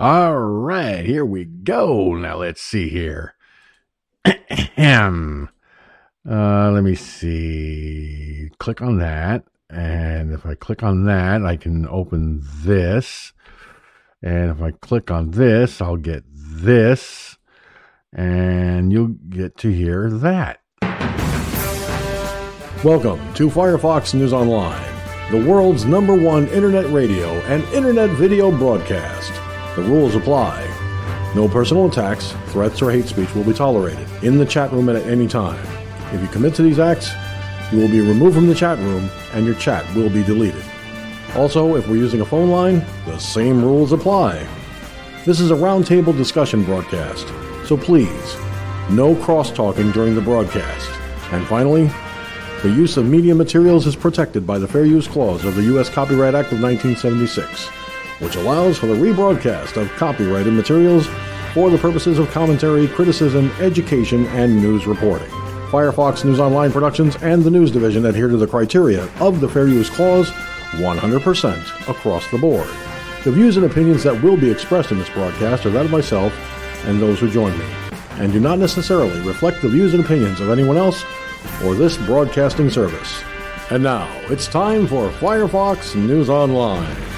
All right, here we go. Now let's see here. Uh, let me see. Click on that. And if I click on that, I can open this. And if I click on this, I'll get this. And you'll get to hear that. Welcome to Firefox News Online, the world's number one internet radio and internet video broadcast. The rules apply. No personal attacks, threats, or hate speech will be tolerated in the chat room at any time. If you commit to these acts, you will be removed from the chat room and your chat will be deleted. Also, if we're using a phone line, the same rules apply. This is a roundtable discussion broadcast, so please, no cross talking during the broadcast. And finally, the use of media materials is protected by the Fair Use Clause of the U.S. Copyright Act of 1976 which allows for the rebroadcast of copyrighted materials for the purposes of commentary, criticism, education, and news reporting. Firefox News Online Productions and the News Division adhere to the criteria of the Fair Use Clause 100% across the board. The views and opinions that will be expressed in this broadcast are that of myself and those who join me, and do not necessarily reflect the views and opinions of anyone else or this broadcasting service. And now, it's time for Firefox News Online.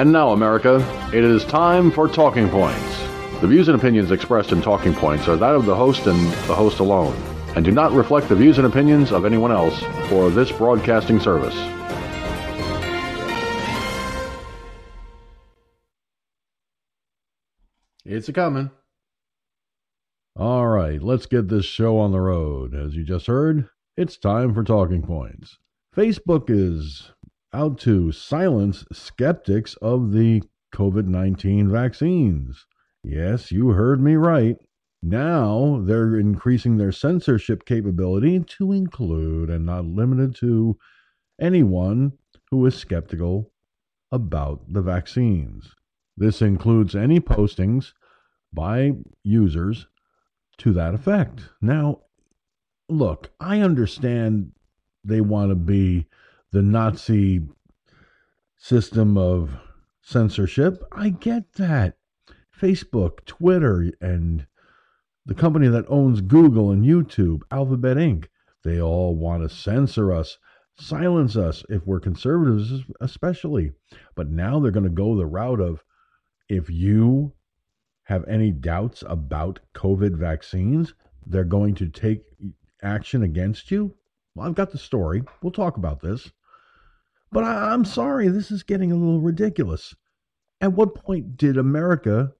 And now, America, it is time for Talking Points. The views and opinions expressed in Talking Points are that of the host and the host alone, and do not reflect the views and opinions of anyone else or this broadcasting service. It's a coming. All right, let's get this show on the road. As you just heard, it's time for Talking Points. Facebook is out to silence skeptics of the COVID 19 vaccines. Yes, you heard me right. Now they're increasing their censorship capability to include and not limited to anyone who is skeptical about the vaccines. This includes any postings by users to that effect. Now, look, I understand they want to be the Nazi system of censorship. I get that. Facebook, Twitter, and the company that owns Google and YouTube, Alphabet Inc., they all want to censor us, silence us if we're conservatives, especially. But now they're going to go the route of if you have any doubts about COVID vaccines, they're going to take action against you. Well, I've got the story. We'll talk about this. But I, am sorry, this is getting a little ridiculous. At what point did America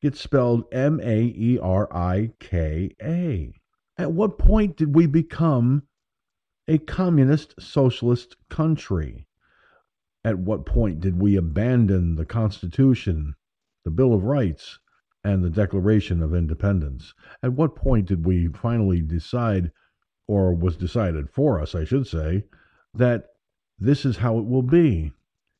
get spelled M A E R I K A? At what point did we become a communist socialist country? At what point did we abandon the Constitution, the Bill of Rights, and the Declaration of Independence? At what point did we finally decide, or was decided for us, I should say, that this is how it will be?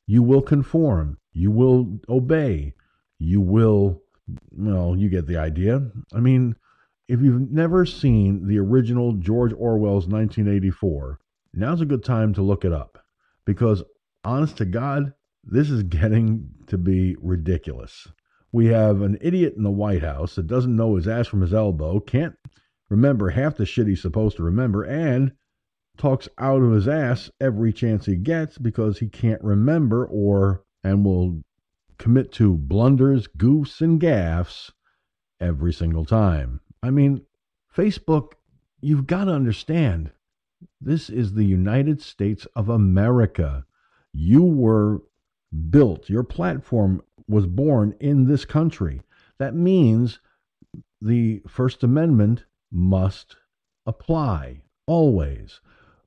You will conform, you will obey, you will, well, you get the idea. I mean, if you've never seen the original George Orwell's 1984, now's a good time to look it up because, honest to God, this is getting to be ridiculous. We have an idiot in the White House that doesn't know his ass from his elbow, can't remember half the shit he's supposed to remember, and talks out of his ass every chance he gets because he can't remember or and will commit to blunders, goofs, and gaffes every single time. I mean, Facebook, you've got to understand, this is the United States of America. You were built, your platform was born in this country. That means the First Amendment must apply always.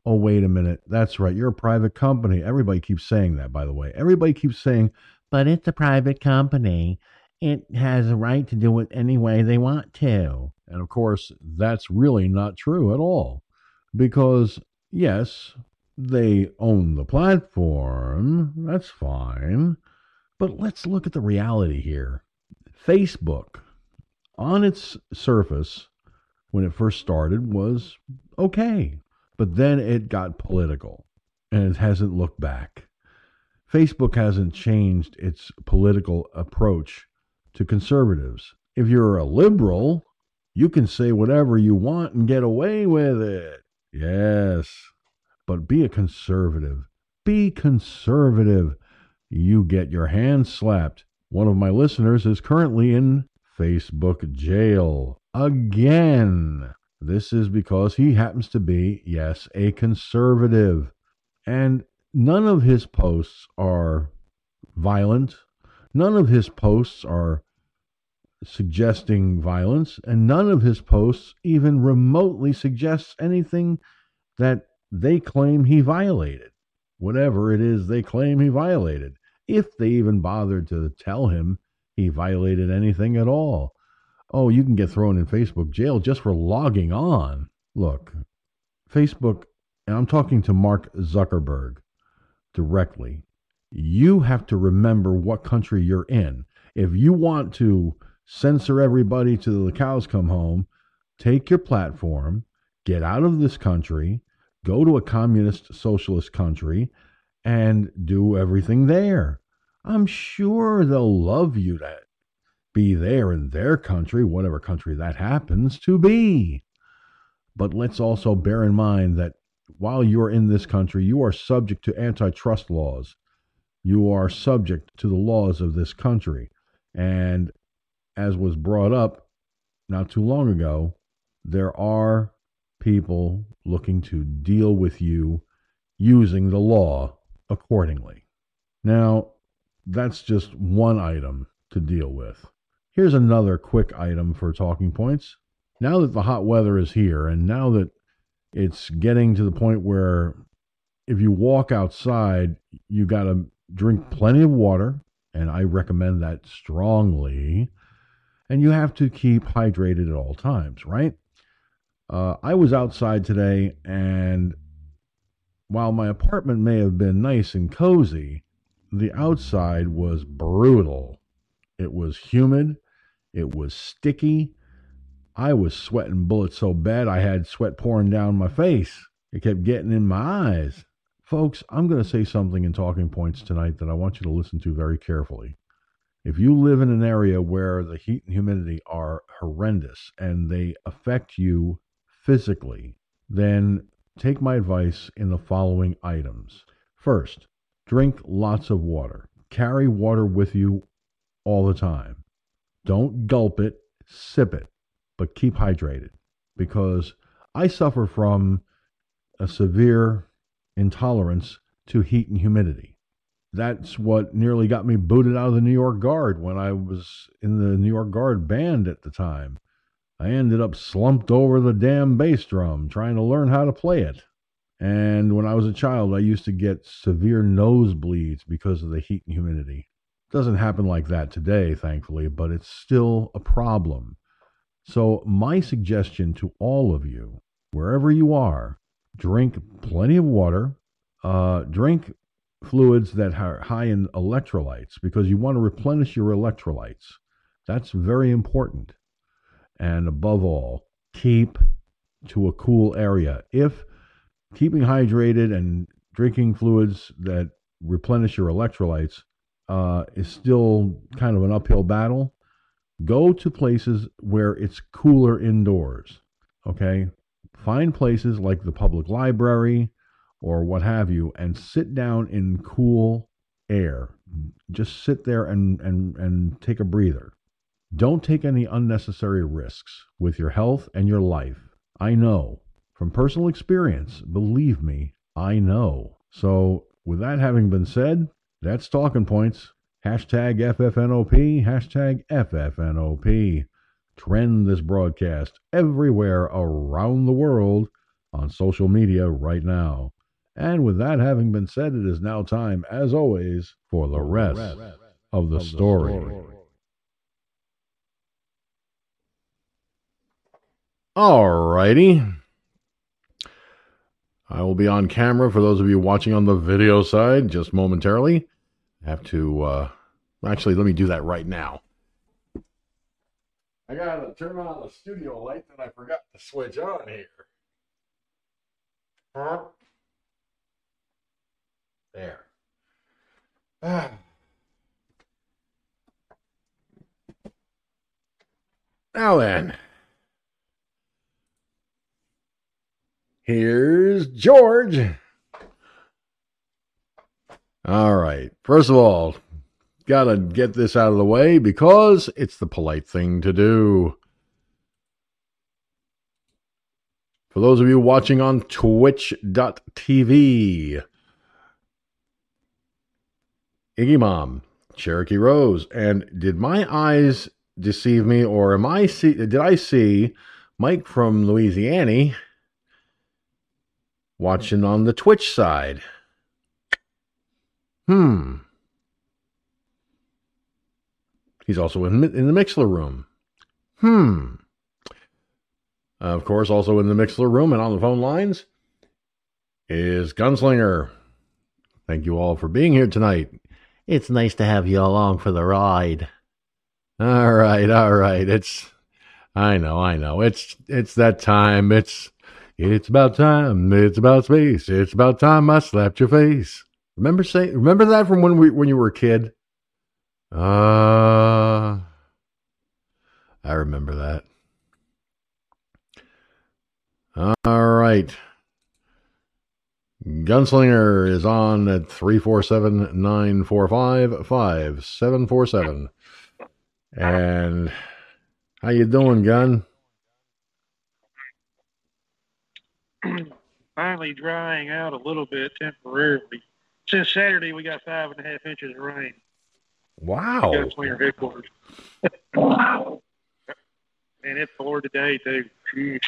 Oh, wait a minute. That's right. You're a private company. Everybody keeps saying that, by the way. Everybody keeps saying, but it's a private company. It has a right to do it any way they want to. And of course, that's really not true at all. Because, yes, they own the platform. That's fine. But let's look at the reality here. Facebook, on its surface, when it first started, was okay. But then it got political and it hasn't looked back. Facebook hasn't changed its political approach to conservatives. If you're a liberal, you can say whatever you want and get away with it. Yes. But be a conservative. Be conservative. You get your hands slapped. One of my listeners is currently in Facebook jail again. This is because he happens to be, yes, a conservative. And none of his posts are violent. None of his posts are suggesting violence, and none of his posts even remotely suggests anything that they claim he violated, whatever it is they claim he violated, if they even bothered to tell him he violated anything at all. Oh, you can get thrown in Facebook jail just for logging on. Look, Facebook, and I'm talking to Mark Zuckerberg directly. You have to remember what country you're in. If you want to censor everybody till the cows come home, take your platform, get out of this country, go to a communist socialist country, and do everything there. I'm sure they'll love you to be there in their country, whatever country that happens to be. But let's also bear in mind that while you're in this country, you are subject to antitrust laws. You are subject to the laws of this country. And as was brought up not too long ago, there are people looking to deal with you using the law accordingly. Now, that's just one item to deal with. Here's another quick item for talking points. Now that the hot weather is here, and now that it's getting to the point where if you walk outside, you got to drink plenty of water, and I recommend that strongly and you have to keep hydrated at all times, right? Uh, I was outside today, and while my apartment may have been nice and cozy, the outside was brutal. It was humid, it was sticky. I was sweating bullets so bad I had sweat pouring down my face. It kept getting in my eyes. Folks, I'm going to say something in talking points tonight that I want you to listen to very carefully. If you live in an area where the heat and humidity are horrendous and they affect you physically, then take my advice in the following items. First, drink lots of water. Carry water with you all the time. Don't gulp it, sip it, but keep hydrated because I suffer from a severe intolerance to heat and humidity. that's what nearly got me booted out of the New York Guard when I was in the New York Guard band at the time. I ended up slumped over the damn bass drum trying to learn how to play it. And when I was a child, I used to get severe nosebleeds because of the heat and humidity. Doesn't happen like that today, thankfully, but it's still a problem. So, my suggestion to all of you, wherever you are, drink plenty of water, uh, drink fluids that are high in electrolytes because you want to replenish your electrolytes. That's very important. And above all, keep to a cool area. If keeping hydrated and drinking fluids that replenish your electrolytes uh, is still kind of an uphill battle, go to places where it's cooler indoors. Okay? Find places like the public library, or what have you, and sit down in cool air. Just sit there and, and, and take a breather. Don't take any unnecessary risks with your health and your life. I know from personal experience, believe me, I know. So, with that having been said, that's talking points. Hashtag FFNOP, hashtag FFNOP. Trend this broadcast everywhere around the world on social media right now. And with that having been said, it is now time, as always, for the rest of the story. All righty. I will be on camera for those of you watching on the video side just momentarily. Have to, uh, actually, let me do that right now. I gotta turn on the studio light that I forgot to switch on here. Huh? There. Ah. Now then, here's George. All right. First of all, got to get this out of the way because it's the polite thing to do. For those of you watching on twitch.tv, Iggy Mom, Cherokee Rose, and did my eyes deceive me, or am I see? Did I see Mike from Louisiana watching on the Twitch side? Hmm. He's also in in the Mixlr room. Hmm. Of course, also in the Mixlr room and on the phone lines is Gunslinger. Thank you all for being here tonight. It's nice to have you along for the ride. All right, all right. It's I know, I know. It's it's that time. It's it's about time. It's about space. It's about time I slapped your face. Remember say remember that from when we when you were a kid? Uh I remember that. All right. Gunslinger is on at 347 945 5747. And how you doing, Gun? Finally drying out a little bit temporarily. Since Saturday, we got five and a half inches of rain. Wow. Gunslinger headquarters. wow. And it poured today, too. Jeez.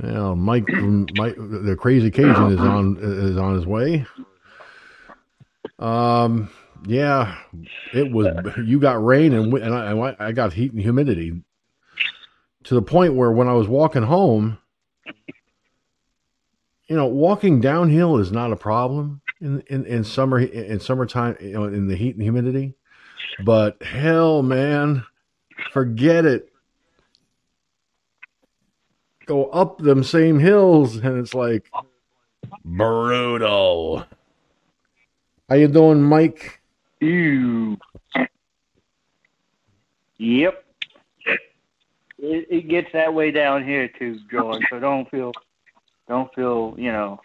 Well, Mike, Mike, the crazy Cajun is on is on his way. Um, yeah, it was. You got rain and and I I got heat and humidity to the point where when I was walking home, you know, walking downhill is not a problem in in in summer in summertime. You know, in the heat and humidity, but hell, man, forget it go up them same hills and it's like brutal. How you doing, Mike? Ew. Yep. It, it gets that way down here too, George. So don't feel, don't feel, you know,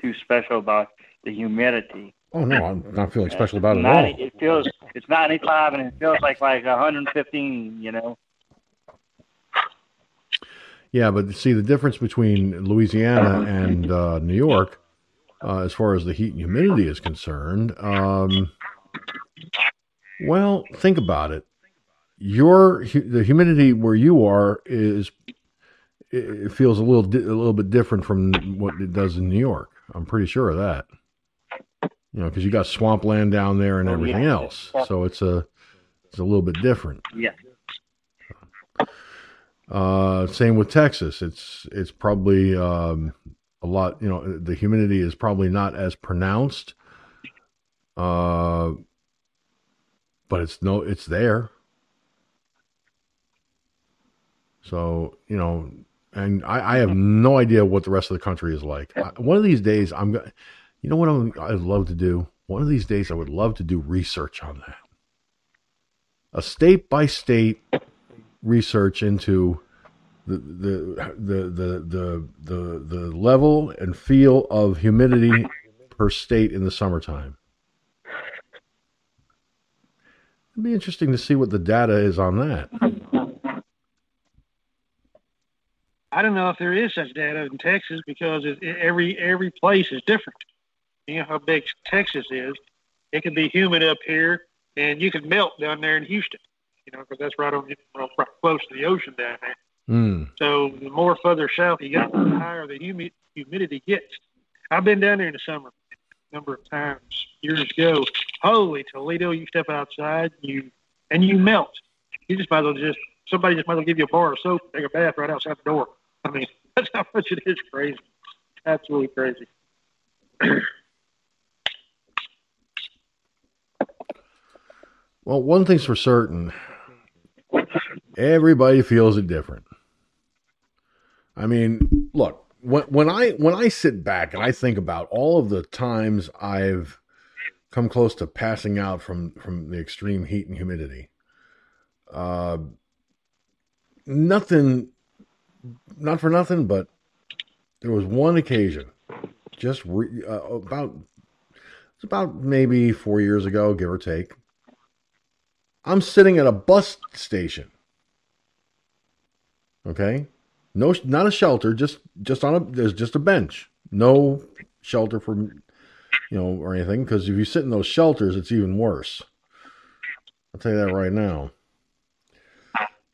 too special about the humidity. Oh no, I'm not feeling special about it at all. It feels it's 95 and it feels like like 115. You know. Yeah, but see the difference between Louisiana and uh, New York uh, as far as the heat and humidity is concerned. Um, well, think about it. Your the humidity where you are is it feels a little a little bit different from what it does in New York. I'm pretty sure of that. You know, because you got swampland down there and Oh, everything yeah. else, so it's a it's a little bit different. Yeah. Uh, same with Texas. It's it's probably um, a lot. You know, the humidity is probably not as pronounced. Uh, but it's no, it's there. So you know, and I, I have no idea what the rest of the country is like. I, one of these days, I'm going. You know what I'm, I'd love to do? One of these days, I would love to do research on that. A state by state research into the the the the the the, the level and feel of humidity per state in the summertime. It'd be interesting to see what the data is on that. I don't know if there is such data in Texas because it, it, every every place is different. You know how big Texas is. It could be humid up here, and you could melt down there in Houston. You know, because that's right on right close to the ocean down there. Mm. So the more further south you got, the higher the humi- humidity gets. I've been down there in the summer a number of times years ago. Holy Toledo! You step outside, you and you melt. You just might as well just somebody just might as well give you a bar of soap, take a bath right outside the door. I mean, that's how much it is crazy. Absolutely crazy. Well, one thing's for certain everybody feels it different. I mean, look, when, when I when I sit back and I think about all of the times I've come close to passing out from from the extreme heat and humidity, uh, nothing, not for nothing, but there was one occasion, just re, uh, about it's about maybe four years ago, give or take. I'm sitting at a bus station. Okay, no, not a shelter, just just on a there's just a bench. No shelter for you know or anything because if you sit in those shelters, it's even worse. I'll tell you that right now.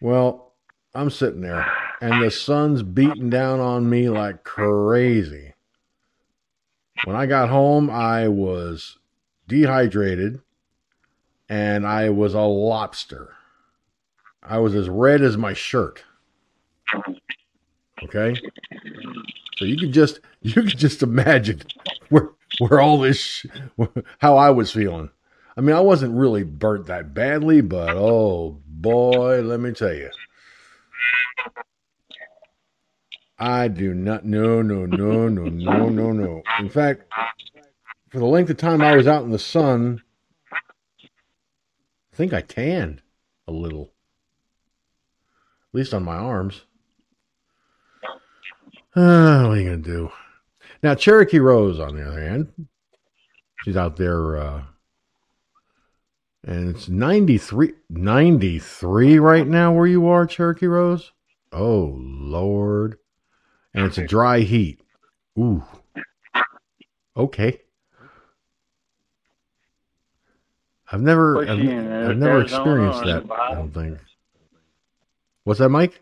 Well, I'm sitting there, and the sun's beating down on me like crazy. When I got home, I was dehydrated and I was a lobster. I was as red as my shirt. Okay? So you could just you could just imagine where where all this sh- how I was feeling. I mean, I wasn't really burnt that badly, but oh boy, let me tell you. I do not no no no no no no no. In fact, for the length of time I was out in the sun, I think I tanned a little. At least on my arms. Uh, what are you going to do? Now, Cherokee Rose, on the other hand, she's out there, uh, and it's 93, 93 right now where you are, Cherokee Rose. Oh, Lord. And it's a dry heat. Ooh. Okay. I've never, I've, she in, I've never Arizona experienced that. I don't think. What's that, Mike?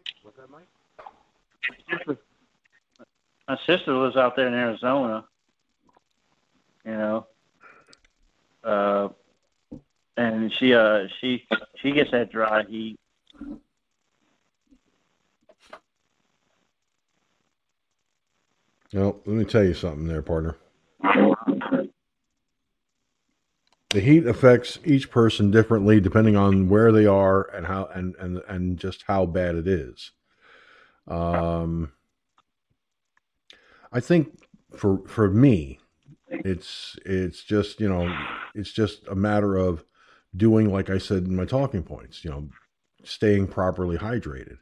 My sister lives out there in Arizona. You know, uh, and she uh she she gets that dry heat. No, let me tell you something there, partner. The heat affects each person differently depending on where they are and how and and and just how bad it is. Um, I think for for me, it's it's just you know it's just a matter of doing like I said in my talking points. You know, staying properly hydrated,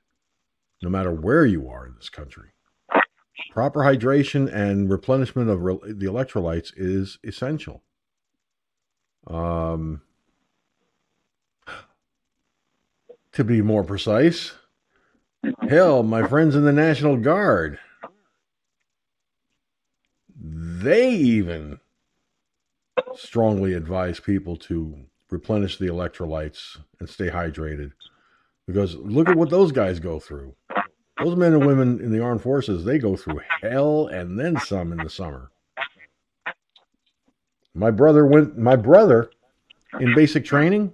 no matter where you are in this country proper hydration and replenishment of re- the electrolytes is essential. Um, to be more precise, hell, my friends in the National Guard, they even strongly advise people to replenish the electrolytes and stay hydrated because look at what those guys go through. Those men and women in the armed forces, they go through hell and then some in the summer. My brother went my brother in basic training,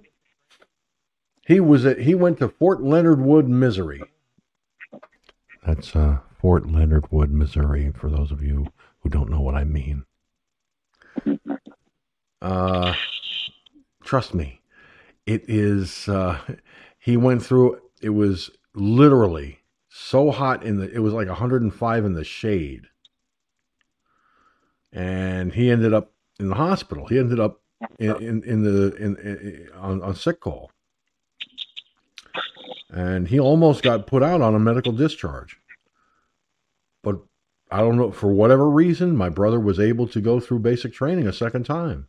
he was at he went to Fort Leonard Wood, Missouri. That's uh, Fort Leonard Wood, Missouri, for those of you who don't know what I mean. Uh, trust me, it is. Uh, he went through. It was literally so hot in the. It was like 105 in the shade, and he ended up in the hospital. He ended up in in, in the in, in on, on sick call, and he almost got put out on a medical discharge. But I don't know for whatever reason, my brother was able to go through basic training a second time.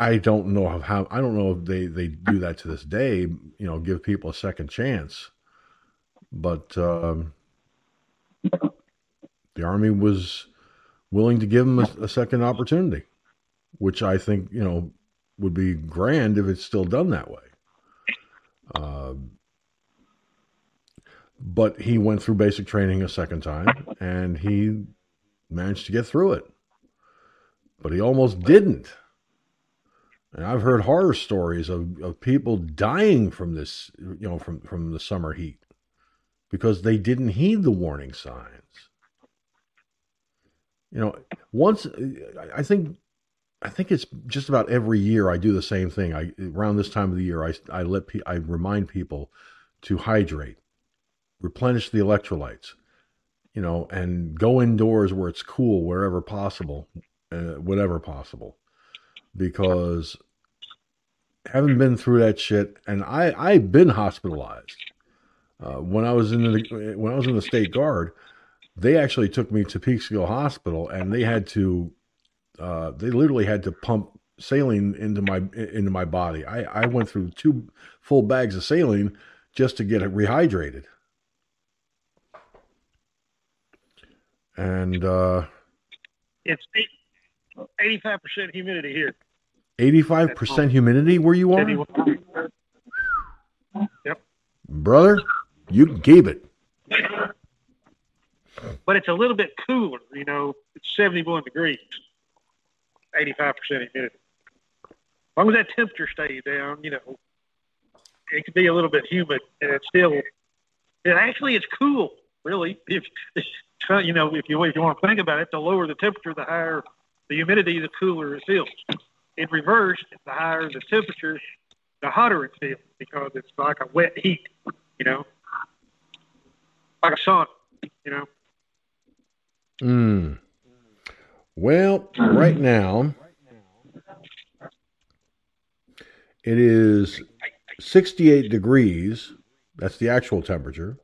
I don't know how I don't know if they they do that to this day. You know, give people a second chance, but um, the army was willing to give him a, a, second opportunity, which I think you know would be grand if it's still done that way. Uh, but he went through basic training a second time, and he managed to get through it. But he almost didn't and I've heard horror stories of, of people dying from this, you know, from, from the summer heat because they didn't heed the warning signs. You know, once I think I think it's just about every year I do the same thing. I around this time of the year I I let I remind people to hydrate, replenish the electrolytes, you know, and go indoors where it's cool wherever possible, uh, whatever possible because having been through that shit, and I I've been hospitalized. Uh, when I was in the when I was in the state guard, they actually took me to Peekskill Hospital, and they had to uh, they literally had to pump saline into my into my body. I I went through two full bags of saline just to get it rehydrated. And uh, it's 85% humidity here. 85% humidity where you are? Yep. Brother, you gave it. But it's a little bit cooler, you know, it's 71 degrees, 85% humidity. As long as that temperature stays down, you know, it could be a little bit humid and it's still, it actually is cool, really. If, you know, if you, if you want to think about it, the lower the temperature, the higher the humidity, the cooler it feels. In reverse, the higher the temperature, the hotter it feels because it's like a wet heat, you know, like a sun, you know. Hmm. Well, right now it is 68 degrees. That's the actual temperature.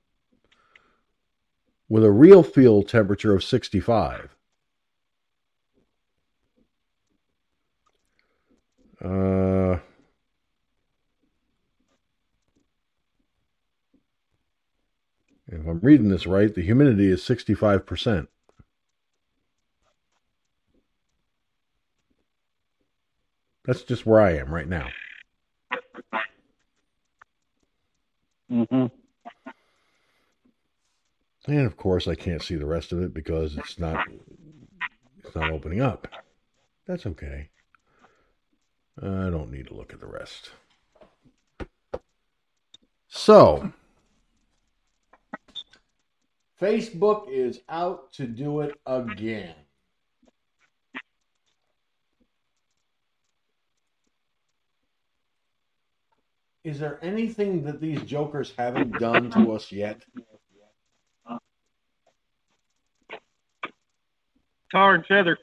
With a real field temperature of 65. Uh, if I'm reading this right, the humidity is 65%. That's just where I am right now. Mm-hmm. And of course, I can't see the rest of it because it's not it's not opening up. That's okay. I don't need to look at the rest. So, Facebook is out to do it again. Is there anything that these jokers haven't done to us yet? Tar and feather.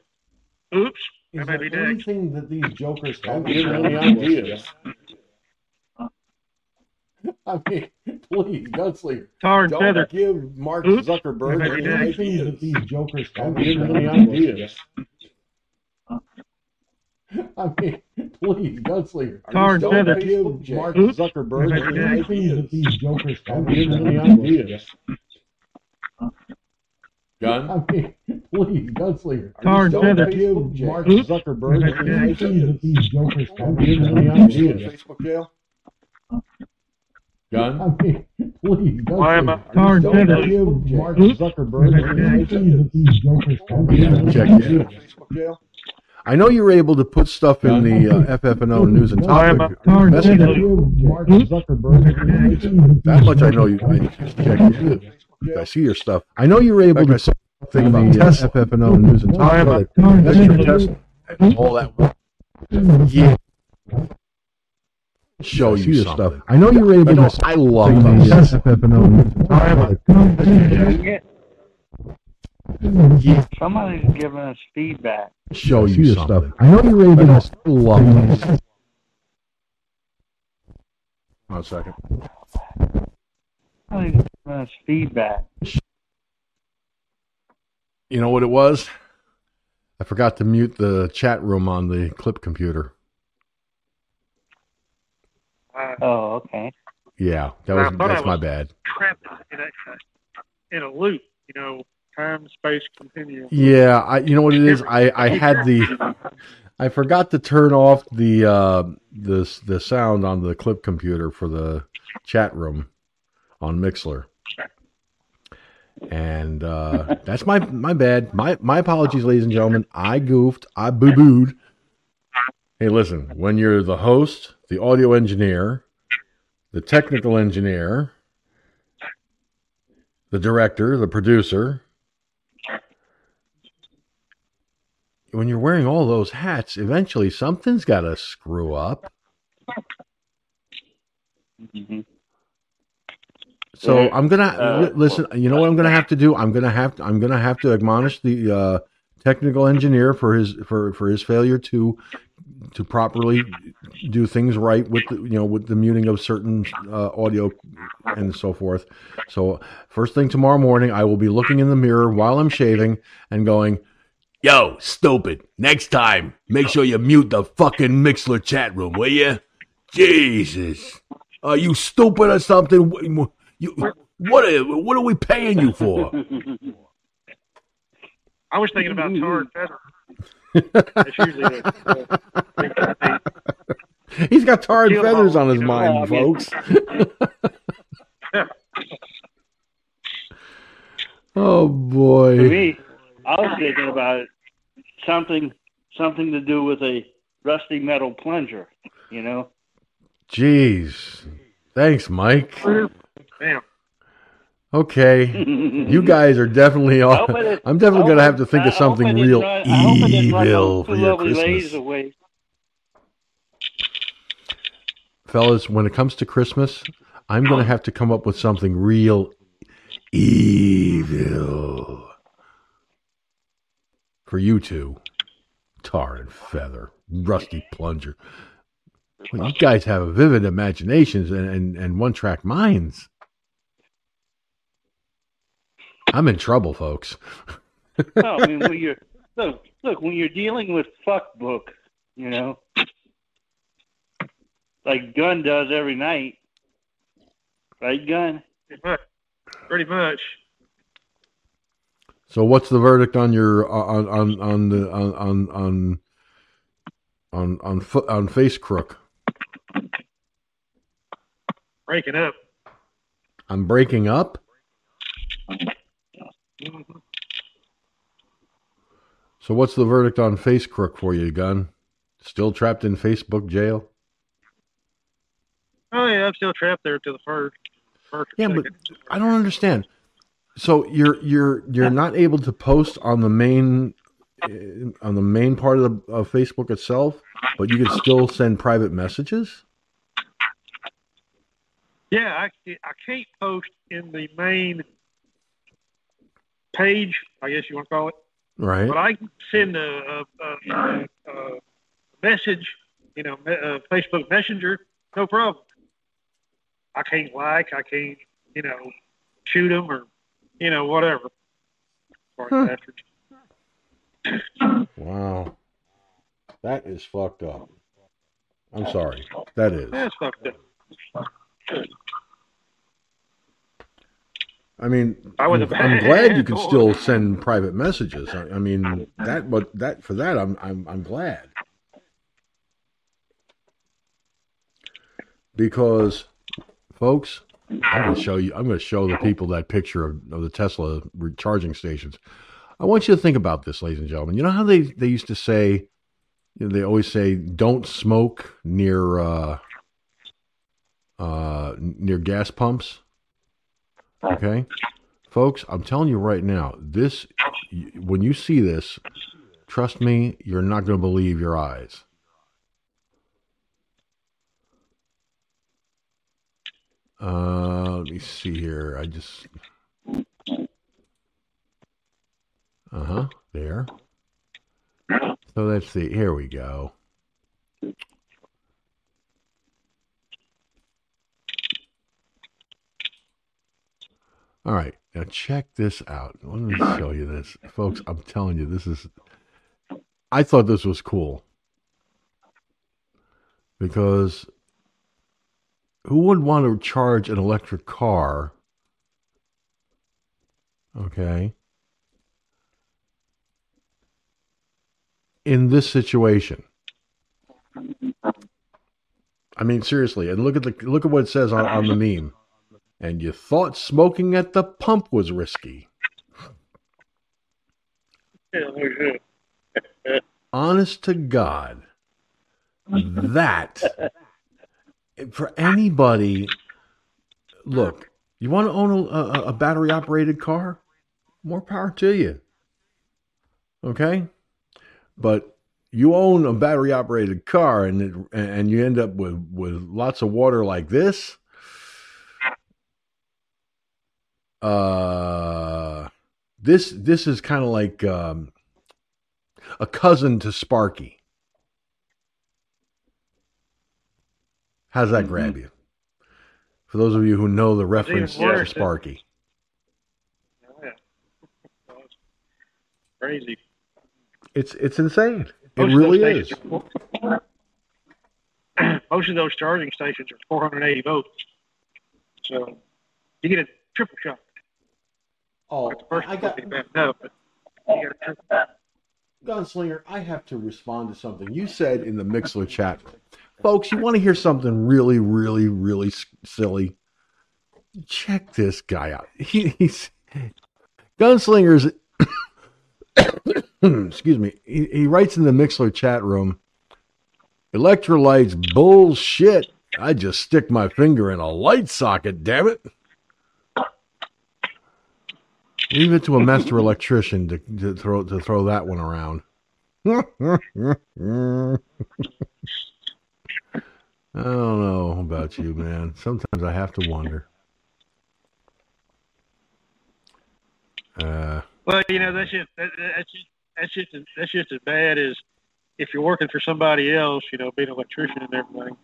Oops. Is there anything that these jokers have any ideas? I mean, please, Gunslinger, Tar don't feather. give Mark Oops. Zuckerberg Maybe any next. ideas that these jokers have any ideas. I mean, please, Gunslinger, Tar don't feather. give Mark Oops. Zuckerberg Maybe any ideas that these jokers have any ideas. Gun. I mean, please, Gunslinger. Tar and Don't feather. give Mark Zuckerberg Okay. any that these jokers come give him any ideas. Facebook jail. Gun. I mean, please, Why am I Gunslinger. tar and Don't feather? give Mark Zuckerberg any ideas that these jokers come give him any Check ideas. Facebook jail. I know you were able to put stuff in the uh, FFNO news and Why am I topic tar and message. Mark Zuckerberg That much I know you. I check. I see your stuff. I know you were able to put something in the uh, FFNO news and Why am I topic. tar and That's your? Tesla. All that. Yeah. Show you your something. stuff. I know you were able You know, to I love in the. FFNO news and Why am I topic. tar and feather? Somebody's giving us feedback. Show I you your something. stuff. I know you were able I to love those. One second. Somebody's giving us feedback. You know what it was? I forgot to mute the chat room on the clip computer. Uh, Oh, okay. Yeah, that was thought I that's my bad. trapped in a in a loop. You know, time space continuum. Yeah, I you know what it is? I I had the I forgot to turn off the uh the the sound on the clip computer for the chat room on Mixlr. And uh that's my my bad. My my apologies ladies and gentlemen. I goofed. I boo-booed. Hey, listen, when you're the host, the audio engineer, the technical engineer, the director, the producer, when you're wearing all those hats, eventually something's got to screw up. hmm So Yeah. I'm gonna Uh, li- listen. You know what I'm gonna have to do? I'm gonna have to. I'm gonna have to admonish the uh, technical engineer for his for for his failure to to properly do things right with the, you know with the muting of certain uh, audio and so forth. So first thing tomorrow morning, I will be looking in the mirror while I'm shaving and going, Yo, stupid. Next time, make sure you mute the fucking Mixlr chat room, will you? Jesus. Are you stupid or something? Wh- You, what, are, what are we paying you for? I was thinking about tar and feather. It's usually the, the thing He's got tar and Kill feathers on his you mind, I folks. oh For boy. me, I was thinking about something something to do with a rusty metal plunger. You know. Jeez. Thanks, Mike. Damn. Okay. You guys are definitely all. it- I'm definitely going to have to think I of something real run- I hope it didn't evil for your Christmas. Fellas, when it comes to Christmas, I'm going to have to come up with something real evil for you two. Tar and feather, rusty plunger. Well, you guys have vivid imaginations and, and, and one track minds. I'm in trouble, folks. No, I mean when you're look look when you're dealing with fuck book, you know, like Gun does every night, right? Gun. Pretty much. Pretty much. So, what's the verdict on your on on on the on on on on on, fo- on face crook? Breaking up. I'm breaking up. So, what's the verdict on face crook for you, Gun? Still trapped in Facebook jail? Oh yeah, I'm still trapped there to the first. first Yeah, but. I don't understand. So you're you're you're not able to post on the main uh, on the main part of, the, of Facebook itself, but you can still send private messages. Yeah, I, I can't post in the main page, I guess you want to call it, Right. but I send a, a, a, a message, you know, a Facebook Messenger, no problem. I can't like, I can't, you know, shoot them or, you know, whatever. Huh. Wow. That is fucked up. I'm sorry. That is. That's fucked up. I mean, I was I'm, a I'm bad glad you can still send private messages. I, I mean, that, but that for that, I'm, I'm, I'm glad because, folks, I'm going to show you. I'm going to show the people that picture of, of the Tesla recharging stations. I want you to think about this, ladies and gentlemen. You know how they they used to say, you know, they always say, "Don't smoke near uh, uh, near gas pumps." Okay, folks, I'm telling you right now, this when you see this, trust me, you're not going to believe your eyes. Uh, let me see here. I just. Uh huh. There. So let's see. Here we go. All right. Now check this out. Let me show you this. Folks, I'm telling you, this is. I thought this was cool. Because who would want to charge an electric car? Okay. In this situation. I mean, seriously, and look at the look at what it says on, on the meme. And you thought smoking at the pump was risky. Honest to God, that for anybody, look, you want to own a, a, battery operated car? More power to you. Okay? But you own a battery operated car and it, and you end up with, with lots of water like this. Uh, this this is kind of like um, a cousin to Sparky. How's that grab you? For those of you who know the reference to. Sparky. Yeah. Crazy. It's it's insane. It Most those really is. are- Most of those charging stations are 480 volts. So you get a triple shot. Oh, I got one. bad enough, but you get a triple shot. Gunslinger, I have to respond to something you said in the Mixlr chat. Folks, you want to hear something really, really, really silly? Check this guy out. He, he's Gunslingers. excuse me. He, he writes in the Mixlr chat room electrolytes bullshit. I just stick my finger in a light socket, damn it. Leave it to a master electrician to, to throw to throw that one around. I don't know about you, man. Sometimes I have to wonder. Uh, Well, you know that's just that, that's just that's just that's just as bad as if you're working for somebody else, you know, being an electrician and everything,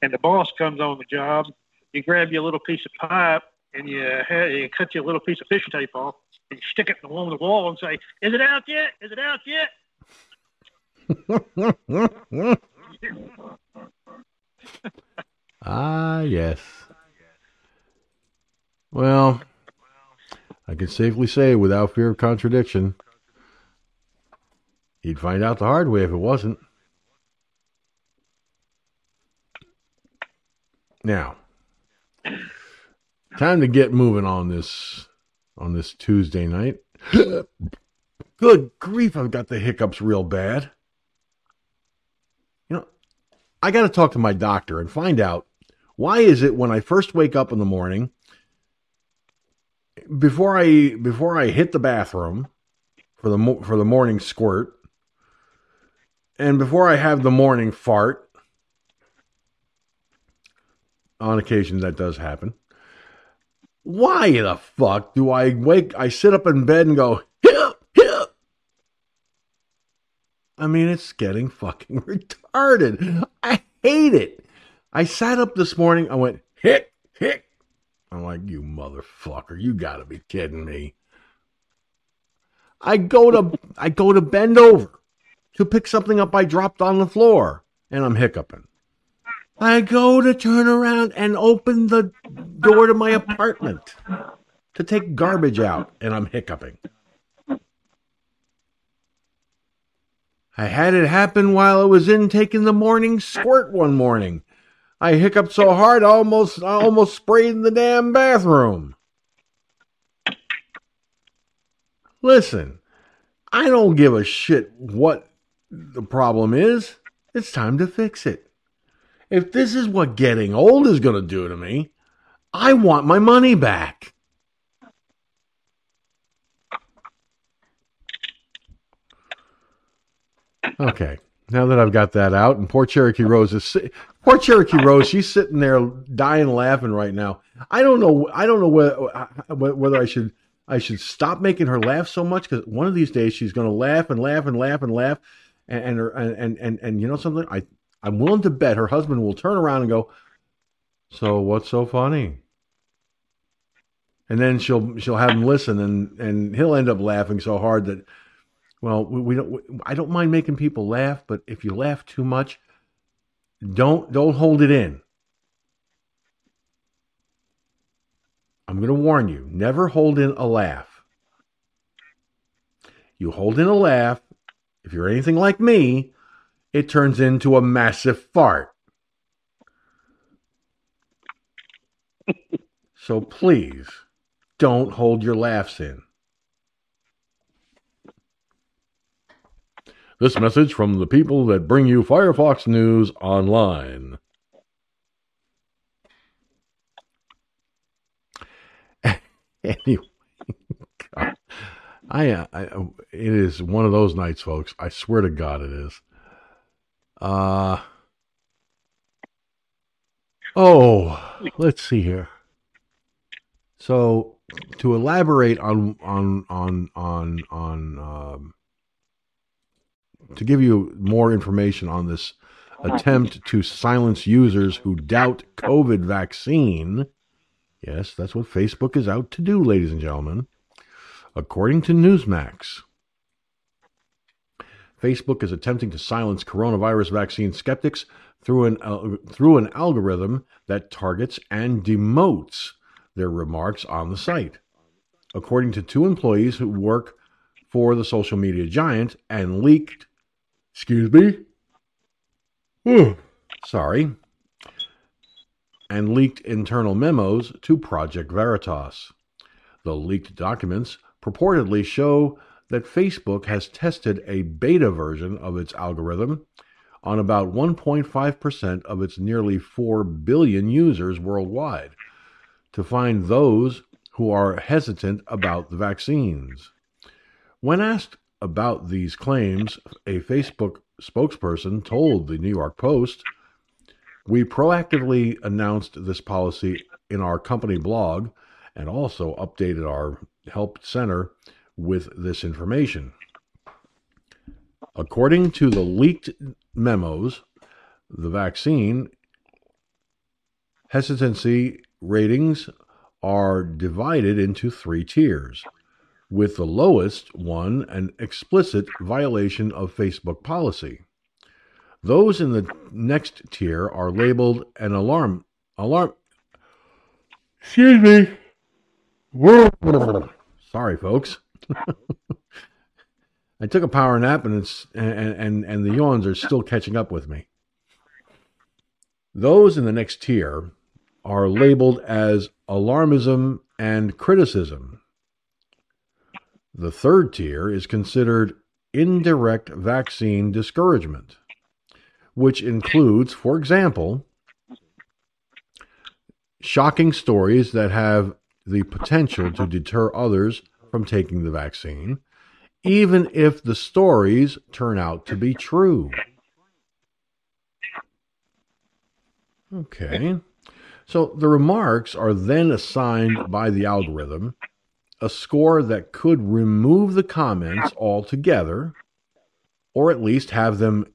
and the boss comes on the job, you grab you a little piece of pipe and you, you cut you a little piece of fishing tape off and you stick it along the wall and say, "Is it out yet? Is it out yet?" ah, yes. Well, I can safely say without fear of contradiction, he'd find out the hard way if it wasn't. Now, time to get moving on this on this Tuesday night. Good grief, I've got the hiccups real bad. You know, I got to talk to my doctor and find out why is it when I first wake up in the morning before I before I hit the bathroom for the mo- for the morning squirt and before I have the morning fart on occasion that does happen why the fuck do I wake I sit up in bed and go hip hip I mean it's getting fucking retarded I hate it I sat up this morning I went hick hick I'm like, you motherfucker, you gotta be kidding me. I go to I go to bend over to pick something up I dropped on the floor, and I'm hiccuping. I go to turn around and open the door to my apartment. to take garbage out, and I'm hiccuping. I had it happen while I was in taking the morning squirt one morning. I hiccuped so hard I almost I almost sprayed in the damn bathroom. Listen, I don't give a shit what the problem is. It's time to fix it. If this is what getting old is going to do to me, I want my money back. Okay. Now that I've got that out, and poor Cherokee Rose is poor Cherokee Rose. She's sitting there dying laughing right now. I don't know. I don't know whether whether I should I should stop making her laugh so much because one of these days she's going to laugh and laugh and laugh and laugh, and and, her, and and and and you know something? I I'm willing to bet her husband will turn around and go, "So what's so funny?" And then she'll she'll have him listen, and and he'll end up laughing so hard that well, we, we don't. We, I don't mind making people laugh, but if you laugh too much, don't don't hold it in. I'm going to warn you: never hold in a laugh. You hold in a laugh. If you're anything like me, it turns into a massive fart. so please, don't hold your laughs in. This message from the people that bring you Firefox News online. anyway, God, I, uh, I, it is one of those nights, folks. I swear to God, it is. Uh, oh, let's see here. So, to elaborate on on on on on um, to give you more information on this attempt to silence users who doubt COVID vaccine. Yes, that's what Facebook is out to do, ladies and gentlemen. According to Newsmax, Facebook is attempting to silence coronavirus vaccine skeptics through an uh, through an algorithm that targets and demotes their remarks on the site. According to two employees who work for the social media giant and leaked Excuse me? Sorry. And leaked internal memos to Project Veritas. The leaked documents purportedly show that Facebook has tested a beta version of its algorithm on about 1.5% of its nearly 4 billion users worldwide to find those who are hesitant about the vaccines. When asked about these claims, a Facebook spokesperson told the New York Post, We proactively announced this policy in our company blog and also updated our help center with this information. According to the leaked memos, the vaccine hesitancy ratings are divided into three tiers with the lowest one an explicit violation of Facebook policy. Those in the next tier are labeled an alarm alarm Excuse me. Sorry folks. I took a power nap and it's and, and and the yawns are still catching up with me. Those in the next tier are labeled as alarmism and criticism the third tier is considered indirect vaccine discouragement, which includes, for example, shocking stories that have the potential to deter others from taking the vaccine, even if the stories turn out to be true. Okay. So the remarks are then assigned by the algorithm a score that could remove the comments altogether, or at least have them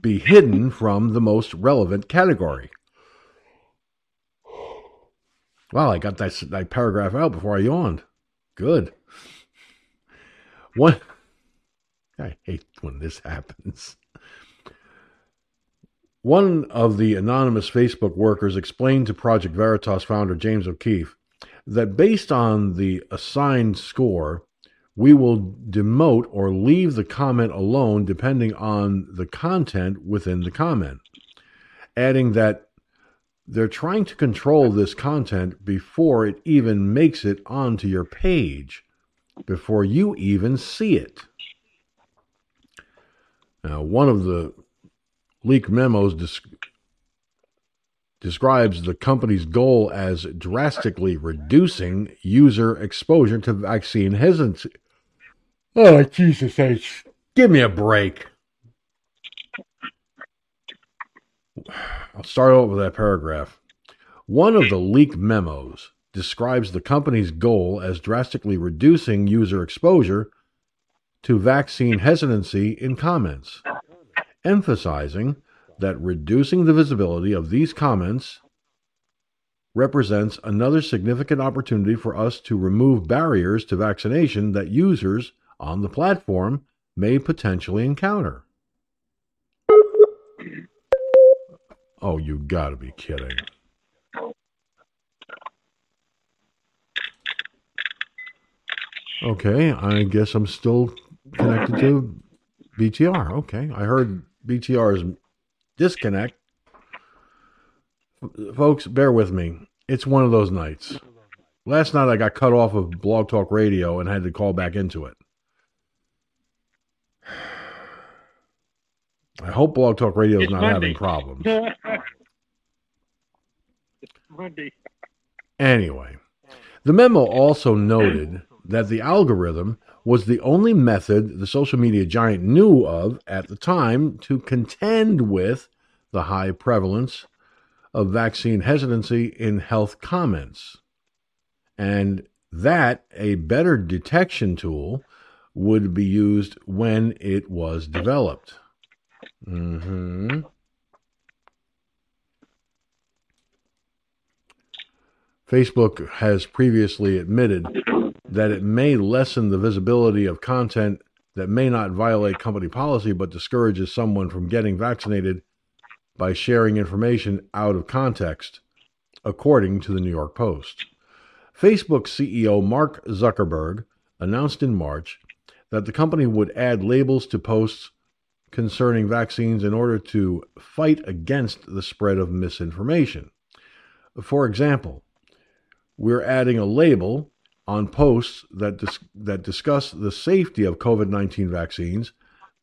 be hidden from the most relevant category. Wow, I got that, that paragraph out before I yawned. Good. One, I hate when this happens. One of the anonymous Facebook workers explained to Project Veritas founder James O'Keefe that based on the assigned score, we will demote or leave the comment alone depending on the content within the comment. Adding that they're trying to control this content before it even makes it onto your page, before you even see it. Now, one of the leak memos describes the company's goal as drastically reducing user exposure to vaccine hesitancy. Oh, Jesus H. Give me a break. I'll start over that paragraph. One of the leaked memos describes the company's goal as drastically reducing user exposure to vaccine hesitancy in comments, emphasizing that reducing the visibility of these comments represents another significant opportunity for us to remove barriers to vaccination that users on the platform may potentially encounter. Oh, you gotta be kidding. Okay, I guess I'm still connected to BTR. Okay, I heard BTR's disconnect. Folks, bear with me. It's one of those nights. Last night I got cut off of Blog Talk Radio and had to call back into it. I hope Blog Talk Radio is not Monday. having problems. it's Monday. Anyway, the memo also noted that the algorithm was the only method the social media giant knew of at the time to contend with the high prevalence of vaccine hesitancy in health comments, and that a better detection tool would be used when it was developed. Hmm Facebook has previously admitted that it may lessen the visibility of content that may not violate company policy but discourages someone from getting vaccinated by sharing information out of context, according to the New York Post. Facebook CEO Mark Zuckerberg announced in March that the company would add labels to posts concerning vaccines in order to fight against the spread of misinformation. For example, we're adding a label on posts that dis- that discuss the safety of COVID-19 vaccines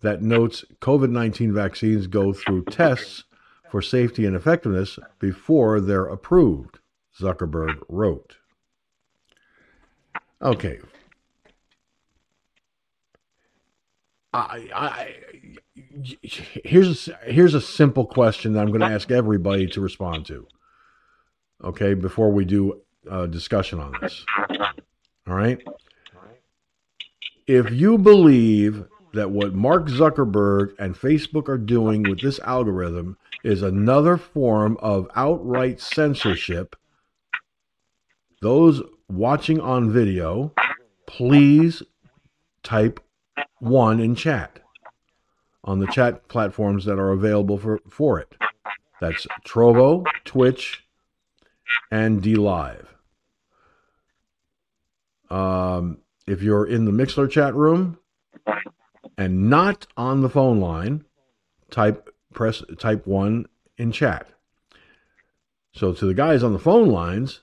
that notes COVID-19 vaccines go through tests for safety and effectiveness before they're approved, Zuckerberg wrote. Okay. I, I, here's a, here's a simple question that I'm going to ask everybody to respond to. Okay, before we do a discussion on this. All right. If you believe that what Mark Zuckerberg and Facebook are doing with this algorithm is another form of outright censorship, those watching on video, please type one in chat on the chat platforms that are available for, for it. That's Trovo, Twitch, and D Live. Um, if you're in the Mixlr chat room and not on the phone line, type press type one in chat. So to the guys on the phone lines,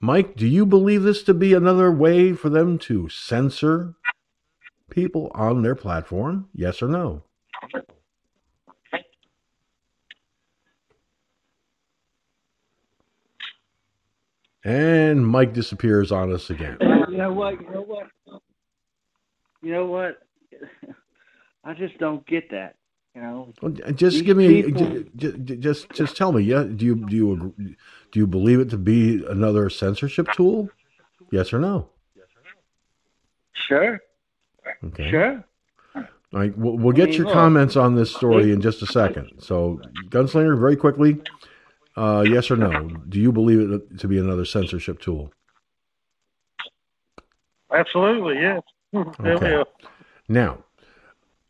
Mike, do you believe this to be another way for them to censor people on their platform? Yes or no? And Mike disappears on us again. You know what? You know what? You know what? I just don't get that. You know, Well, just give me people- j- j- j- just just tell me. Yeah, do you do you do you believe it to be another censorship tool? Yes or no? sure, Okay. sure. Right, we'll, we'll get your comments on this story in just a second. So, Gunslinger, very quickly, uh, yes or no? Do you believe it to be another censorship tool? Absolutely, yes. Okay. Now,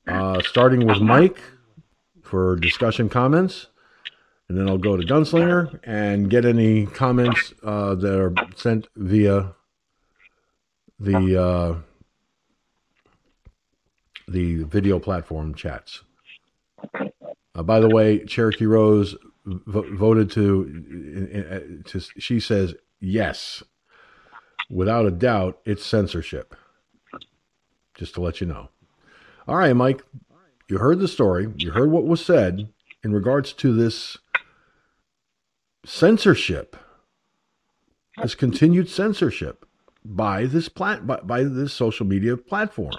uh, starting with Mike for discussion comments. and then I'll go to Gunslinger and get any comments uh, that are sent via the uh, the video platform chats. Uh, by the way, Cherokee Rose vo- voted to, to. She says yes, without a doubt, it's censorship. Just to let you know. All right, Mike, you heard the story. You heard what was said in regards to this censorship, this continued censorship by this plat by, by this social media platform.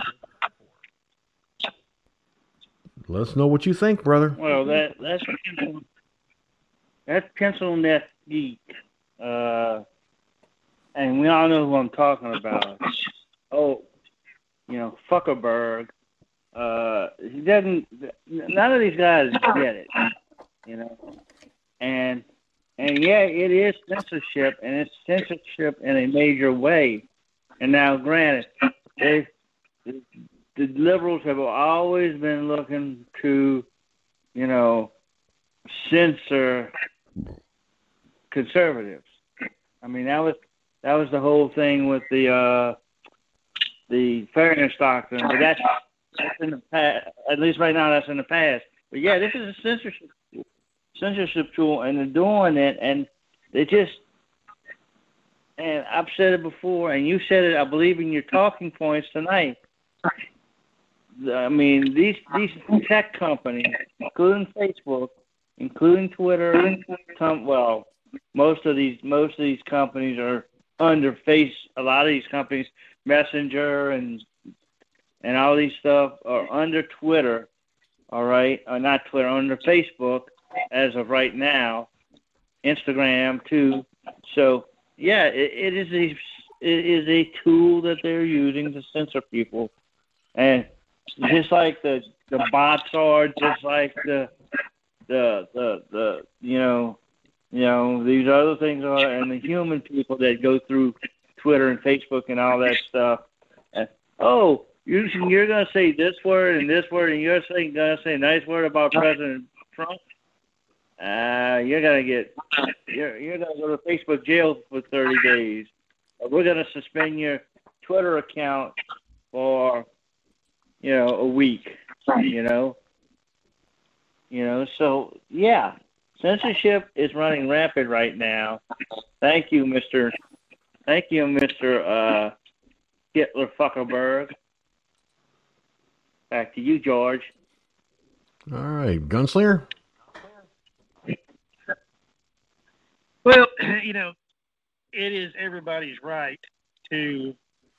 Let us know what you think, brother. Well, that that's pencil, that's pencil neck geek, uh, and we all know who I'm talking about. Oh, you know, Fuckerberg. Uh, he doesn't. None of these guys get it, you know, and and yeah, it is censorship, and it's censorship in a major way. And now, granted, they the liberals have always been looking to, you know, censor conservatives. I mean, that was that was the whole thing with the uh, the fairness doctrine. But that's that's in the past. At least right now, that's in the past. But yeah, this is a censorship censorship tool, and they're doing it, and they just. And I've said it before, and you said it, I believe, in your talking points tonight. I mean, these these tech companies, including Facebook, including Twitter, well, most of these most of these companies are under face. A lot of these companies, Messenger and and all these stuff are under Twitter. All right, or not Twitter, under Facebook as of right now, Instagram too. So yeah, it, it is a it is a tool that they're using to censor people, and just like the the bots are, just like the the the the you know you know these other things are, and the human people that go through Twitter and Facebook and all that stuff. And, oh, you're you're gonna say this word and this word, and you're saying gonna say a nice word about President Trump. Uh, you're gonna get you're you're gonna go to Facebook jail for 30 days. We're gonna suspend your Twitter account for you know, a week, you know. You know, so yeah, censorship is running rampant right now. Thank you, Mister. Thank you, Mister uh, Hitler Fuckerberg. Back to you, George. All right, gunslinger. Well, you know, it is everybody's right to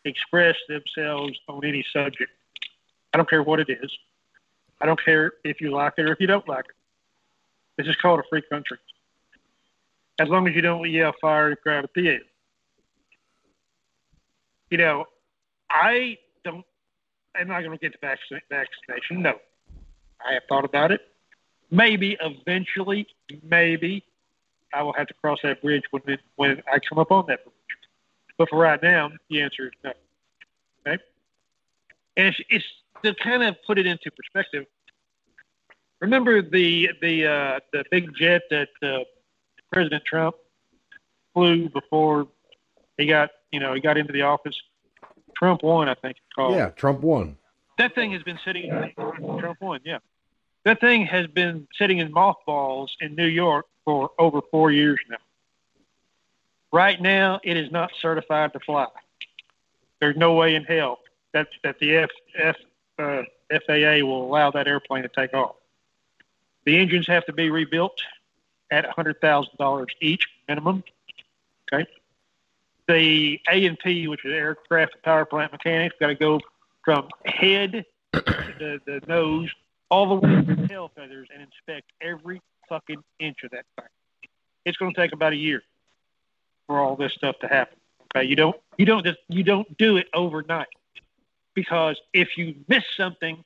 express themselves on any subject. I don't care what it is. I don't care if you like it or if you don't like it. This is called a free country. As long as you don't yell fire in crowded theater. You know, I don't, I'm not going to get the vaccine, vaccination. No. I have thought about it. Maybe eventually, maybe I will have to cross that bridge when, it, when I come up on that bridge. But for right now, the answer is no. Okay? And it's, it's to kind of put it into perspective, remember the the uh, the big jet that uh, President Trump flew before he got you know he got into the office. Trump one, I think it's called. Yeah, Trump one. That thing has been sitting. Trump won. Yeah, that thing has been sitting in mothballs in New York for over four years now. Right now, it is not certified to fly. There's no way in hell that that the F, F uh, FAA will allow that airplane to take off. The engines have to be rebuilt at $100,000 each minimum. Okay. The A&P, which is aircraft and power plant mechanics, got to go from head to the, the nose all the way to tail feathers and inspect every fucking inch of that thing. It's going to take about a year for all this stuff to happen. Okay, you don't you don't just you don't do it overnight because if you miss something,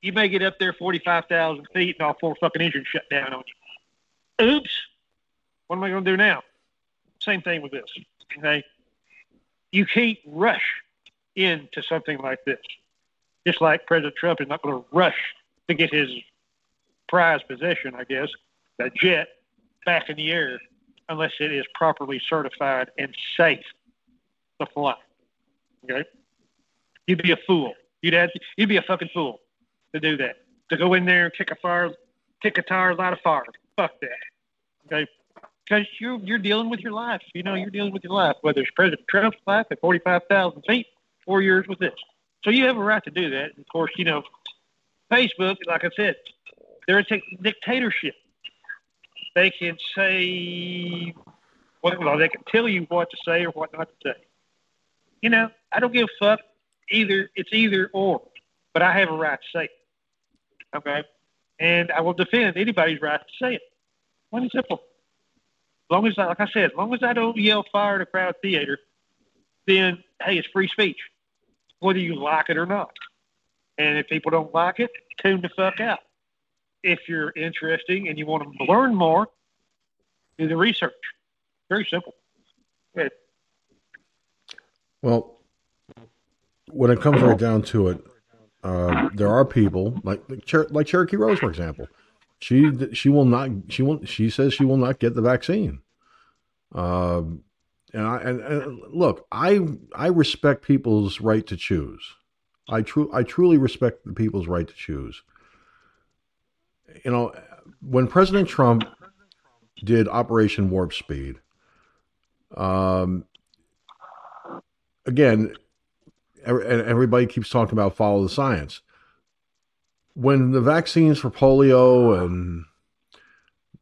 you may get up there 45,000 feet and all four fucking engines shut down on you. Oops. What am I going to do now? Same thing with this. Okay. You can't rush into something like this. Just like President Trump is not going to rush to get his prized possession, I guess, a jet back in the air unless it is properly certified and safe to fly. Okay, you'd be a fool. You'd have to, you'd be a fucking fool to do that. To go in there and kick a fire, kick a tire, light a fire. Fuck that. Okay, because you're you're dealing with your life. You know, you're dealing with your life, whether it's President Trump's life at forty five thousand feet or yours with this. So you have a right to do that. And of course, you know, Facebook, like I said, they're a dictatorship. They can say, well, they can tell you what to say or what not to say. You know, I don't give a fuck. Either it's either or, but I have a right to say it. Okay, and I will defend anybody's right to say it. Plain and simple. As long as, I, like I said, as long as I don't yell fire at a crowd theater, then hey, it's free speech, whether you like it or not. And if people don't like it, tune the fuck out. If you're interesting and you want to learn more, do the research. Very simple. Well, when it comes right down to it, uh, there are people like like Cherokee Rose, for example. She she will not she will she says she will not get the vaccine. Um, and I and, and look, I I respect people's right to choose. I true I truly respect the people's right to choose. You know, when President Trump did Operation Warp Speed, um, again, everybody keeps talking about follow the science. When the vaccines for polio and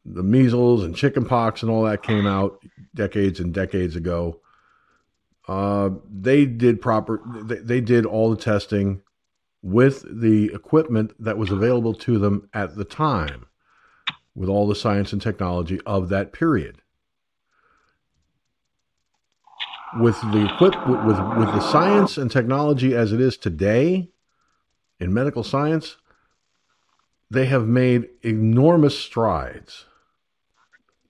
the measles and chickenpox and all that came out decades and decades ago, uh, they did proper. They, they did all the testing with the equipment that was available to them at the time, with all the science and technology of that period. With the equip with, with, with the science and technology as it is today in medical science, they have made enormous strides.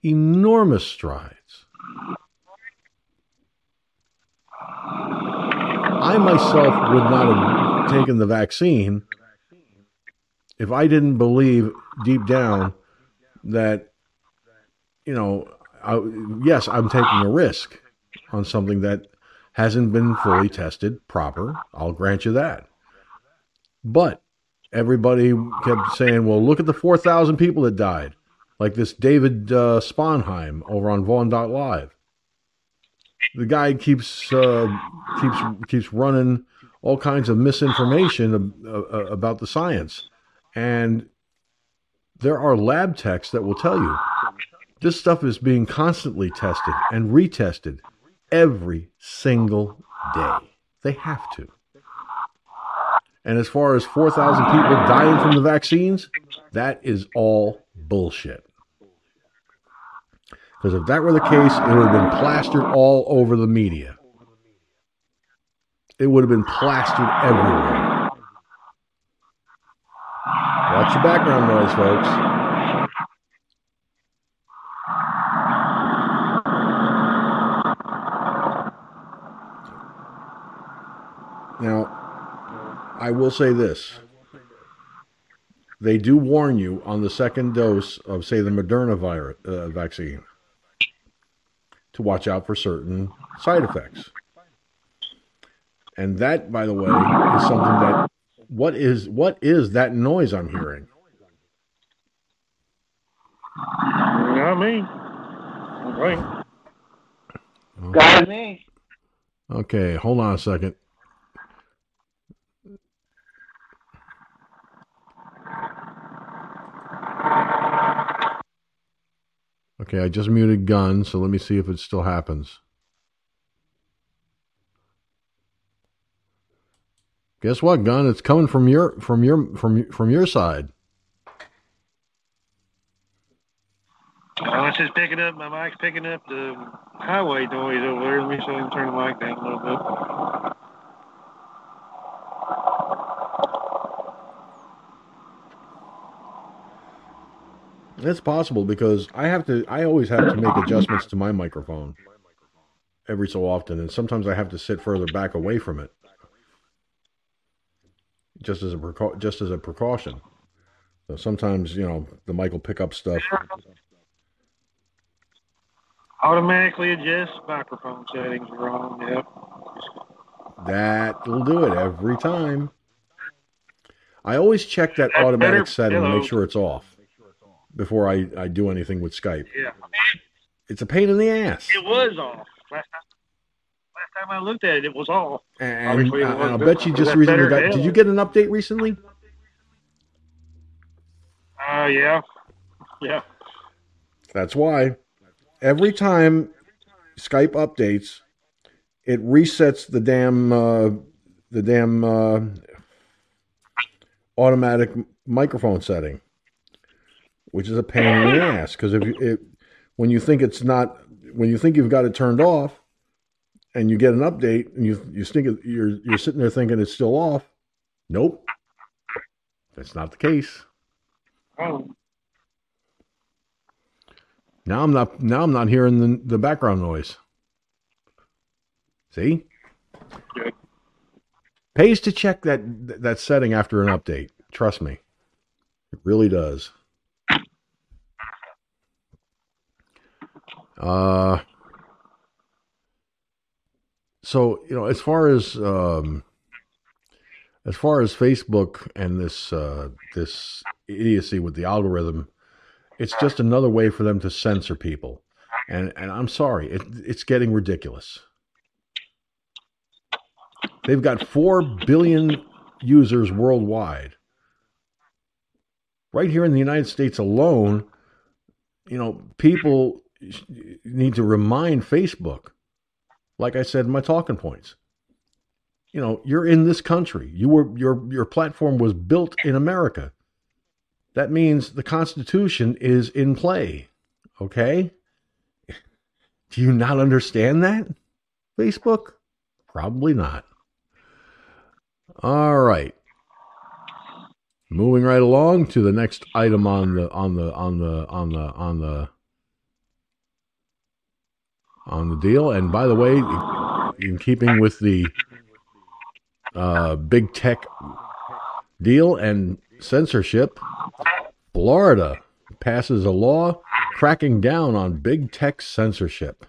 Enormous strides. I myself would not have taken the vaccine if I didn't believe deep down that, you know, I, yes, I'm taking a risk on something that hasn't been fully tested proper. I'll grant you that. But everybody kept saying, well, look at the 4,000 people that died, like this David uh, Sponheim over on Vaughn.live the guy keeps uh, keeps keeps running all kinds of misinformation uh, about the science, and there are lab techs that will tell you this stuff is being constantly tested and retested every single day. They have to. And as far as 4,000 people dying from the vaccines, that is all bullshit. Because if that were the case, it would have been plastered all over the media. It would have been plastered everywhere. Watch your background noise, folks. Now, I will say this. They do warn you on the second dose of, say, the Moderna virus, uh, vaccine to watch out for certain side effects. And that, by the way, is something that what is what is that noise I'm hearing? Not me. Right. Got me. Okay, hold on a second. Okay, I just muted gun, so let me see if it still happens. Guess what, gun? It's coming from your from your from from your side. Oh, it's just picking up. My mic's picking up the highway noise over there. Let me see if I can turn the mic down a little bit. It's possible because I have to. I always have to make adjustments to my microphone every so often, and sometimes I have to sit further back away from it, just as a just as a precaution. So sometimes, you know, the mic will pick up stuff. Automatically adjust microphone settings wrong. Yep. That'll do it every time. I always check that automatic setting to make sure it's off before I, I do anything with Skype. Yeah. It's a pain in the ass. It was off. Last time, last time I looked at it, it was off. And, and I'll bet you just recently got. Did you get an update recently? Uh, yeah. Yeah. That's why every time Skype updates, it resets the damn uh, the damn uh, automatic microphone setting, which is a pain in the ass. Because if you, it, when you think it's not, when you think you've got it turned off, and you get an update, and you you think it- you're you're sitting there thinking it's still off, nope, that's not the case. Oh, Now I'm not now I'm not hearing the the background noise. See? Pays to check that that setting after an update. Trust me. It really does. Uh so, you know, as far as um as far as Facebook and this uh this idiocy with the algorithm, it's just another way for them to censor people. And and I'm sorry, it, it's getting ridiculous. They've got 4 billion users worldwide. Right here in the United States alone, you know, people need to remind Facebook, like I said in my talking points. You know, you're in this country. You were your your platform was built in America. That means the Constitution is in play. Okay? Do you not understand that? Facebook? Probably not. All right. Moving right along to the next item on the on the on the on the on the on the deal. And by the way, in keeping with the uh, big tech deal and censorship, Florida passes a law cracking down on big tech censorship.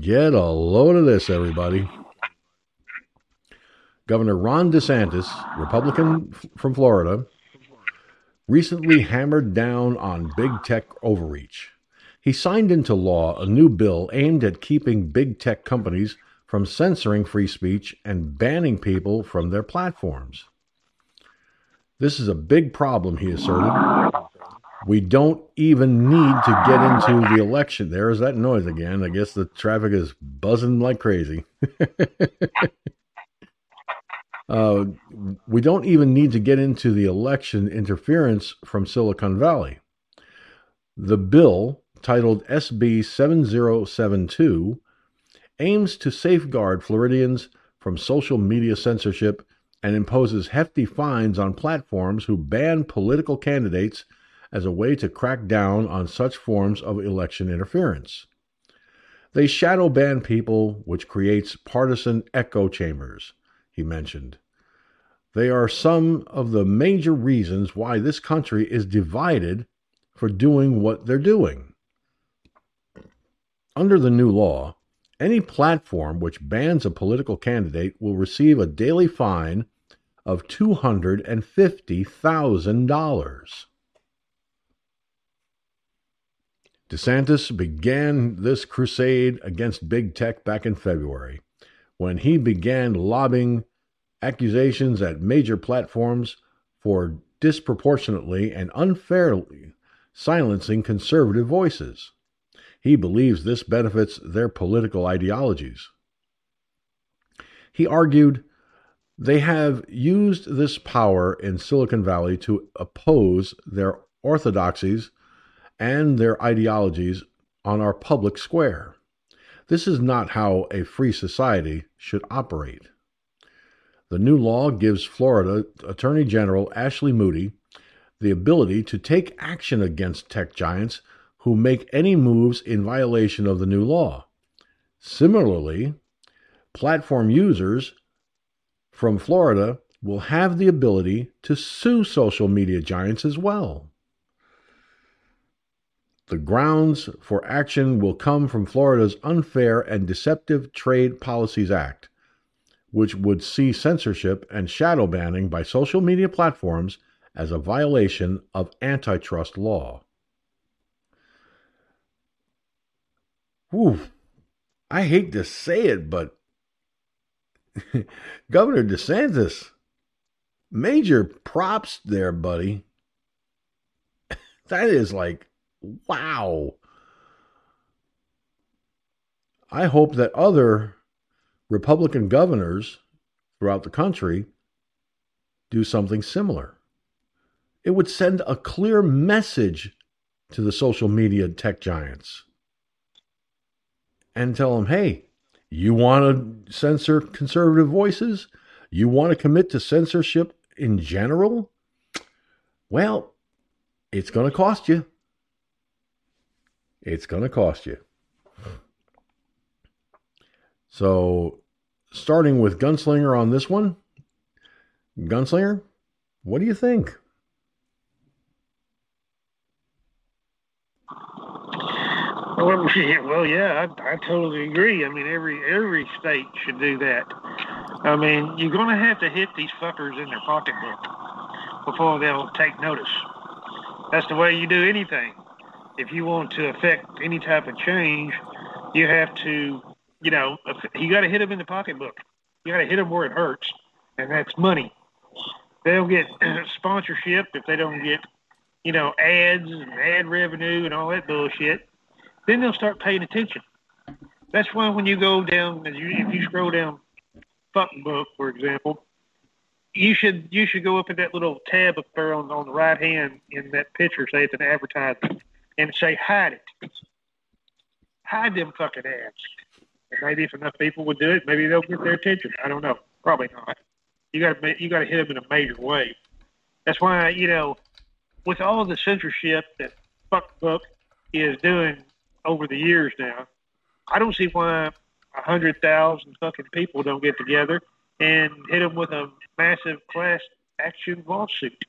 Get a load of this, everybody. Governor Ron DeSantis, Republican f- from Florida, recently hammered down on big tech overreach. He signed into law a new bill aimed at keeping big tech companies from censoring free speech and banning people from their platforms. This is a big problem, he asserted. We don't even need to get into the election. There's that noise again. I guess the traffic is buzzing like crazy. uh, we don't even need to get into the election interference from Silicon Valley. The bill, titled SB 7072, aims to safeguard Floridians from social media censorship and imposes hefty fines on platforms who ban political candidates as a way to crack down on such forms of election interference. They shadow ban people, which creates partisan echo chambers, he mentioned. They are some of the major reasons why this country is divided for doing what they're doing. Under the new law, any platform which bans a political candidate will receive a daily fine of $250,000. DeSantis began this crusade against big tech back in February when he began lobbying accusations at major platforms for disproportionately and unfairly silencing conservative voices. He believes this benefits their political ideologies. He argued they have used this power in Silicon Valley to oppose their orthodoxies and their ideologies on our public square. This is not how a free society should operate. The new law gives Florida Attorney General Ashley Moody the ability to take action against tech giants who make any moves in violation of the new law. Similarly, platform users from Florida will have the ability to sue social media giants as well. The grounds for action will come from Florida's Unfair and Deceptive Trade Policies Act, which would see censorship and shadow banning by social media platforms as a violation of antitrust law. I hate to say it, but Governor DeSantis, major props there, buddy. that is like, wow. I hope that other Republican governors throughout the country do something similar. It would send a clear message to the social media tech giants and tell them, hey, you want to censor conservative voices? You want to commit to censorship in general? Well, it's going to cost you. It's going to cost you. So, starting with Gunslinger on this one, Gunslinger, what do you think? Well, yeah, well, yeah, I, I totally agree. I mean, every every state should do that. I mean, you're going to have to hit these fuckers in their pocketbook before they'll take notice. That's the way you do anything. If you want to affect any type of change, you have to, you know, you got to hit them in the pocketbook. You got to hit them where it hurts, and that's money. They'll get sponsorship if they don't get, you know, ads and ad revenue and all that bullshit then they'll start paying attention. That's why when you go down, you, if you scroll down fucking book, for example, you should you should go up in that little tab up there on, on the right hand in that picture, say it's an advertisement, and say hide it. Hide them fucking ads. And maybe if enough people would do it, maybe they'll get their attention. I don't know. Probably not. You got to you got to hit them in a major way. That's why you know, with all the censorship that fuck book is doing over the years now. I don't see why a hundred thousand fucking people don't get together and hit them with a massive class action lawsuit.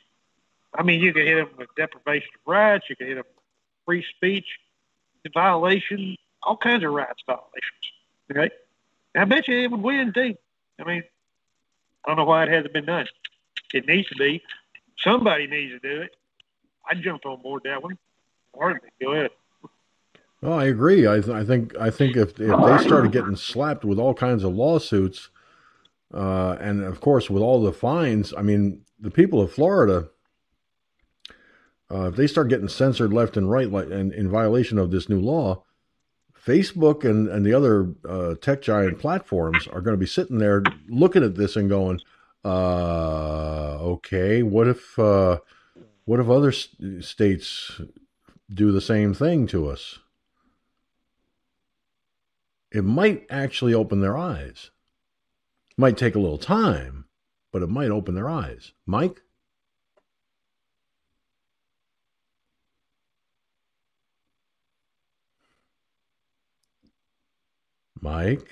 I mean, you could hit them with deprivation of rights. You could hit them with free speech violation, all kinds of rights violations. Okay, and I bet you it would win too. I mean, I don't know why it hasn't been done. It needs to be. Somebody needs to do it. I jumped on board that one. Hardly. Go ahead. Oh, I agree. I, th- I think I think if if they started getting slapped with all kinds of lawsuits, uh, and of course with all the fines, I mean the people of Florida, uh, if they start getting censored left and right, like in, in violation of this new law, Facebook and and the other uh, tech giant platforms are going to be sitting there looking at this and going, uh, okay, what if uh, what if other st- states do the same thing to us? It might actually open their eyes. It might take a little time, but it might open their eyes. Mike? Mike?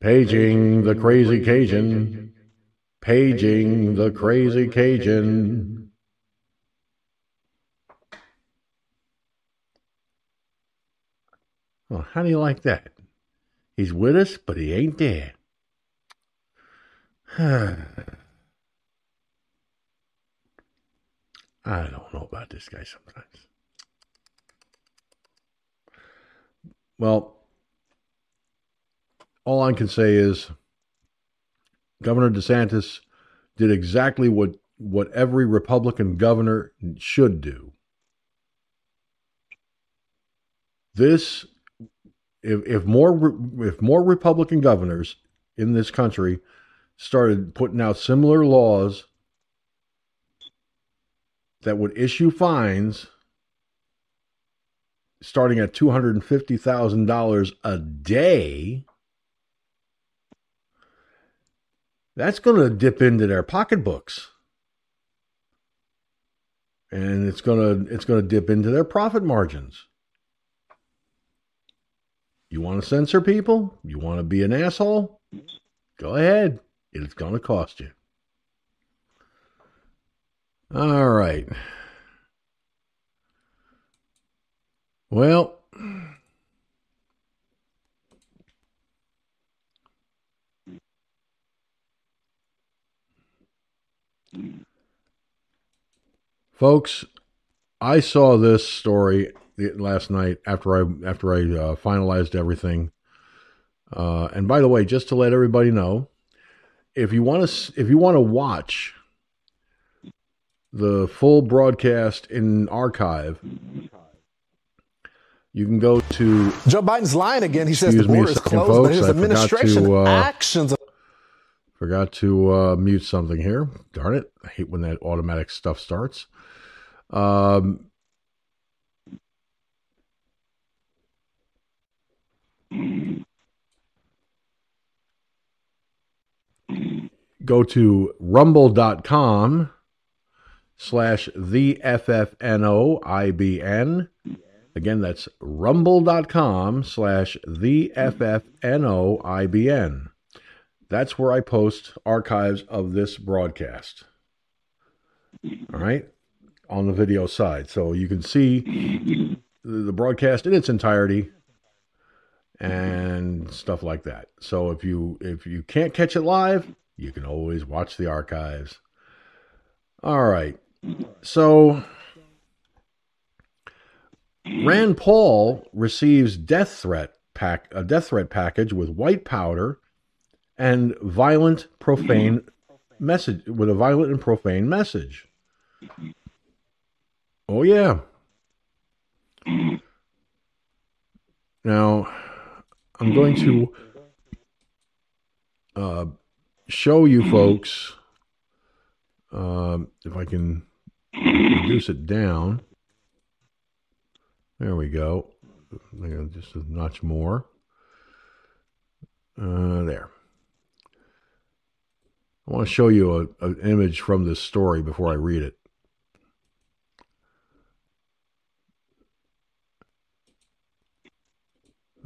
Paging the crazy Cajun. Paging the crazy Cajun. Well, how do you like that? He's with us, but he ain't there. I don't know about this guy sometimes. Well, all I can say is Governor DeSantis did exactly what, what every Republican governor should do. This if if more if more Republican governors in this country started putting out similar laws that would issue fines starting at $250,000 a day that's going to dip into their pocketbooks. And it's going to it's going to dip into their profit margins You want to censor people? You want to be an asshole? Go ahead. It's going to cost you. All right. Well, folks, I saw this story last night after I after I uh, finalized everything. Uh, and by the way, just to let everybody know, if you want to if you want to watch the full broadcast in archive, you can go to Joe Biden's lying again. He says the border is closed, folks. but his I administration to, uh, actions. Forgot to uh, mute something here. Darn it. I hate when that automatic stuff starts. Um, go to rumble.com slash the FFNOIBN. Again, that's rumble.com slash the FFNOIBN. That's where I post archives of this broadcast. All right, on the video side. So you can see the broadcast in its entirety and stuff like that. So if you if you can't catch it live, you can always watch the archives. All right. So Rand Paul receives death threat pack a death threat package with white powder and violent profane message with a violent and profane message. Oh yeah. Now I'm going to uh, show you folks um, if I can reduce it down. There we go. Just a notch more. Uh, there. I want to show you a, an image from this story before I read it.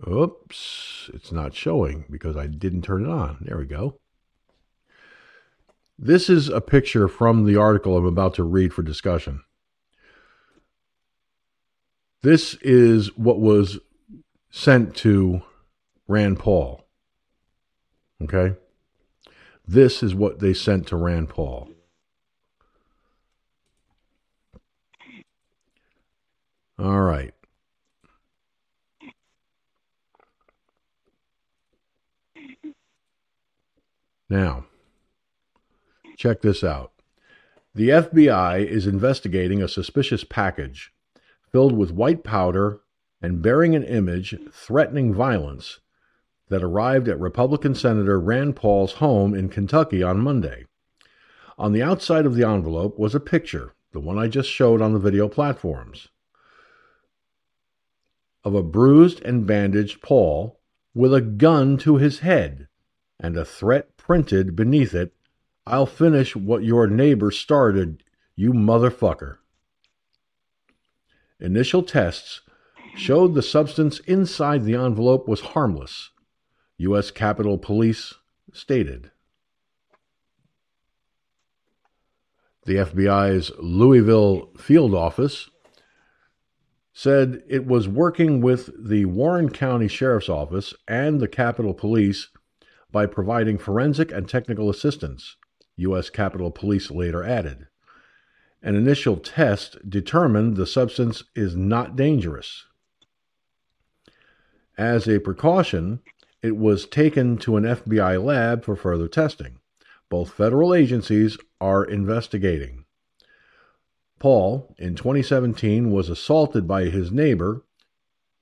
Oops, it's not showing because I didn't turn it on. There we go. This is a picture from the article I'm about to read for discussion. This is what was sent to Rand Paul. Okay? This is what they sent to Rand Paul. All right. Now, check this out. The FBI is investigating a suspicious package filled with white powder and bearing an image threatening violence that arrived at Republican Senator Rand Paul's home in Kentucky on Monday. On the outside of the envelope was a picture, the one I just showed on the video platforms, of a bruised and bandaged Paul with a gun to his head and a threat printed beneath it I'll finish what your neighbor started, you motherfucker. Initial tests showed the substance inside the envelope was harmless, U.S. Capitol Police stated. The FBI's Louisville field office said it was working with the Warren County Sheriff's Office and the Capitol Police by providing forensic and technical assistance, U.S. Capitol Police later added. An initial test determined the substance is not dangerous. As a precaution, it was taken to an FBI lab for further testing. Both federal agencies are investigating. Paul, in 2017, was assaulted by his neighbor,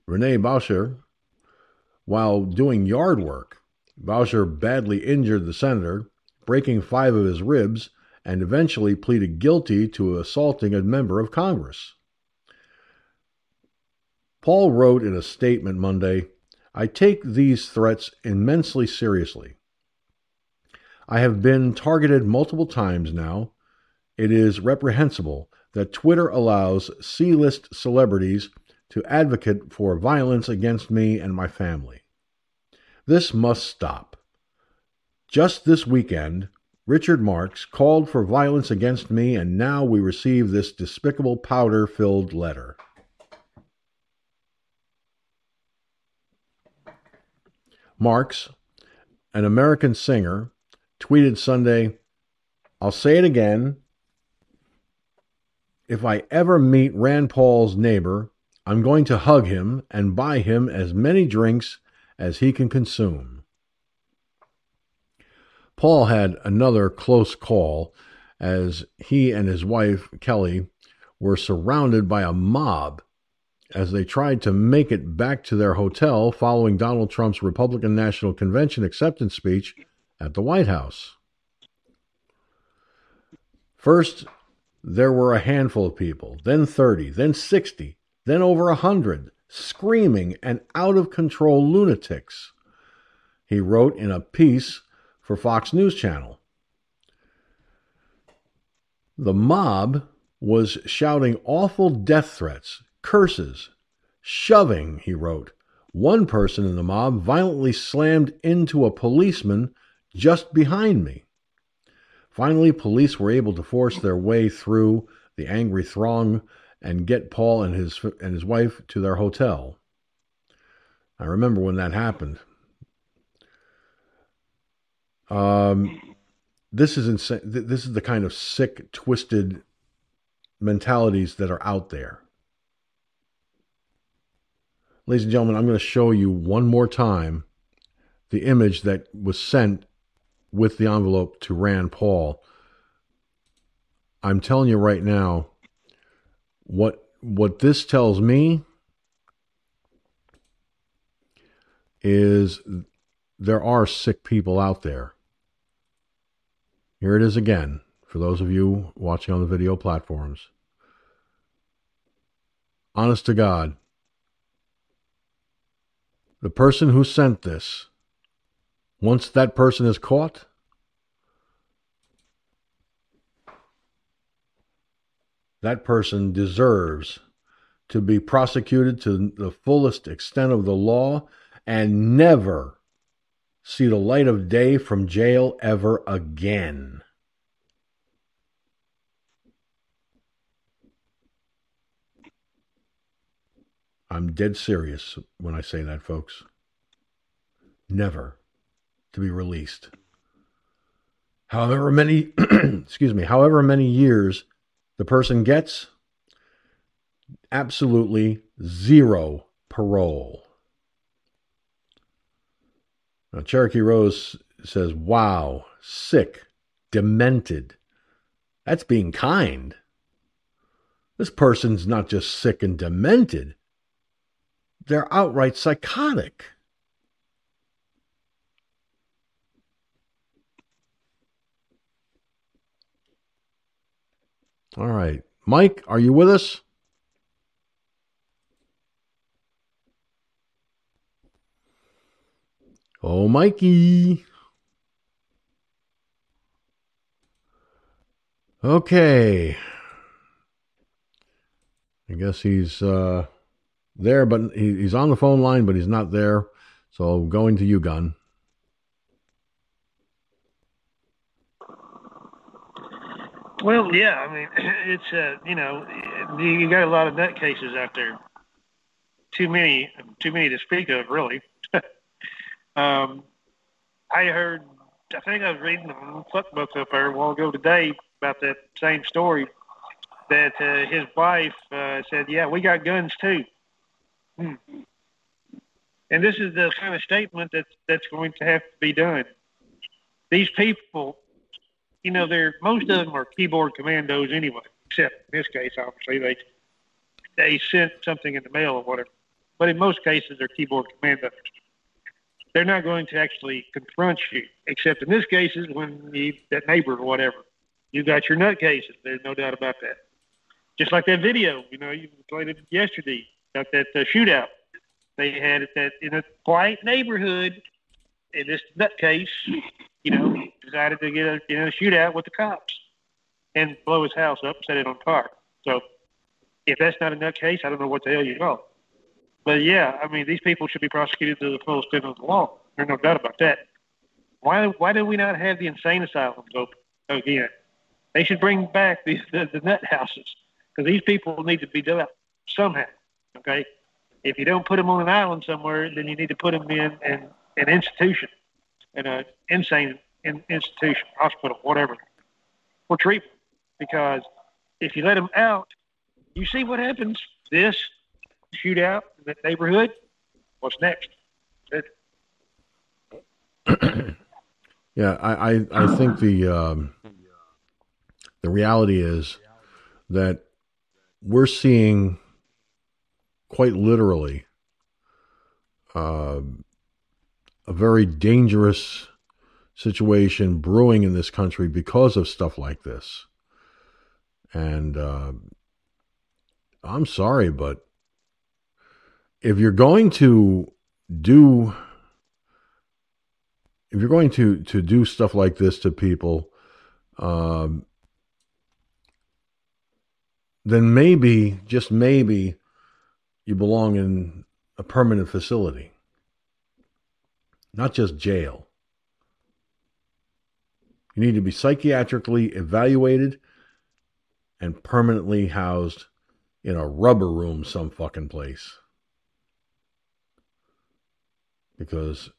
Rene Boucher, while doing yard work. Boucher badly injured the senator, breaking five of his ribs, and eventually pleaded guilty to assaulting a member of Congress. Paul wrote in a statement Monday I take these threats immensely seriously. I have been targeted multiple times now. It is reprehensible that Twitter allows C list celebrities to advocate for violence against me and my family. This must stop. Just this weekend, Richard Marx called for violence against me, and now we receive this despicable powder filled letter. Marx, an American singer, tweeted Sunday, I'll say it again. If I ever meet Rand Paul's neighbor, I'm going to hug him and buy him as many drinks as he can consume. Paul had another close call as he and his wife, Kelly, were surrounded by a mob as they tried to make it back to their hotel following Donald Trump's Republican National Convention acceptance speech at the White House. First, there were a handful of people, then 30, then 60, then over a 100, screaming and out of control lunatics. He wrote in a piece for Fox News Channel. The mob was shouting awful death threats, curses, shoving, he wrote. One person in the mob violently slammed into a policeman just behind me. Finally, police were able to force their way through the angry throng and get Paul and his and his wife to their hotel. I remember when that happened. Um, this is insane. This is the kind of sick, twisted mentalities that are out there. Ladies and gentlemen, I'm going to show you one more time the image that was sent with the envelope to Rand Paul. I'm telling you right now, what what this tells me is there are sick people out there. Here it is again for those of you watching on the video platforms. Honest to God, the person who sent this, once that person is caught, that person deserves to be prosecuted to the fullest extent of the law and never see the light of day from jail ever again. I'm dead serious when I say that, folks. Never to be released. However many, excuse me, however many years the person gets, absolutely zero parole. Now, Cherokee Rose says, Wow, sick, demented. That's being kind. This person's not just sick and demented, they're outright psychotic. All right. Mike, are you with us? Oh, Mikey. Okay. I guess he's uh, there, but he, he's on the phone line, but he's not there. So going to you, Gun. Well, yeah, I mean, it's uh, you know, you got a lot of nut cases out there. Too many, too many to speak of, really. Um, I heard, I think I was reading fuck book up there a while ago today about that same story that uh, his wife uh, said, "Yeah, we got guns too." Hmm. And this is the kind of statement that's that's going to have to be done. These people, you know, they're most of them are keyboard commandos anyway. Except in this case, obviously they they sent something in the mail or whatever. But in most cases, they're keyboard commandos they're not going to actually confront you, except in this case is when you, that neighbor or whatever. You got your nut cases. There's no doubt about that. Just like that video, you know, you played it yesterday about that uh, shootout. They had it that in a quiet neighborhood, in this nut case, you know, decided to get a, you know, shootout with the cops and blow his house up, set it on fire. So if that's not a nut case, I don't know what the hell you call. But yeah, I mean, these people should be prosecuted to the full extent of the law. There's no doubt about that. Why why do we not have the insane asylums open again? They should bring back these the, the nut houses because these people need to be dealt somehow. Okay, if you don't put them on an island somewhere, then you need to put them in an, an institution, in an insane in, institution, hospital, whatever, for treatment. Because if you let them out, you see what happens. This shootout in that neighborhood. What's next? yeah, I, I, I think the um, the reality is that we're seeing quite literally uh, a very dangerous situation brewing in this country because of stuff like this. And uh, I'm sorry, but if you're going to do if you're going to to do stuff like this to people um, then maybe just maybe you belong in a permanent facility not just jail you need to be psychiatrically evaluated and permanently housed in a rubber room some fucking place because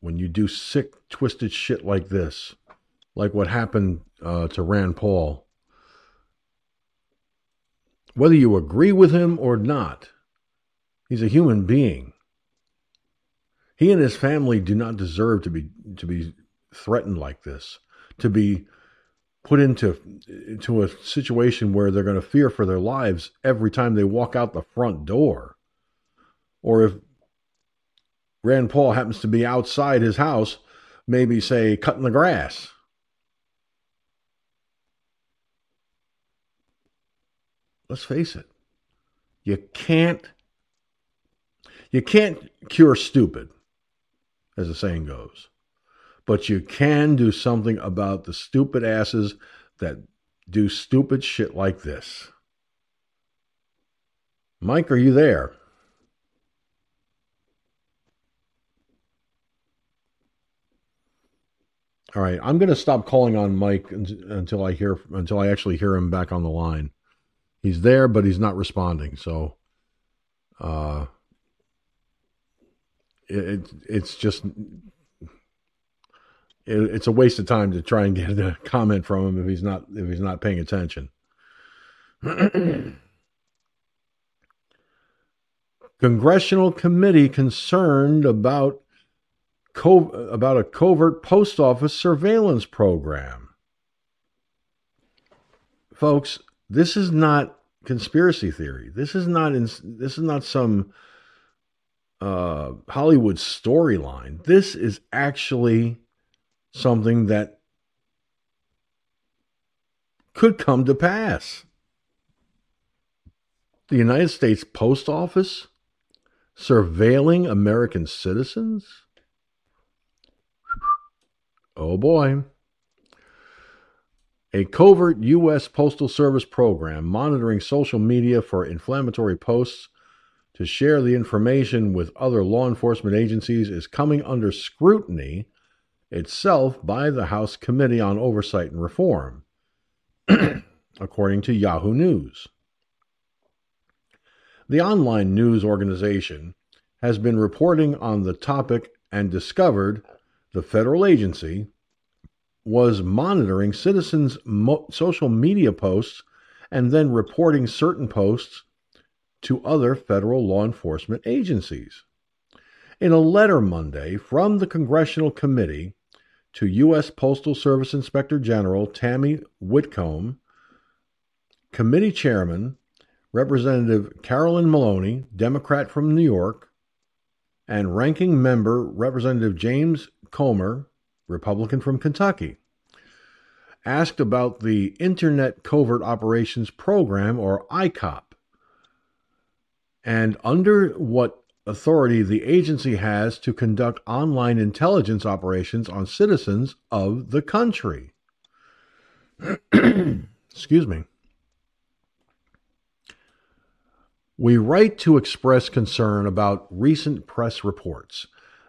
when you do sick, twisted shit like this, like what happened uh, to Rand Paul, whether you agree with him or not, he's a human being. He and his family do not deserve to be to be threatened like this, to be put into into a situation where they're going to fear for their lives every time they walk out the front door. Or if Rand Paul happens to be outside his house, maybe, say, cutting the grass. Let's face it. You can't you can't cure stupid, as the saying goes. But you can do something about the stupid asses that do stupid shit like this. Mike, are you there? All right, I'm going to stop calling on Mike until I hear until I actually hear him back on the line. He's there, but he's not responding. So, uh, it, it's just it, it's a waste of time to try and get a comment from him if he's not if he's not paying attention. Congressional committee concerned about co- about a covert post office surveillance program. Folks, this is not conspiracy theory. This is not in, this is not some uh, Hollywood storyline. This is actually something that could come to pass. The United States Post Office surveilling American citizens? Oh boy. A covert U.S. Postal Service program monitoring social media for inflammatory posts to share the information with other law enforcement agencies is coming under scrutiny itself by the House Committee on Oversight and Reform, according to Yahoo News. The online news organization has been reporting on the topic and discovered the federal agency was monitoring citizens' mo- social media posts and then reporting certain posts to other federal law enforcement agencies. In a letter Monday from the Congressional Committee to U.S. Postal Service Inspector General Tammy Whitcomb, Committee Chairman Representative Carolyn Maloney, Democrat from New York, and Ranking Member Representative James Comer, Republican from Kentucky, asked about the Internet Covert Operations Program, or ICOP, and under what authority the agency has to conduct online intelligence operations on citizens of the country. Excuse me. We write to express concern about recent press reports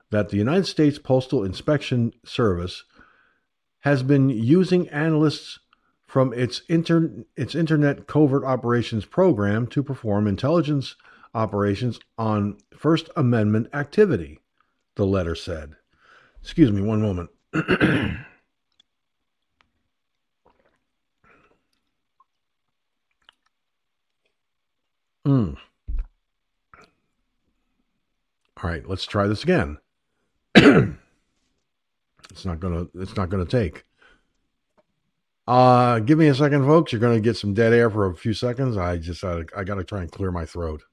that the United States Postal Inspection Service has been using analysts from its, inter- its Internet Covert Operations Program to perform intelligence operations on First Amendment activity, the letter said. Excuse me one moment. mm. All right, let's try this again. it's not gonna. It's not gonna take. Uh, give me a second, folks. You're gonna get some dead air for a few seconds. I just I, I got to try and clear my throat.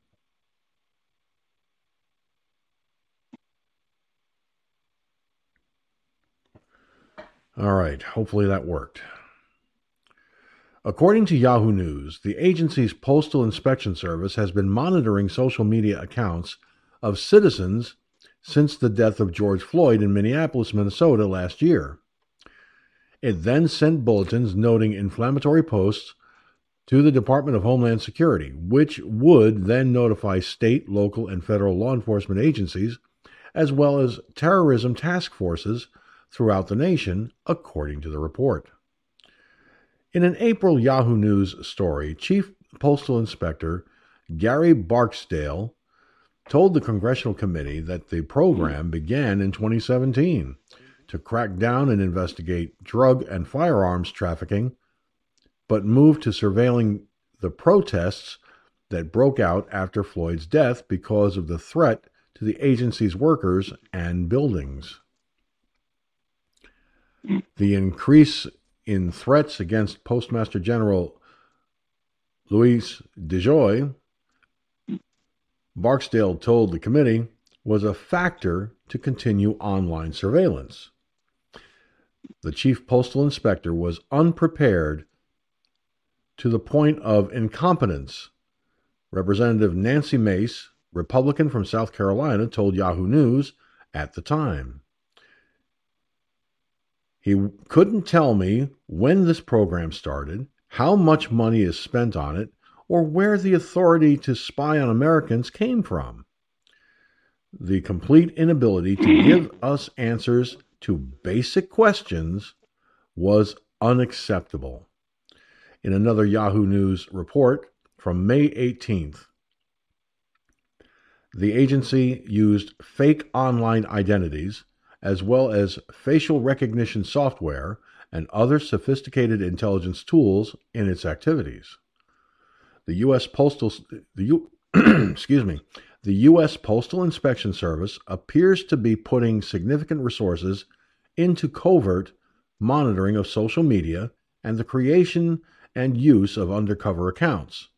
All right. Hopefully that worked. According to Yahoo News, the agency's Postal Inspection Service has been monitoring social media accounts of citizens since the death of George Floyd in Minneapolis, Minnesota last year. It then sent bulletins noting inflammatory posts to the Department of Homeland Security, which would then notify state, local, and federal law enforcement agencies, as well as terrorism task forces throughout the nation, according to the report. In an April Yahoo News story, Chief Postal Inspector Gary Barksdale told the Congressional Committee that the program began in 2017 to crack down and investigate drug and firearms trafficking, but moved to surveilling the protests that broke out after Floyd's death because of the threat to the agency's workers and buildings. The increase in threats against Postmaster General Louis DeJoy Barksdale told the committee, was a factor to continue online surveillance. The chief postal inspector was unprepared to the point of incompetence. Representative Nancy Mace, Republican from South Carolina, told Yahoo News at the time. He couldn't tell me when this program started, how much money is spent on it, or where the authority to spy on Americans came from. The complete inability to give us answers to basic questions was unacceptable. In another Yahoo News report from May 18th, the agency used fake online identities as well as facial recognition software and other sophisticated intelligence tools in its activities. The U.S. Postal the U, excuse me, the U.S. Postal Inspection Service appears to be putting significant resources into covert monitoring of social media and the creation and use of undercover accounts.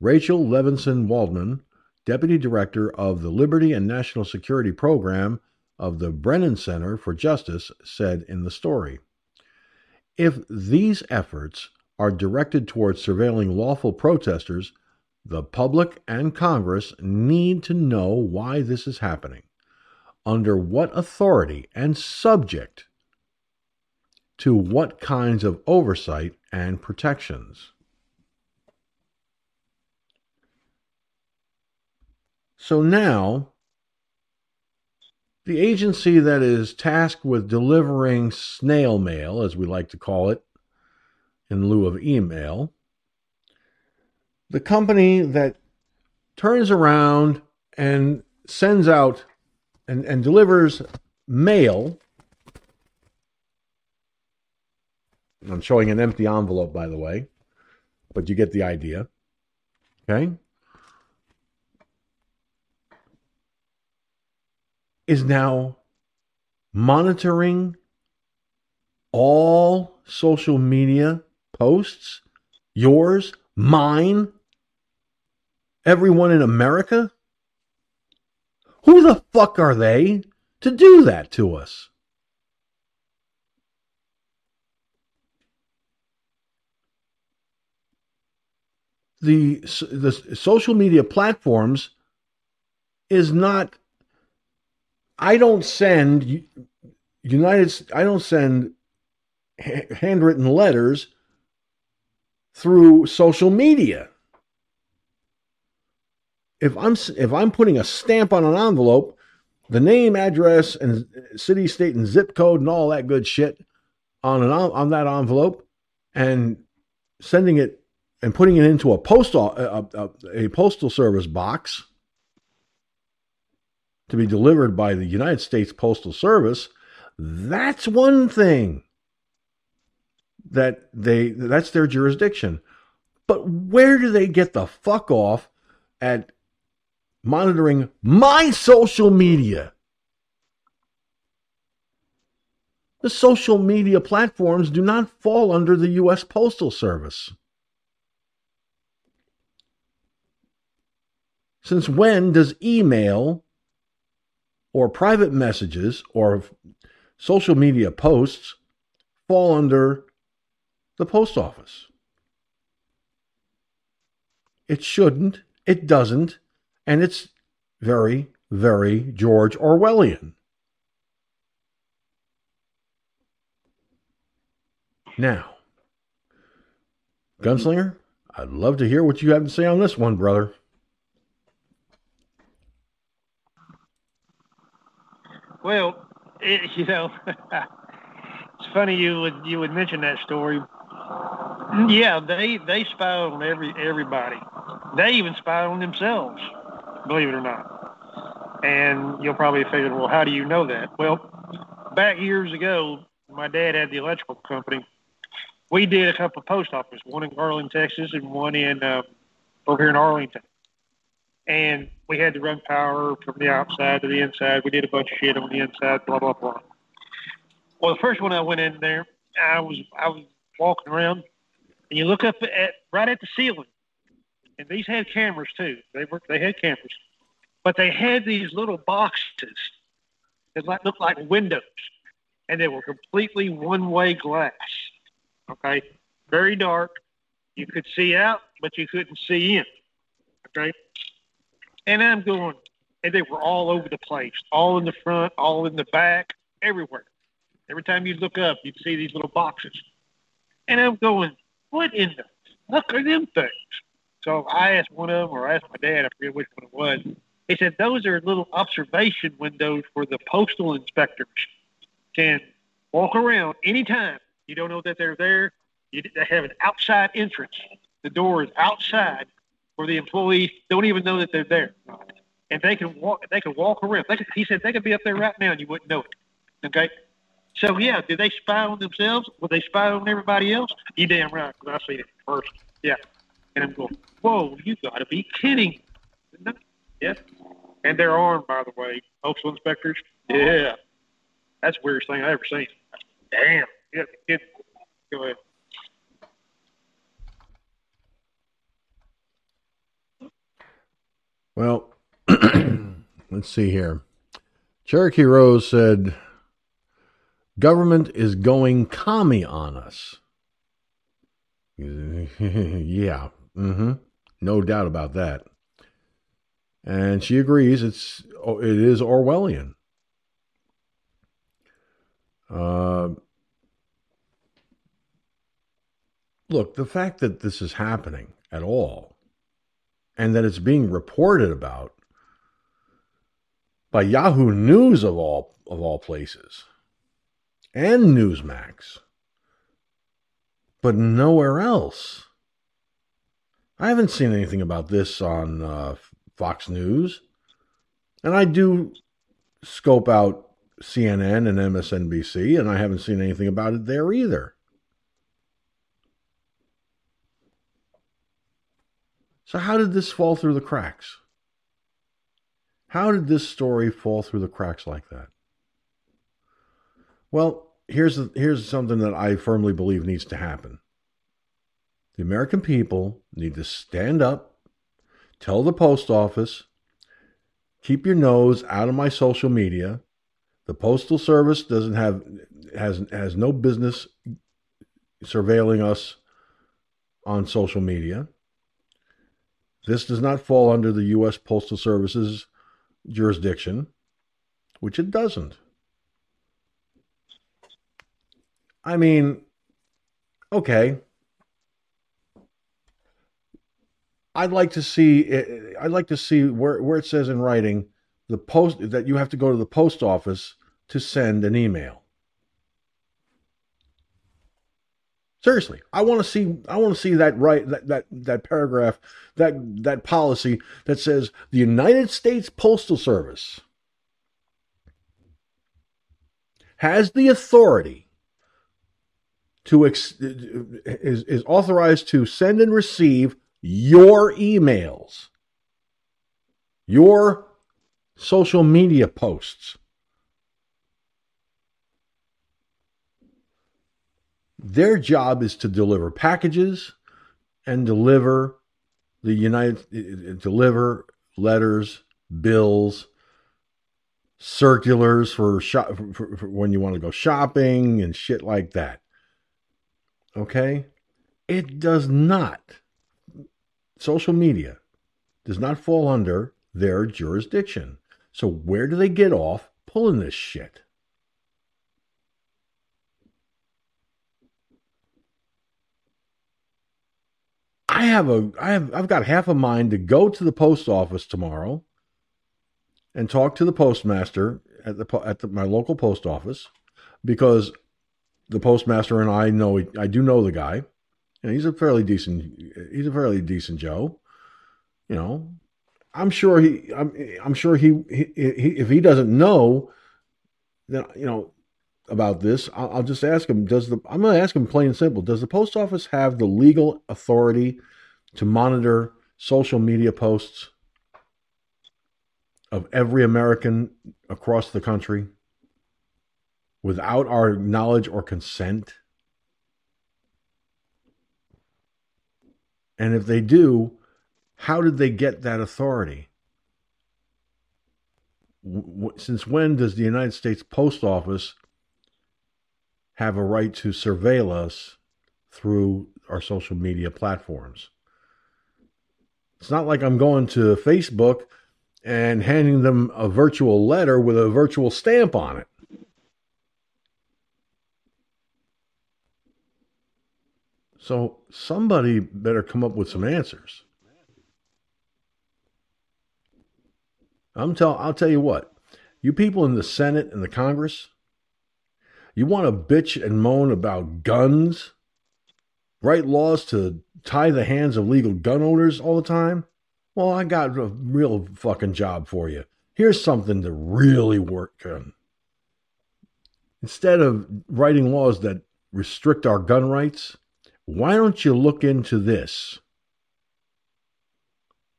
Rachel Levinson Waldman, Deputy Director of the Liberty and National Security Program of the Brennan Center for Justice, said in the story. If these efforts are directed towards surveilling lawful protesters, the public and Congress need to know why this is happening, under what authority, and subject to what kinds of oversight and protections. So now, the agency that is tasked with delivering snail mail, as we like to call it, in lieu of email. The company that turns around and sends out and, and delivers mail. I'm showing an empty envelope, by the way, but you get the idea. Okay? Is now monitoring all social media posts? Yours? Mine? Everyone in America? Who the fuck are they to do that to us? The, the social media platforms is not I don't send United I don't send handwritten letters through social media. if I'm if I'm putting a stamp on an envelope, the name, address, and city, state, and zip code, and all that good shit on an on that envelope, and sending it and putting it into a postal a, a, a postal service box to be delivered by the United States Postal Service, that's one thing that they that's their jurisdiction. But where do they get the fuck off at monitoring my social media? The social media platforms do not fall under the US Postal Service. Since when does email or private messages or social media posts fall under the post office? It shouldn't, it doesn't, and it's very, very George Orwellian. Now, Gunslinger, I'd love to hear what you have to say on this one, brother. Well, it, you know, it's funny you would you would mention that story. Yeah, they they spy on every everybody. They even spy on themselves, believe it or not. And you'll probably figure, well, how do you know that? Well, back years ago, my dad had the electrical company. We did a couple of post offices, one in Garland, Texas, and one in uh, over here in Arlington and we had to run power from the outside to the inside. We did a bunch of shit on the inside, blah blah blah. Well, the first one I went in there, I was I was walking around, and you look up at right at the ceiling, and these had cameras too. They were they had cameras, but they had these little boxes that like looked like windows, and they were completely one way glass. Okay, very dark. You could see out, but you couldn't see in. Okay, and I'm going, and they were all over the place, all in the front, all in the back, everywhere. Every time you look up, you'd see these little boxes. And I'm going, what in the fuck are them things? So I asked one of them, or I asked my dad, I forget which one it was. He said, those are little observation windows for the postal inspectors can walk around anytime. You don't know that they're there. You, they have an outside entrance. The door is outside where the employees don't even know that they're there, and they can walk. They can walk around. They could, he said they could be up there right now and you wouldn't know it. Okay. So yeah, did they spy on themselves? Would they spy on everybody else? You damn right, because I seen it first. Yeah, and I'm going, whoa, you got to be kidding! Yeah, and they're armed, by the way, postal inspectors. Yeah, that's the weirdest thing I ever seen. Damn, be. Go ahead. Well, let's see here. Cherokee Rose said, Government is going commie on us. yeah, mm-hmm. no doubt about that. And she agrees it's it is Orwellian. Uh, look, the fact that this is happening at all and that it's being reported about by Yahoo News of all of all places and Newsmax, but nowhere else. I haven't seen anything about this on uh, Fox News, and I do scope out CNN and MSNBC, and I haven't seen anything about it there either. So, how did this fall through the cracks? How did this story fall through the cracks like that? Well, here's, here's something that I firmly believe needs to happen. The American people need to stand up, tell the post office, keep your nose out of my social media. The postal service doesn't have has has no business surveilling us on social media. This does not fall under the U.S. Postal Service's jurisdiction, which it doesn't. I mean, okay. I'd like to see. Eh, I'd like to see where where it says in writing the post that you have to go to the post office to send an email. Seriously, I want to see. I want to see that right. That that that paragraph. That that policy that says the United States Postal Service has the authority to ex- is, is authorized to send and receive your emails, your social media posts. Their job is to deliver packages and deliver the United deliver letters, bills, circulars for, shop, for, for when you want to go shopping and shit like that. Okay? It does not. Social media does not fall under their jurisdiction. So where do they get off pulling this shit? I have a I have I've got half a mind to go to the post office tomorrow and talk to the postmaster at the at the, my local post office because the postmaster and I know I do know the guy, and he's a fairly decent he's a fairly decent Joe. You know, I'm sure he I'm I'm sure he, he, he if he doesn't know, then you know about this, I'll, I'll just ask him. Does the I'm going to ask him plain and simple. Does the post office have the legal authority to monitor social media posts of every American across the country without our knowledge or consent? And if they do, how did they get that authority? Since when does the United States Post Office have a right to surveil us through our social media platforms? It's not like I'm going to Facebook and handing them a virtual letter with a virtual stamp on it. So somebody better come up with some answers. I'm tell I'll tell you what. You people in the Senate and the Congress, you want to bitch and moan about guns, write laws to tie the hands of legal gun owners all the time? Well, I got a real fucking job for you. Here's something to really work on. Instead of writing laws that restrict our gun rights, why don't you look into this?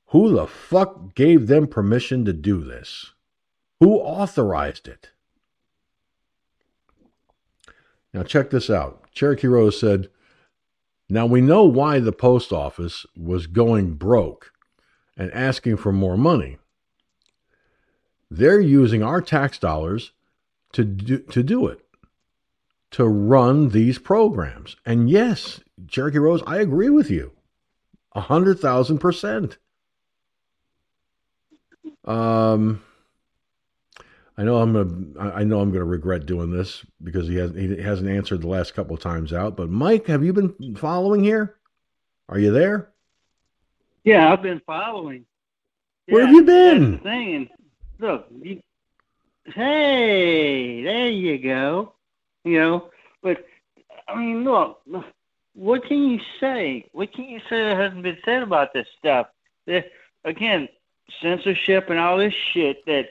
Who the fuck gave them permission to do this? Who authorized it? Now, check this out. Cherokee Rose said, Now we know why the post office was going broke and asking for more money. They're using our tax dollars to do, to do it, to run these programs. And yes, Cherokee Rose, I agree with you. A hundred thousand percent. Um, I know I'm gonna. I know I'm gonna regret doing this because he has he hasn't answered the last couple of times out. But Mike, have you been following here? Are you there? Yeah, I've been following. Where Yeah, have you been? Thing. Look, you, hey, there you go. You know, but I mean, look, what can you say? What can you say that hasn't been said about this stuff? Again, censorship and all this shit that,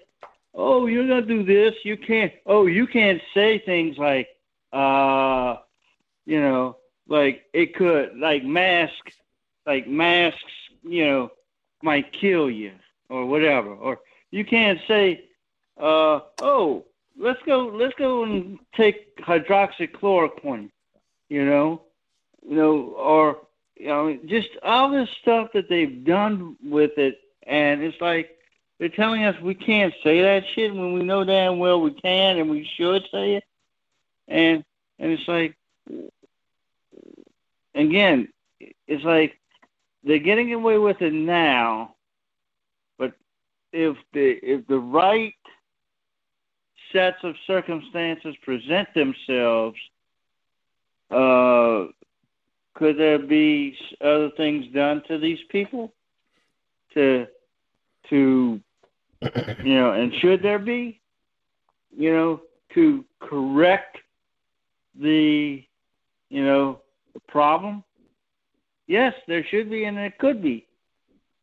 oh, you're gonna do this, you can't. Oh, you can't say things like, uh, you know, like it could, like masks, like masks, you know, might kill you or whatever. Or you can't say, uh, oh, let's go, let's go and take hydroxychloroquine, you know, you know, or you know, just all this stuff that they've done with it, and it's like they're telling us we can't say that shit when we know damn well we can and we should say it, and and it's like, again, it's like they're getting away with it now, but if the if the right sets of circumstances present themselves, uh, could there be other things done to these people? to to you know, and should there be, you know, to correct the you know the problem? Yes, there should be, and it could be.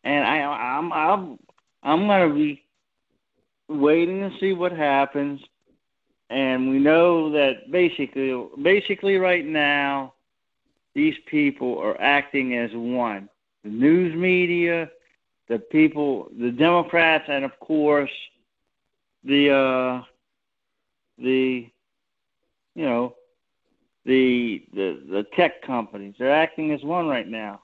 And I, I'm, I'm, I'm going to be waiting to see what happens. And we know that basically, basically right now, these people are acting as one. The news media, the people, the Democrats, and of course, the uh, the you know the the the tech companies. They're acting as one right now.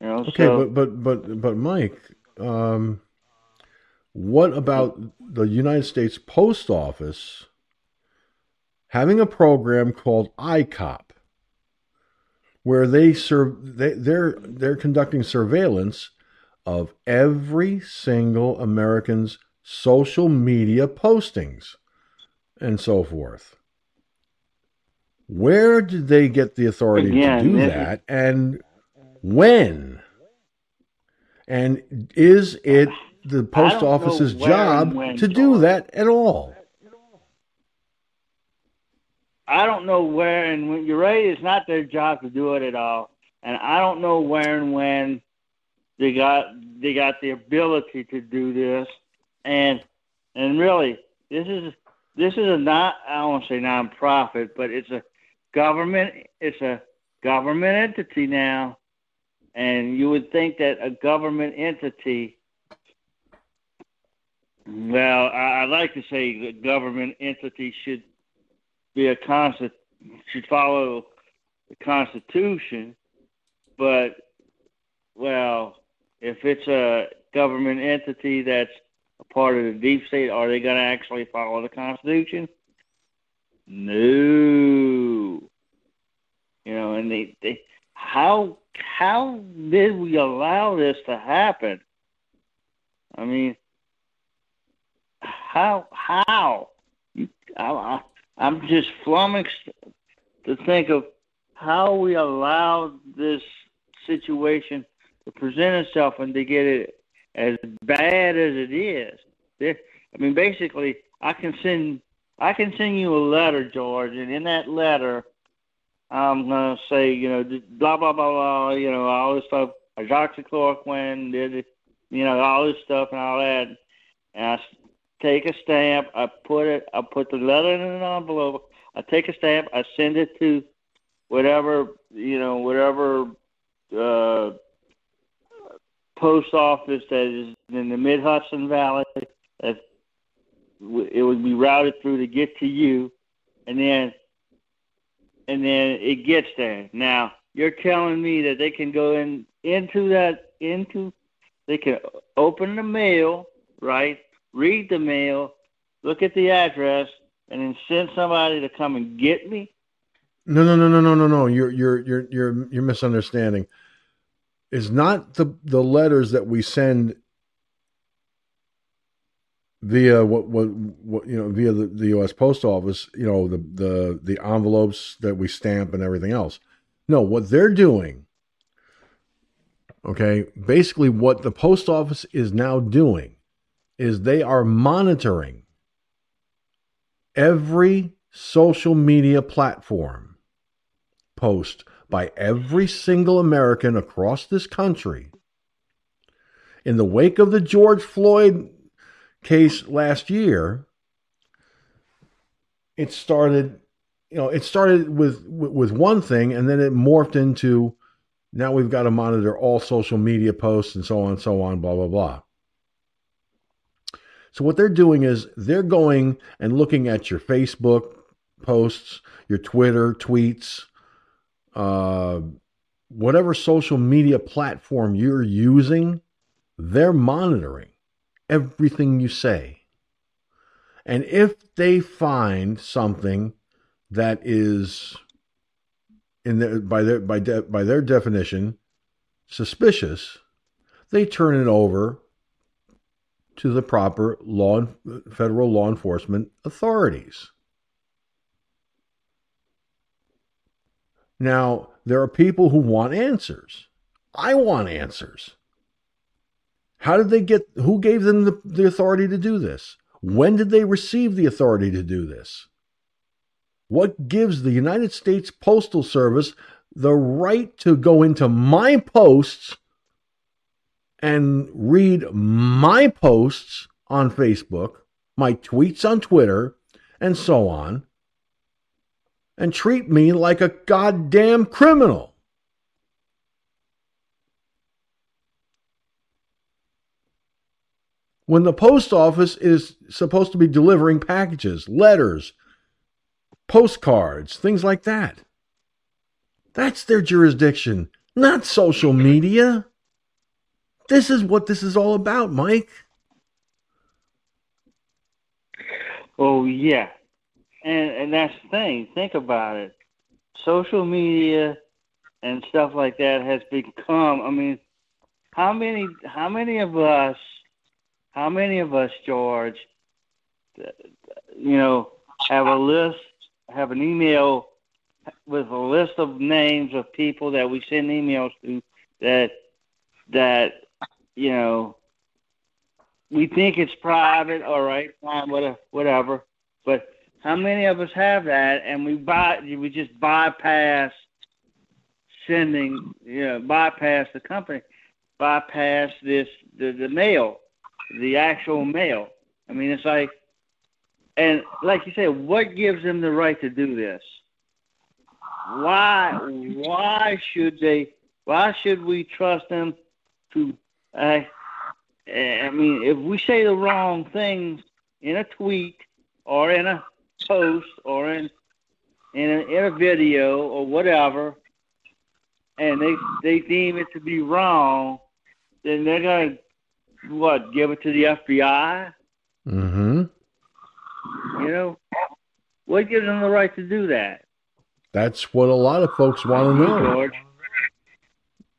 You know, Okay, so, but but but but Mike, um, what about the United States Post Office having a program called ICOP, where they serve they they're they're conducting surveillance of every single American's social media postings and so forth. Where did they get the authority Again, to do that, and when? And is it the post office's job to do that at all? I don't know where and when. You're right. It's not their job to do it at all, and I don't know where and when they got they got the ability to do this. And and really, this is this is a not I to say nonprofit, but it's a government. It's a government entity now, and you would think that a government entity. Well, I, like to say the government entity should be a constant should follow the Constitution, but well, if it's a government entity that's a part of the deep state, are they going to actually follow the Constitution? No. You know, and they, they how how did we allow this to happen? I mean, how how I, I'm just flummoxed to think of how we allowed this situation present itself and to get it as bad as it is. I mean, basically, I can send I can send you a letter, George, and in that letter, I'm gonna say, you know, blah blah blah blah, you know, all this stuff, hydroxychloroquine, did you know, all this stuff and all that, and I take a stamp, I put it, I put the letter in an envelope, I take a stamp, I send it to whatever, you know, whatever uh, post office that is in the Mid Hudson Valley. That it would be routed through to get to you, and then and then it gets there. Now you're telling me that they can go in into that into they can open the mail, right? Read the mail, look at the address, and then send somebody to come and get me. No, no, no, no, no, no, no. You're you're you're you're you're misunderstanding. Is not the the letters that we send via what what what you know via the, the U.S. Post Office. You know the the the envelopes that we stamp and everything else. No, what they're doing. Okay, basically, what the post office is now doing is they are monitoring every social media platform post by every single American across this country. In the wake of the George Floyd case last year, it started, you know, it started with with one thing and then it morphed into now we've got to monitor all social media posts and so on and so on, blah blah blah. So what they're doing is they're going and looking at your Facebook posts, your Twitter tweets, uh, whatever social media platform you're using, they're monitoring everything you say. And if they find something that is in their, by their by de, by their definition suspicious, they turn it over to the proper law federal law enforcement authorities. Now, there are people who want answers. I want answers. How did they get, who gave them the, the authority to do this? When did they receive the authority to do this? What gives the United States Postal Service the right to go into my posts and read my posts on Facebook, my tweets on Twitter, and so on, and treat me like a goddamn criminal? When the post office is supposed to be delivering packages, letters, postcards, things like that. That's their jurisdiction, not social media. This is what this is all about, Mike. Oh yeah, and and that's the thing. Think about it. Social media and stuff like that has become. I mean, how many how many of us, how many of us, George, you know, have a list, have an email with a list of names of people that we send emails to that that you know we think it's private, all right, fine, whatever, whatever. But how many of us have that, and we buy, we just bypass sending, you know, bypass the company, bypass this the, the mail, the actual mail. I mean, it's like, and like you said, what gives them the right to do this? Why? Why should they? Why should we trust them to? Uh, I mean, if we say the wrong things in a tweet or in a post or in in a, in a video or whatever, and they they deem it to be wrong, then they're gonna what give it to the FBI? Mm-hmm. You know, what gives them the right to do that? That's what a lot of folks want to know. George.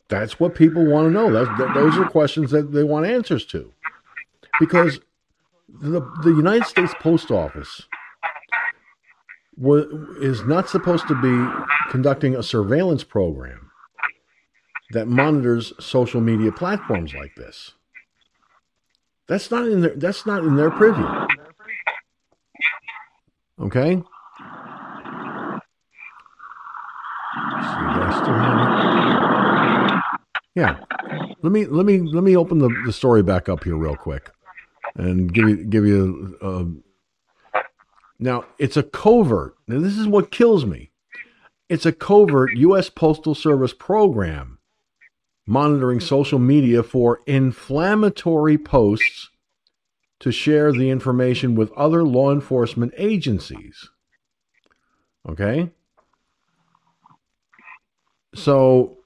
That's what people want to know. That, those are questions that they want answers to. Because the, the United States Post Office is not supposed to be conducting a surveillance program that monitors social media platforms like this. That's not in their that's not in their privy. Okay? Yeah. Let me let me let me open the, the story back up here real quick and give you give you a, now it's a covert. Now this is what kills me. It's a covert US Postal Service program monitoring social media for inflammatory posts to share the information with other law enforcement agencies. Okay? So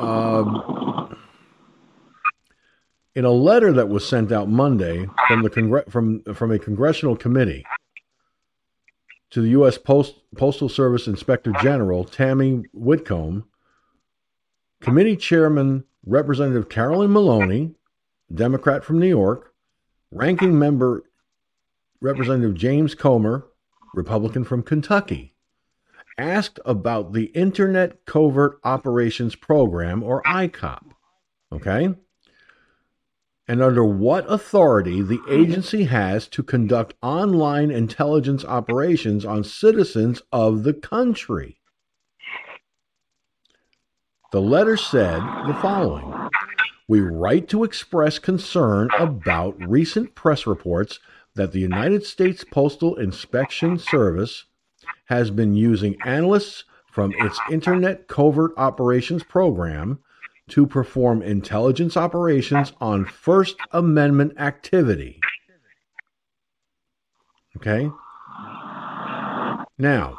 um, in a letter that was sent out Monday from the from from a congressional committee to the U.S. Post- Postal Service Inspector General Tammy Whitcomb, committee chairman Representative Carolyn Maloney, Democrat from New York, ranking member Representative James Comer, Republican from Kentucky, asked about the Internet Covert Operations Program, or ICOP. Okay? And under what authority the agency has to conduct online intelligence operations on citizens of the country. The letter said the following We write to express concern about recent press reports that the United States Postal Inspection Service has been using analysts from its Internet Covert Operations Program to perform intelligence operations on First Amendment activity. Okay? Now,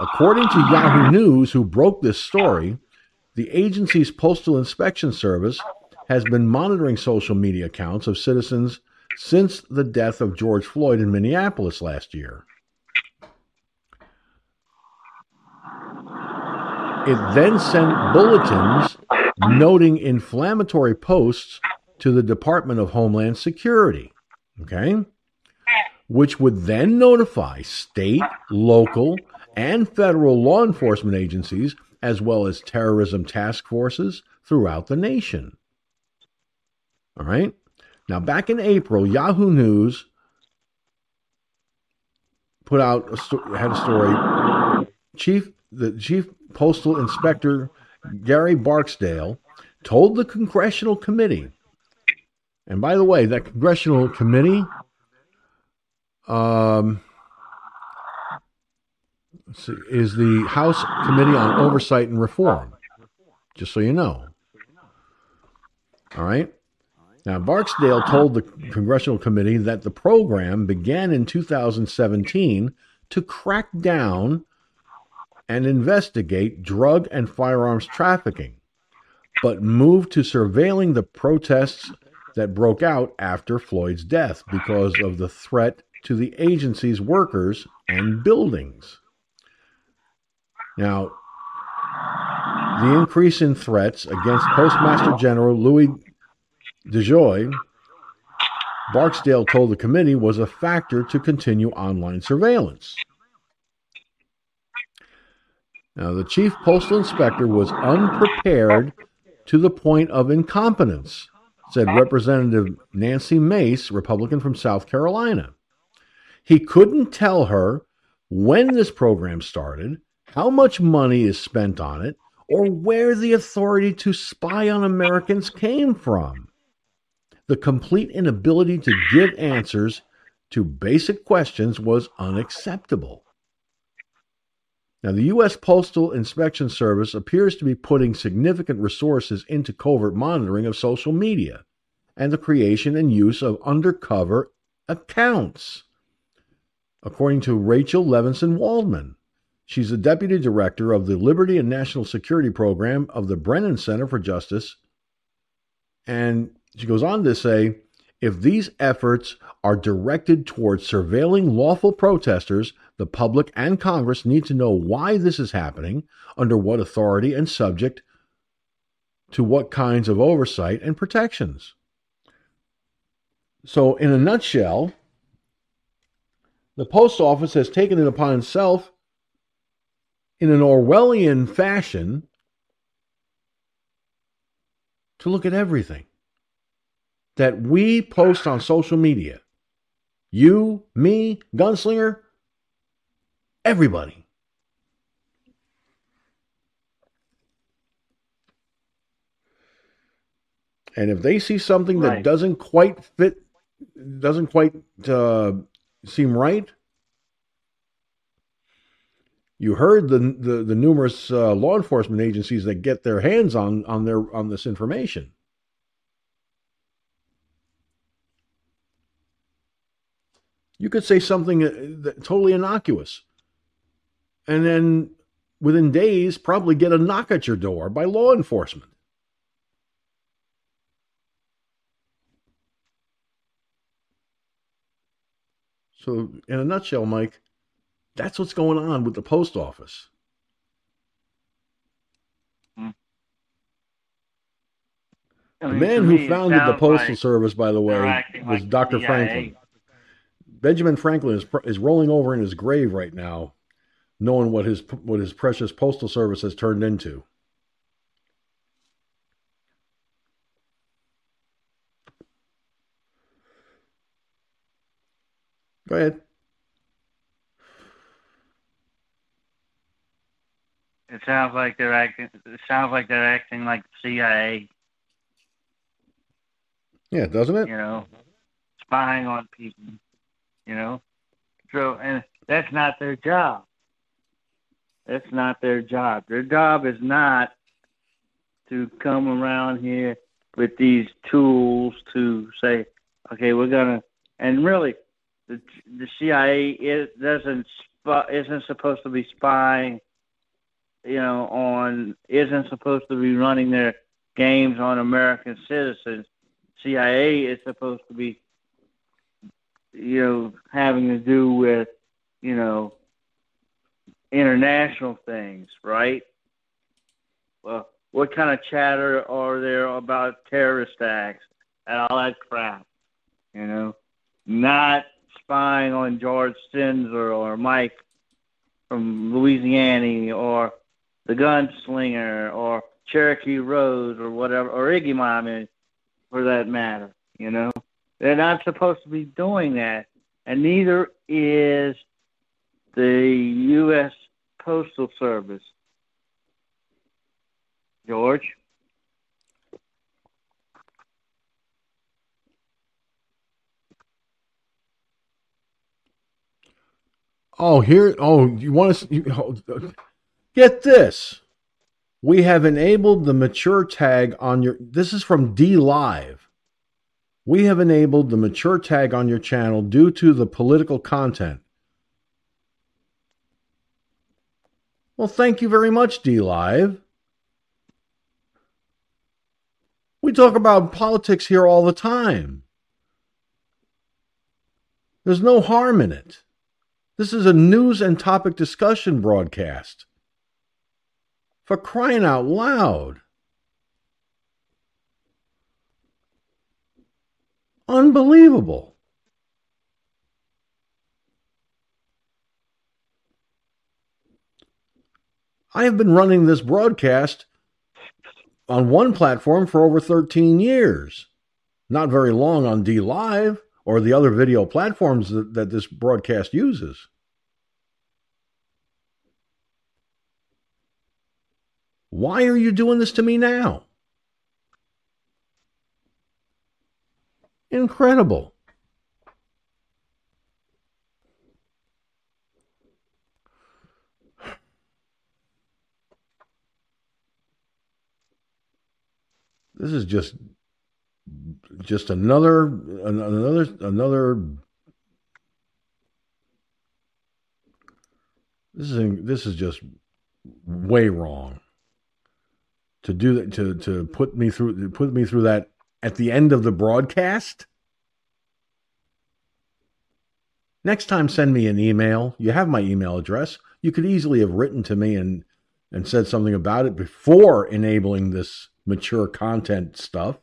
according to Yahoo News, who broke this story, the agency's Postal Inspection Service has been monitoring social media accounts of citizens since the death of George Floyd in Minneapolis last year. It then sent bulletins noting inflammatory posts to the Department of Homeland Security, okay? Which would then notify state, local, and federal law enforcement agencies as well as terrorism task forces throughout the nation. All right. Now, back in April, Yahoo News put out a sto- had a story. Chief the chief postal inspector Gary Barksdale told the congressional committee. And by the way, that congressional committee um, is the House Committee on Oversight and Reform. Just so you know. All right. Now, Barksdale told the congressional committee that the program began in 2017 to crack down and investigate drug and firearms trafficking, but moved to surveilling the protests that broke out after Floyd's death because of the threat to the agency's workers and buildings. Now, the increase in threats against Postmaster General Louis DeJoy, Barksdale told the committee, was a factor to continue online surveillance. Now, the chief postal inspector was unprepared to the point of incompetence, said Representative Nancy Mace, Republican from South Carolina. He couldn't tell her when this program started, how much money is spent on it, or where the authority to spy on Americans came from. The complete inability to give answers to basic questions was unacceptable. Now, the U.S. Postal Inspection Service appears to be putting significant resources into covert monitoring of social media and the creation and use of undercover accounts. According to Rachel Levinson Waldman, she's the deputy director of the Liberty and National Security Program of the Brennan Center for Justice. And she goes on to say if these efforts are directed towards surveilling lawful protesters, the public and Congress need to know why this is happening, under what authority, and subject to what kinds of oversight and protections. So, in a nutshell, the post office has taken it upon itself in an Orwellian fashion to look at everything that we post on social media. You, me, Gunslinger, everybody. And if they see something that doesn't quite fit, doesn't quite uh, seem right, you heard the the, the numerous uh, law enforcement agencies that get their hands on on their on this information. You could say something uh, that, totally innocuous, and then within days, probably get a knock at your door by law enforcement. So, in a nutshell, Mike, that's what's going on with the post office. Hmm. I The man who founded the Postal like Service, by the way, was like Dr. CIA. Franklin. Benjamin Franklin is is rolling over in his grave right now, knowing what his what his precious postal service has turned into. Go ahead. It sounds like they're acting. It sounds like they're acting like CIA. Yeah, doesn't it? You know, spying on people. You know, so and that's not their job. That's not their job. Their job is not to come around here with these tools to say, okay, we're gonna. And really, the the CIA it doesn't isn't supposed to be spying you know, on isn't supposed to be running their games on American citizens. CIA is supposed to be, you know, having to do with, you know, international things, right? Well, what kind of chatter are there about terrorist acts and all that crap? You know, not spying on George Sinzer or Mike from Louisiana or the Gunslinger or Cherokee Rose or whatever, or Iggy Mom, for that matter. You know, they're not supposed to be doing that, and neither is the U.S. Postal Service. George. Oh, here. Oh, you want to you, oh, get this? We have enabled the mature tag on your. This is from D Live. We have enabled the mature tag on your channel due to the political content. Well, thank you very much, D Live. We talk about politics here all the time. There's no harm in it. This is a news and topic discussion broadcast. For crying out loud. Unbelievable. I have been running this broadcast on one platform for over 13 years. Not very long on D Live or the other video platforms that, that this broadcast uses. Why are you doing this to me now? Incredible. This is just just another another another this is this is just way wrong. To do that to to put me through put me through that at the end of the broadcast? Next time send me an email. You have my email address. You could easily have written to me and and said something about it before enabling this mature content stuff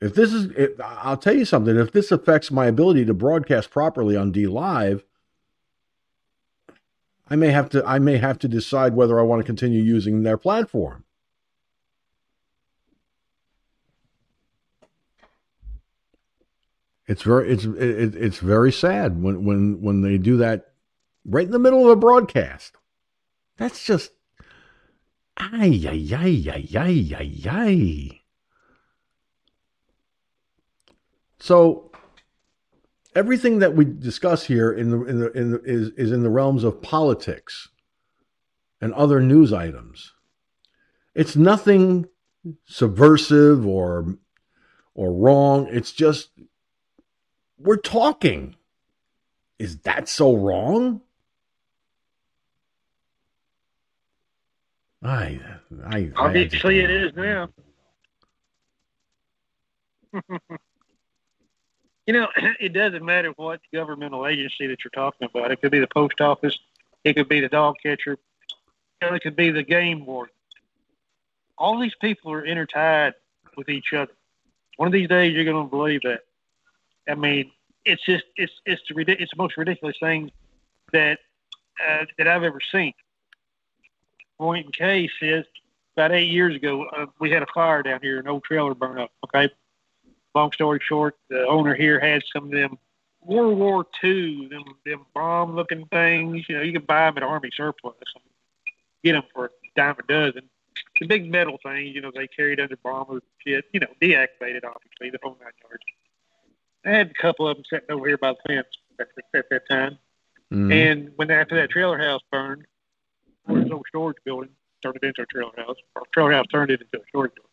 if this is, if, I'll tell you something. If this affects my ability to broadcast properly on D Live, I may have to. I may have to decide whether I want to continue using their platform. It's very it's it, it's very sad when when when they do that right in the middle of a broadcast. That's just ay ay ay ay ay ay ay. So everything that we discuss here in the, in the, in the, is, is in the realms of politics and other news items. It's nothing subversive or or wrong. It's just we're talking. Is that so wrong? I, I obviously I it is now. You know, it doesn't matter what governmental agency that you're talking about. It could be the post office, it could be the dog catcher, it could be the game warden. All these people are intertied with each other. One of these days, you're going to believe that. I mean, it's just it's it's the it's the most ridiculous thing that uh, that I've ever seen. Point in case is about eight years ago, uh, we had a fire down here, an old trailer burned up. Okay, long story short, the owner here had some of them World War II, them them bomb looking things. You know, you can buy them at Army surplus. Get them for a dime a dozen. The big metal things, you know, they carried under bombers and shit. You know, deactivated obviously the whole nine yards. I had a couple of them sitting over here by the fence at, at that time. Mm-hmm. And when after that trailer house burned, this old storage building turned it into a trailer house. Or trailer house turned it into a storage building.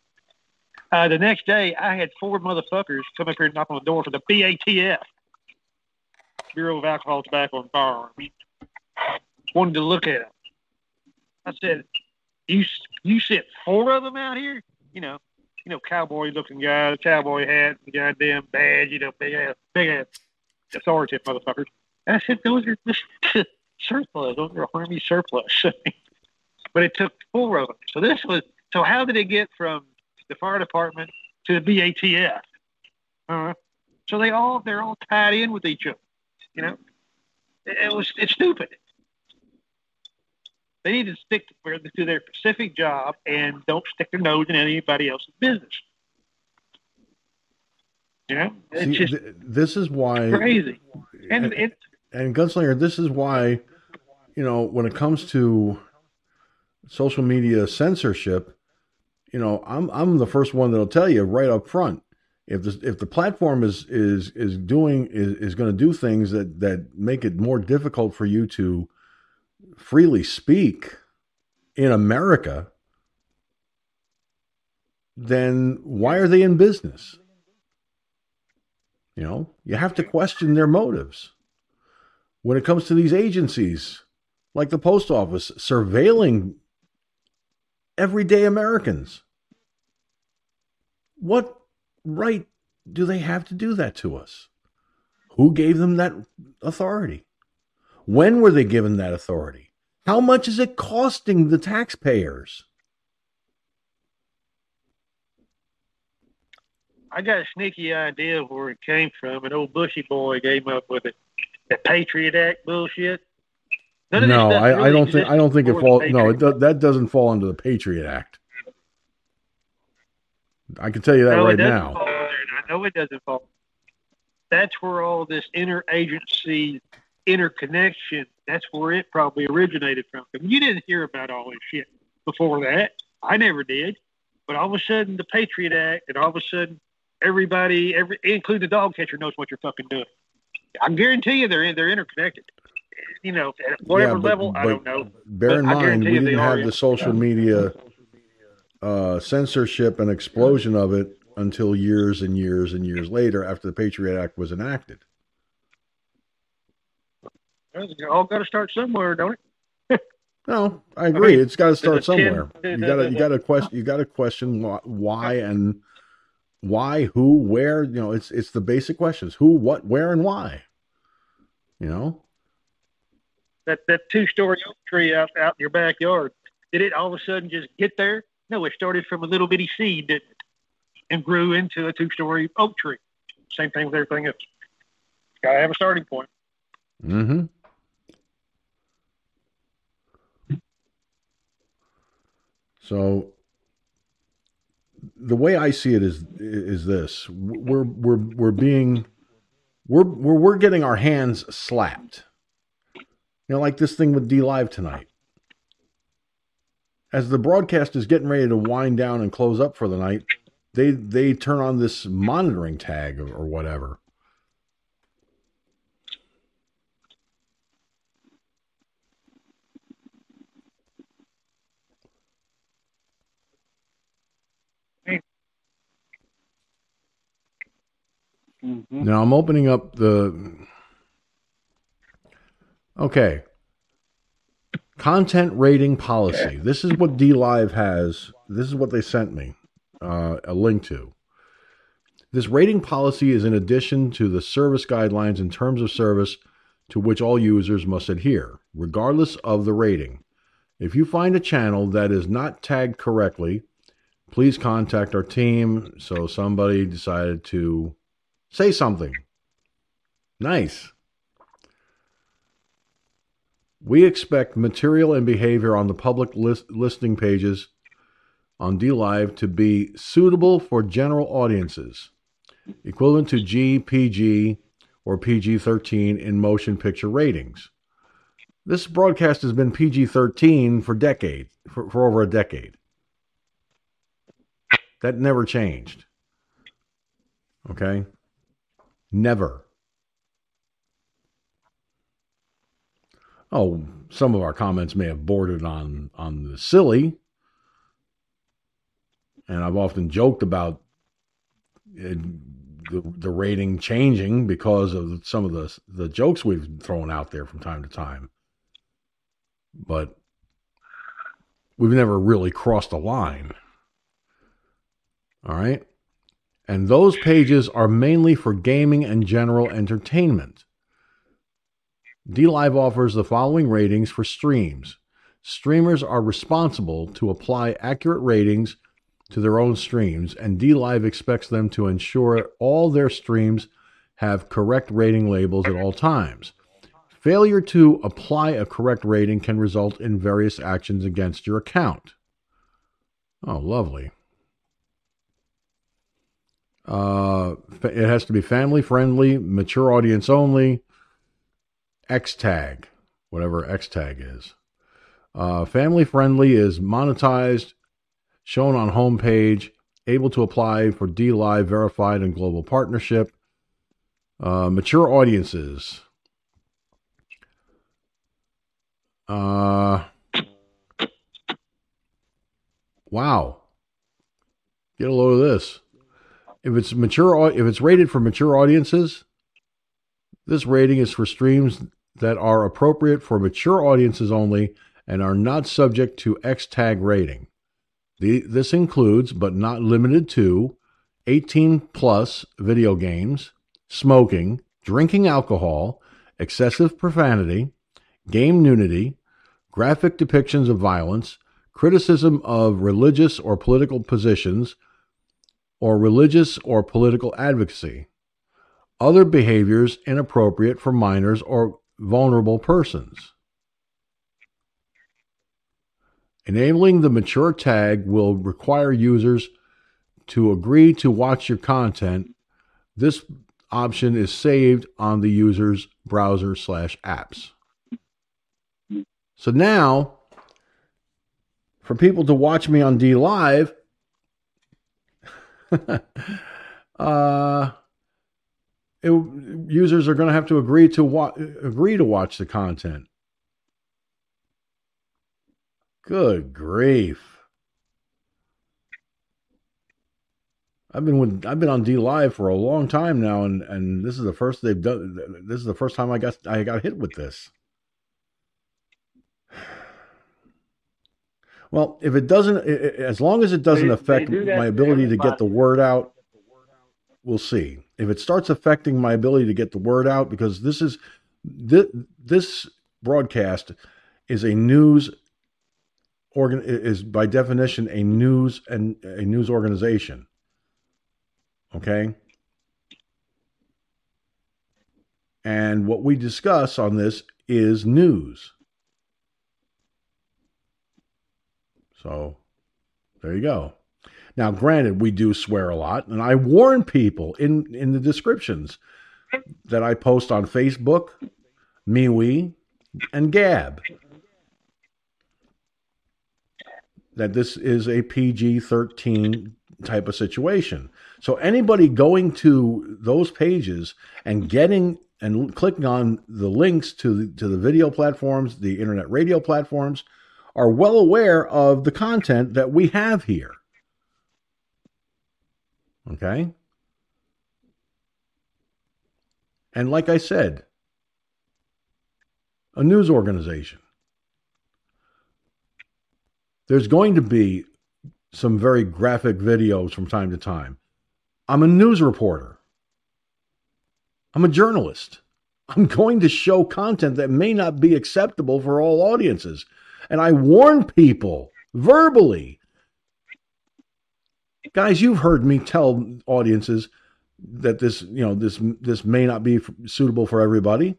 Uh, the next day, I had four motherfuckers come up here and knock on the door for the BATF, Bureau of Alcohol, Tobacco, and Firearms. Wanted to look at them. I said, "You you sent four of them out here? You know, you know, cowboy looking guy, cowboy hat, the goddamn badge, you know, big ass, big ass authoritative motherfuckers." And I said, "Those are just surplus. Are army surplus." but it took full of them. So this was. So how did it get from the fire department to the BATF. Uh, so they all they're all tied in with each other. You know, it, it was it's stupid. They need to stick to, to their specific job and don't stick their nose in anybody else's business. You know, See, just th- this is why crazy. And and, and Gunslinger, this is why, you know, when it comes to social media censorship, you know, I'm I'm the first one that'll tell you right up front if the if the platform is is is doing is, is going to do things that that make it more difficult for you to freely speak in America, then why are they in business? You know, you have to question their motives. When it comes to these agencies, like the post office, surveilling everyday Americans, what right do they have to do that to us? Who gave them that authority? When were they given that authority? How much is it costing the taxpayers? I got a sneaky idea of where it came from. An old bushy boy came up with it. That Patriot Act bullshit. None No, I, I don't think I don't think it falls. No, it do, that doesn't fall under the Patriot Act. I can tell you that No, right now. I know it doesn't fall. That's where all this interagency interconnection. That's where it probably originated from. You didn't hear about all this shit before that. I never did. But all of a sudden, the Patriot Act, and all of a sudden, everybody, every including the dog catcher, knows what you're fucking doing. I guarantee you, they're they're interconnected. You know, at whatever Yeah, but- level, I don't know. Bear in But I mind, we didn't have the social media uh, censorship and explosion of it until years and years and years later after the Patriot Act was enacted. It's all got to start somewhere, don't it? No, I agree. mean, it's got to start somewhere. You got to you got to question you got to question why, why and why, who, where. You know, it's it's the basic questions: who, what, where, and why. You know, that that two story oak tree out out in your backyard. Did it all of a sudden just get there? No, it started from a little bitty seed, didn't it? And grew into a two story oak tree. Same thing with everything else. Gotta have a starting point. Mm-hmm. So the way I see it is is this: we're we're we're being we're we're we're getting our hands slapped. You know, like this thing with D Live tonight. As the broadcast is getting ready to wind down and close up for the night, they they turn on this monitoring tag or, or whatever. Mm-hmm. Now I'm opening up the. Okay. Content rating policy. This is what D Live has. This is what they sent me uh, a link to. This rating policy is in addition to the service guidelines and terms of service to which all users must adhere, regardless of the rating. If you find a channel that is not tagged correctly, please contact our team. So somebody decided to Say something. Nice. We expect material and behavior on the public list, listing pages on DLive to be suitable for general audiences, equivalent to GPG or PG 13 in motion picture ratings. This broadcast has been PG 13 for decades, for, for over a decade. That never changed. Okay? Never. Oh, some of our comments may have bordered on on the silly, and I've often joked about it, the the rating changing because of some of the the jokes we've thrown out there from time to time. But we've never really crossed a line. All right? And those pages are mainly for gaming and general entertainment. DLive offers the following ratings for streams. Streamers are responsible to apply accurate ratings to their own streams, and DLive expects them to ensure all their streams have correct rating labels at all times. Failure to apply a correct rating can result in various actions against your account. Oh, lovely. Uh, it has to be family friendly, mature audience only. X tag, whatever X tag is. Uh, family friendly is monetized, shown on homepage, able to apply for D Live verified and global partnership. Uh, mature audiences. Uh, wow. Get a load of this. If it's mature, if it's rated for mature audiences, this rating is for streams that are appropriate for mature audiences only and are not subject to X tag rating. The, this includes, but not limited to, 18 plus video games, smoking, drinking alcohol, excessive profanity, game nudity, graphic depictions of violence, criticism of religious or political positions, or religious or political advocacy, other behaviors inappropriate for minors or vulnerable persons. Enabling the mature tag will require users to agree to watch your content. This option is saved on the user's browser slash apps. So now, for people to watch me on DLive, uh, it, users are going to have to agree to wa- agree to watch the content. Good grief! I've been with I've been on DLive for a long time now, and and this is the first they've done. This is the first time I got I got hit with this. Well, if it doesn't, as long as it doesn't They- affect they do my ability to get the word out, we'll see. If it starts affecting my ability to get the word out, because this is this, this broadcast is a news organ is by definition a news and a news organization. Okay. And what we discuss on this is news. So there you go. Now, granted, we do swear a lot, and I warn people in, in the descriptions that I post on Facebook, MeWe, and Gab that this is a PG 13 type of situation. So, anybody going to those pages and getting and clicking on the links to, to the video platforms, the internet radio platforms, are well aware of the content that we have here. Okay? And like I said, a news organization. There's going to be some very graphic videos from time to time. I'm a news reporter. I'm a journalist. I'm going to show content that may not be acceptable for all audiences. And I warn people verbally. Guys, you've heard me tell audiences that this, you know, this this may not be suitable for everybody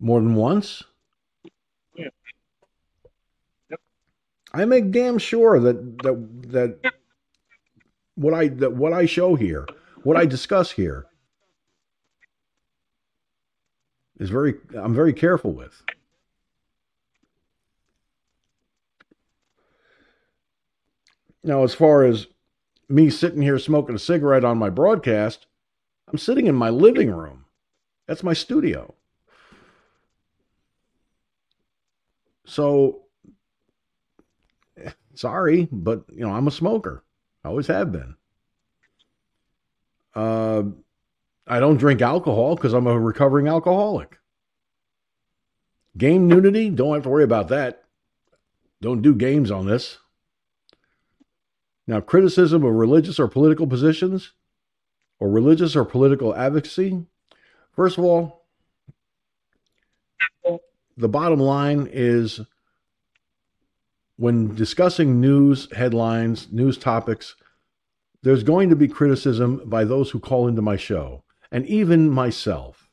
more than once. Yeah. Yep. I make damn sure that that that what I that what I show here, what I discuss here is very I'm very careful with. Now, as far as me sitting here smoking a cigarette on my broadcast, I'm sitting in my living room. That's my studio. So, sorry, but you know, I'm a smoker. I always have been. Uh, I don't drink alcohol because I'm a recovering alcoholic. Game nudity, don't have to worry about that. Don't do games on this. Now, criticism of religious or political positions or religious or political advocacy. First of all, the bottom line is when discussing news headlines, news topics, there's going to be criticism by those who call into my show, and even myself.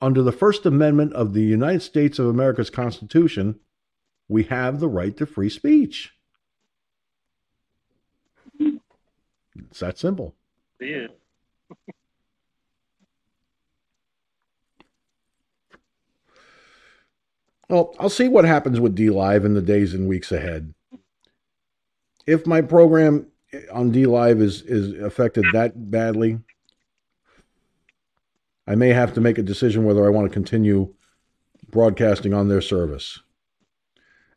under the First Amendment of the United States of America's Constitution, we have the right to free speech. It's that simple. Yeah. Well, I'll see what happens with DLive in the days and weeks ahead. If my program on DLive is is affected that badly, I may have to make a decision whether I want to continue broadcasting on their service.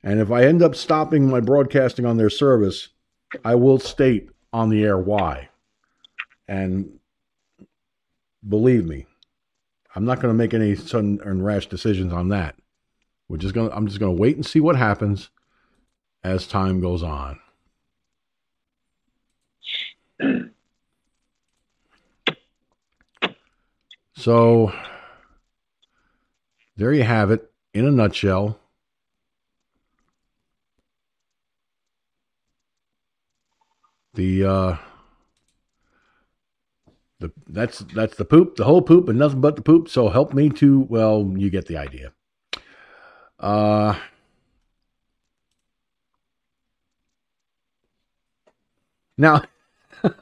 And if I end up stopping my broadcasting on their service, I will state on the air why. And believe me, I'm not going to make any sudden and rash decisions on that. We're just going to I'm just going to wait and see what happens as time goes on. So there you have it in a nutshell. The uh the that's that's the poop, the whole poop and nothing but the poop. So help me to well, you get the idea. Uh now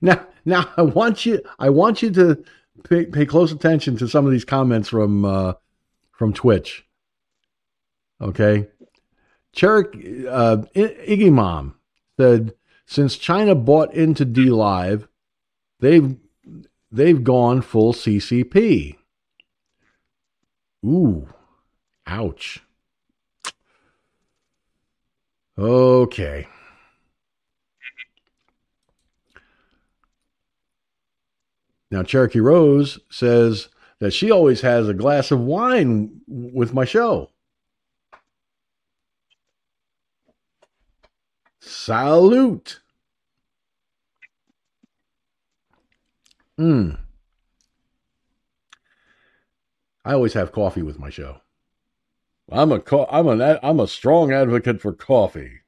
now now I want you I want you to pay, pay close attention to some of these comments from uh from Twitch. Okay. Cherokee uh Iggy Mom said since China bought into DLive, they've they've gone full CCP. Ooh, ouch. Okay. Now, Cherokee Rose says that she always has a glass of wine with my show. Salute. Hmm. I always have coffee with my show. I'm a co- I'm an I'm a strong advocate for coffee.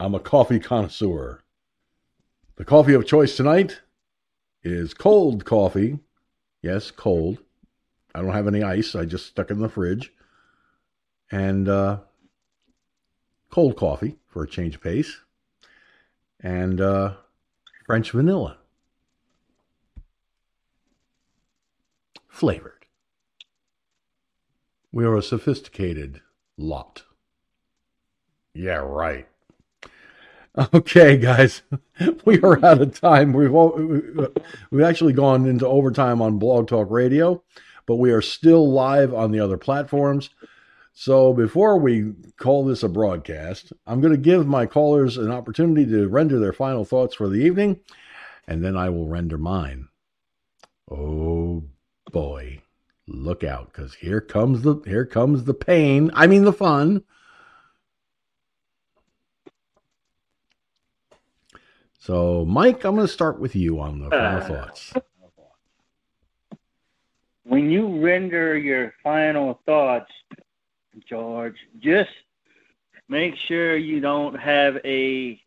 I'm a coffee connoisseur. The coffee of choice tonight is cold coffee. Yes, cold. I don't have any ice. I just stuck it in the fridge. And uh, cold coffee for a change of pace. And uh, French vanilla. Flavored. We are a sophisticated lot. Yeah, right. Okay, guys, we are out of time. We've we've actually gone into overtime on Blog Talk Radio, but we are still live on the other platforms. So before we call this a broadcast, I'm going to give my callers an opportunity to render their final thoughts for the evening, and then I will render mine. Oh boy, look out, because here comes the here comes the pain. I mean the fun. So, Mike, I'm going to start with you on the final Uh. thoughts. when you render your final thoughts, George, just make sure you don't have a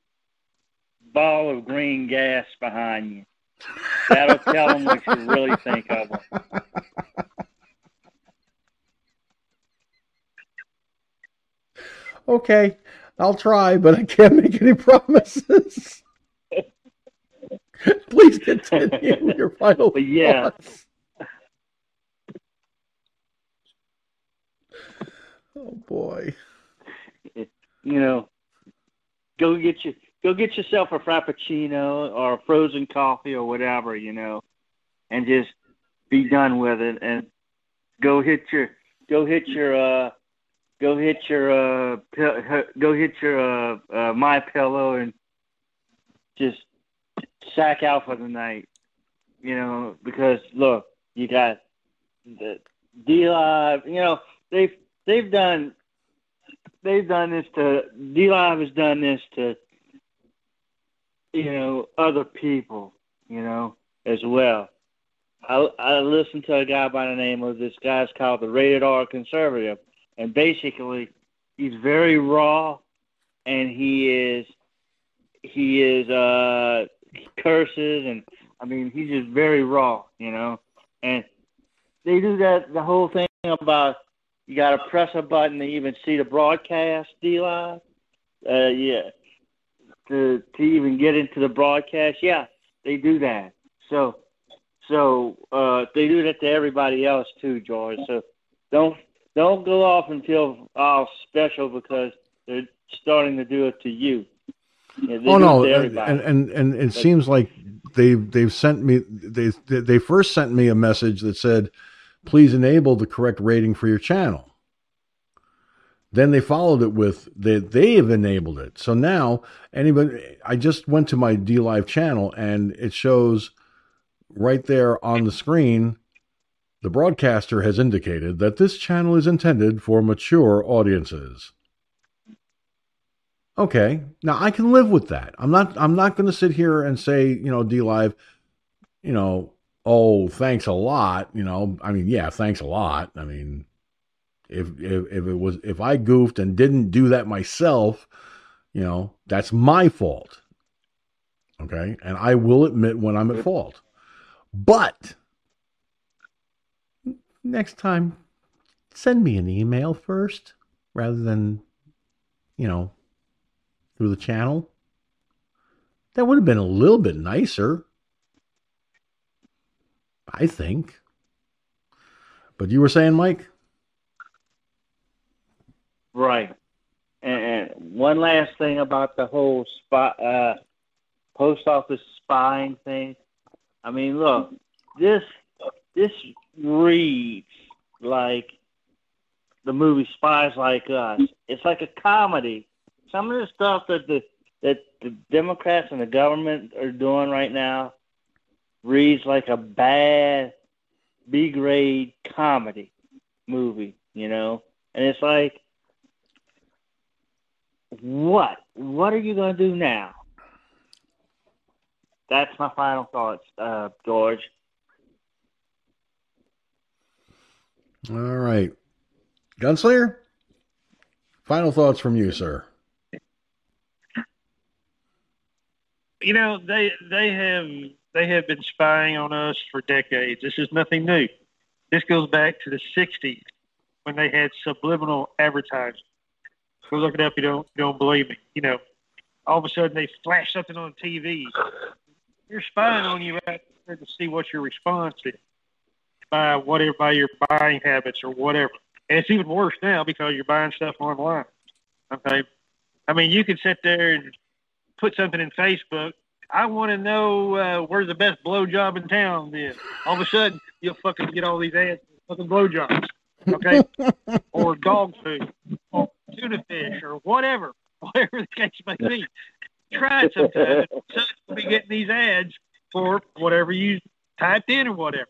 ball of green gas behind you. That'll tell them what you really think of them. Okay, I'll try, but I can't make any promises. Please continue your final But yeah. thoughts. Oh boy. you know, go get you go get yourself a frappuccino or a frozen coffee or whatever, you know, and just be done with it and go hit your go hit your uh go hit your uh go hit your uh, uh my pillow and just sack out for the night. You know, because look, you got the DLive, you know, they've they've done they've done this to DLive has done this to you know other people, you know, as well. I I listened to a guy by the name of this guy's called the Rated R Conservative, and basically he's very raw, and he is he is uh curses and I mean, he's just very raw, you know. And they do that the whole thing about you got to press a button to even see the broadcast, DLive. Uh, yeah, to to even get into the broadcast. Yeah, they do that. So so uh, they do that to everybody else too, George. So don't don't go off and feel all special because they're starting to do it to you. Yeah, Oh no, and and, and, and it seems like they they've sent me they they first sent me a message that said, "Please enable the correct rating for your channel." Then they followed it with that they have enabled it. So now anybody, I just went to my DLive channel and it shows right there on the screen. The broadcaster has indicated that this channel is intended for mature audiences. Okay. Now I can live with that. I'm not I'm not going to sit here and say, you know, DLive, you know, oh, thanks a lot, you know. I mean, yeah, thanks a lot. I mean, if if if it was if I goofed and didn't do that myself, you know, that's my fault. Okay? And I will admit when I'm at fault. But next time send me an email first rather than you know through the channel. That would have been a little bit nicer. I think. But you were saying, Mike? Right. And, one last thing about the whole spy, uh, post office spying thing. I mean, look, this this reads like the movie Spies Like Us. It's like a comedy. Some of the stuff that the that the Democrats and the government are doing right now reads like a bad B grade comedy movie, you know? And it's like what? What are you going to do now? That's my final thoughts, uh, George. All right. Gunslinger? Final thoughts from you, sir. you know they they have they have been spying on us for decades. This is nothing new. This goes back to the '60s when they had subliminal advertising. Go look it up. You don't you don't believe me. You know, all of a sudden they flash something on TV. They're spying on you right there to see what your response is by whatever by your buying habits or whatever. And it's even worse now because you're buying stuff online. Okay, I mean you can sit there and put something in Facebook. I want to know uh, where's the best blowjob in town. Then all of a sudden you'll fucking get all these ads for fucking blowjobs, okay, or dog food, or tuna fish, or whatever, whatever the case may be. Try it sometime. So you'll be getting these ads for whatever you typed in or whatever.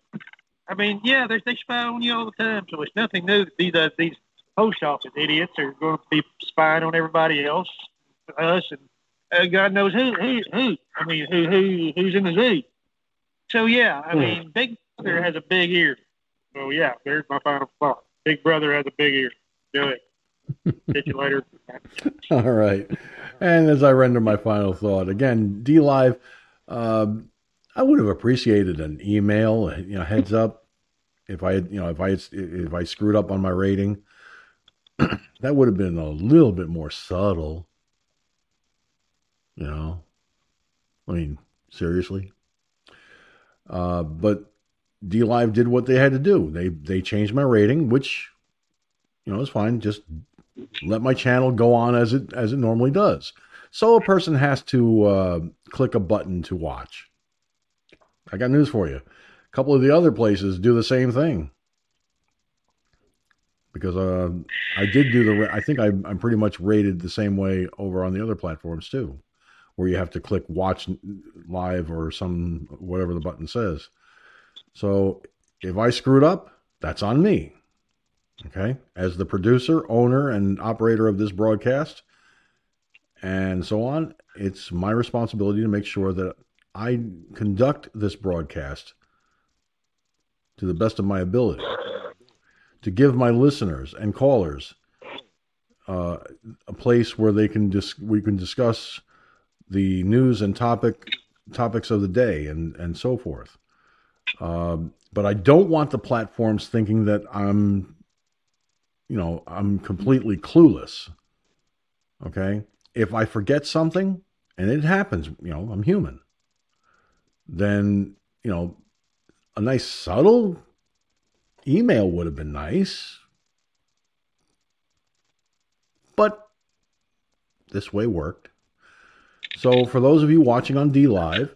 I mean, yeah, they they spy on you all the time, so it's nothing new these uh, these post office idiots are going to be spying on everybody else, us, and uh, God knows who, who, who. I mean, who, who, who's in the zoo. So yeah, I mean, Big Brother has a big ear. So yeah, there's my final thought. Big Brother has a big ear. Do it. Catch you later. All right. And as I render my final thought, again, DLive, um, I would have appreciated an email, you know, heads up if I you know, if I if I screwed up on my rating. that would have been a little bit more subtle. You know, I mean, seriously. Uh, but DLive did what they had to do. They they changed my rating, which you know is fine. Just let my channel go on as it as it normally does. So a person has to uh, click a button to watch. I got news for you. A couple of the other places do the same thing because uh, I did do the. I think I, I'm pretty much rated the same way over on the other platforms too, where you have to click watch live or some whatever the button says. So if I screwed up, that's on me. Okay, as the producer, owner, and operator of this broadcast, and so on, it's my responsibility to make sure that I conduct this broadcast to the best of my ability to give my listeners and callers uh, a place where they can dis- we can discuss the news and topic topics of the day and and so forth. Um, but I don't want the platforms thinking that I'm, you know, I'm completely clueless. Okay, if I forget something, and it happens, you know, I'm human. Then you know, a nice subtle email would have been nice. But this way worked. So for those of you watching on DLive,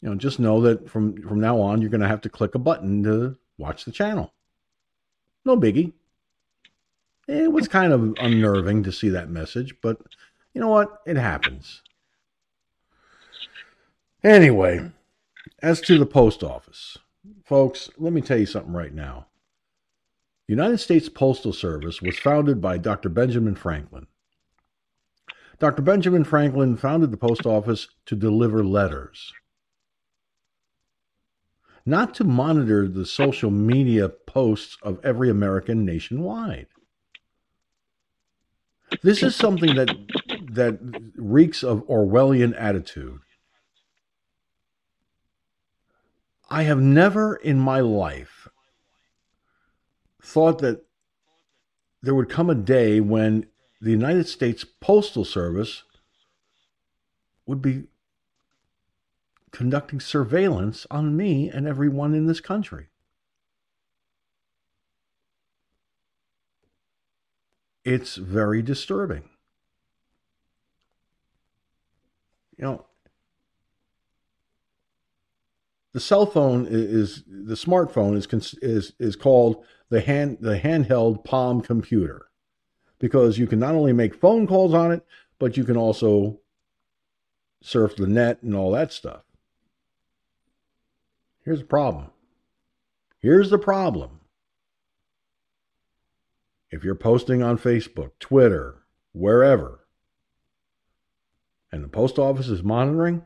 you know, just know that from from now on you're going to have to click a button to watch the channel. No biggie. It was kind of unnerving to see that message, but you know what? It happens. Anyway, as to the post office, folks, let me tell you something right now. The United States Postal Service was founded by Dr. Benjamin Franklin. Dr. Benjamin Franklin founded the post office to deliver letters, not to monitor the social media posts of every American nationwide. This is something that that reeks of Orwellian attitude. I have never in my life thought that there would come a day when the United States Postal Service would be conducting surveillance on me and everyone in this country. It's very disturbing. You know, the cell phone is, the smartphone is is is called the hand the handheld palm computer because you can not only make phone calls on it but you can also surf the net and all that stuff. Here's the problem. Here's the problem. If you're posting on Facebook Twitter wherever and the post office is monitoring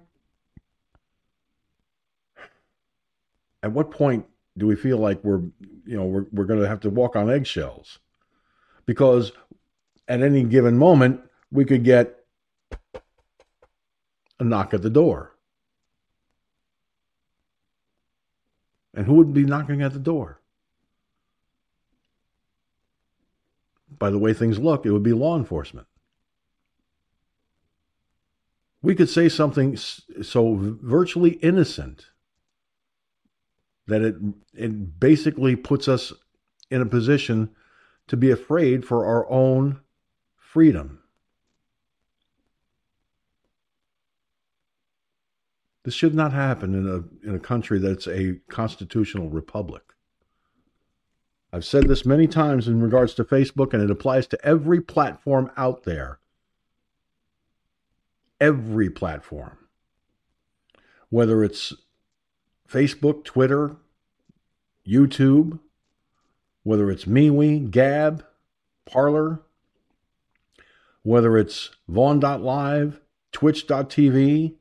at what point do we feel like we're you know we're, we're going to have to walk on eggshells? Because at any given moment we could get a knock at the door. And who would be knocking at the door? By the way things look it would be law enforcement. We could say something so virtually innocent that it it basically puts us in a position to be afraid for our own freedom. This should not happen in a in a country that's a constitutional republic. I've said this many times in regards to Facebook, and it applies to every platform out there. Every platform. Whether it's Facebook, Twitter, YouTube, whether it's MeWe, Gab, Parler, whether it's Vaughn.live, Twitch.tv,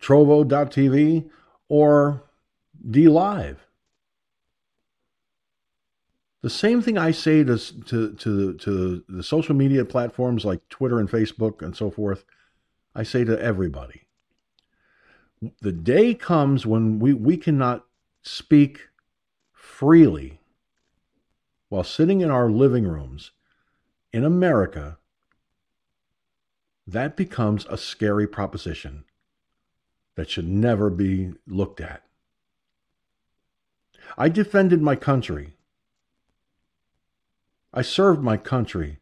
Trovo.tv, or DLive. The same thing I say to, to, to, to the social media platforms like Twitter and Facebook and so forth, I say to everybody the day comes when we, we cannot speak freely while sitting in our living rooms in America, that becomes a scary proposition that should never be looked at. I defended my country. I served my country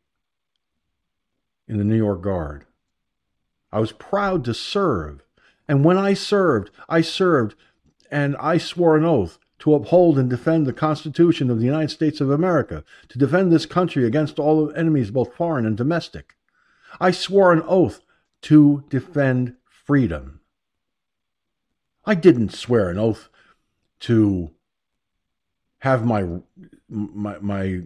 in the New York Guard. I was proud to serve and when I served, I served, and I swore an oath to uphold and defend the Constitution of the United States of America, to defend this country against all enemies, both foreign and domestic. I swore an oath to defend freedom. I didn't swear an oath to have my my my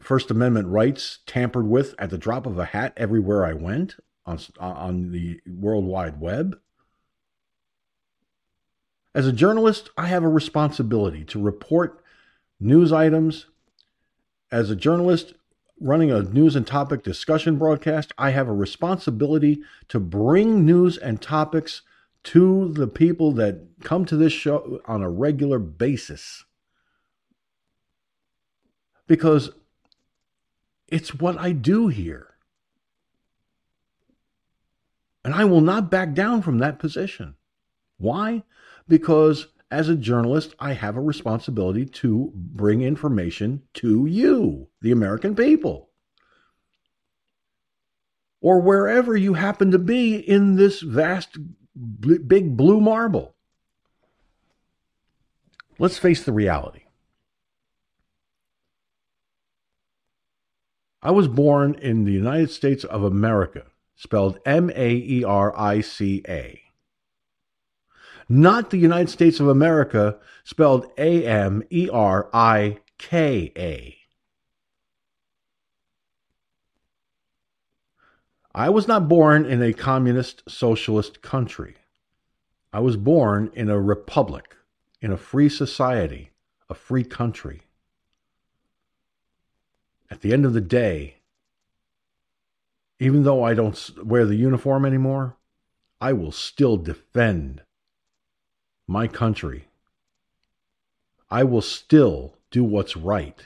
First Amendment rights tampered with at the drop of a hat everywhere I went on on the World Wide Web. As a journalist, I have a responsibility to report news items. As a journalist running a news and topic discussion broadcast, I have a responsibility to bring news and topics to the people that come to this show on a regular basis. Because it's what I do here. And I will not back down from that position. Why? Because as a journalist, I have a responsibility to bring information to you, the American people, or wherever you happen to be in this vast, big blue marble. Let's face the reality. I was born in the United States of America, spelled M A E R I C A not the United States of America, spelled A M E R I K A. I was not born in a communist socialist country. I was born in a republic, in a free society, a free country. At the end of the day, even though I don't wear the uniform anymore, I will still defend my country, I will still do what's right.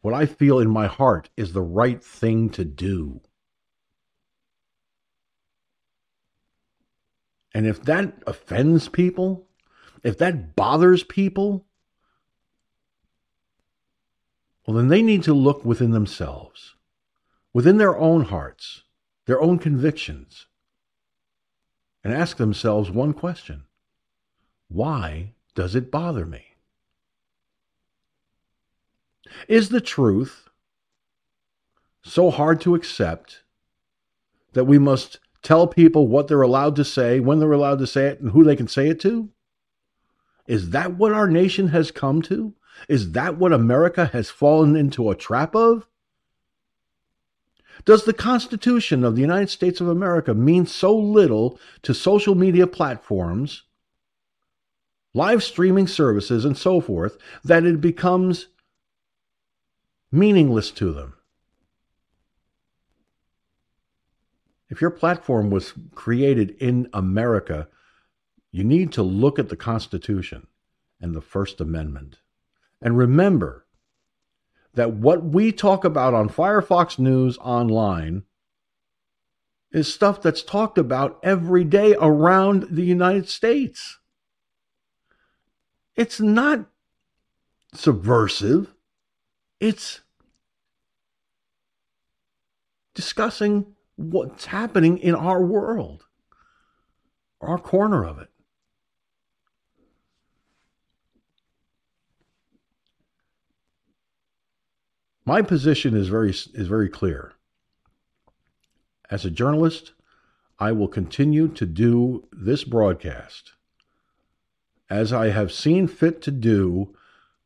What I feel in my heart is the right thing to do. And if that offends people, if that bothers people, well, then they need to look within themselves, within their own hearts, their own convictions, and ask themselves one question why does it bother me? Is the truth so hard to accept that we must tell people what they're allowed to say, when they're allowed to say it, and who they can say it to? Is that what our nation has come to? Is that what America has fallen into a trap of? Does the Constitution of the United States of America mean so little to social media platforms live streaming services, and so forth, that it becomes meaningless to them. If your platform was created in America, you need to look at the Constitution and the First Amendment. And remember that what we talk about on Firefox News Online is stuff that's talked about every day around the United States. It's not subversive. It's discussing what's happening in our world, our corner of it. My position is very is very clear. As a journalist, I will continue to do this broadcast as I have seen fit to do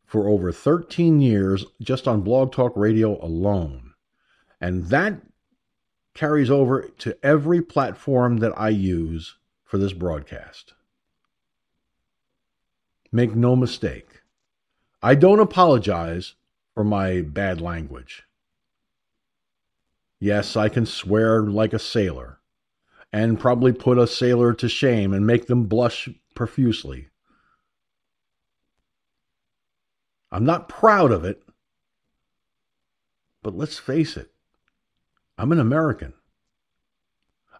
for over 13 years just on Blog Talk Radio alone. And that carries over to every platform that I use for this broadcast. Make no mistake, I don't apologize for my bad language. Yes, I can swear like a sailor and probably put a sailor to shame and make them blush profusely. I'm not proud of it. But let's face it, I'm an American.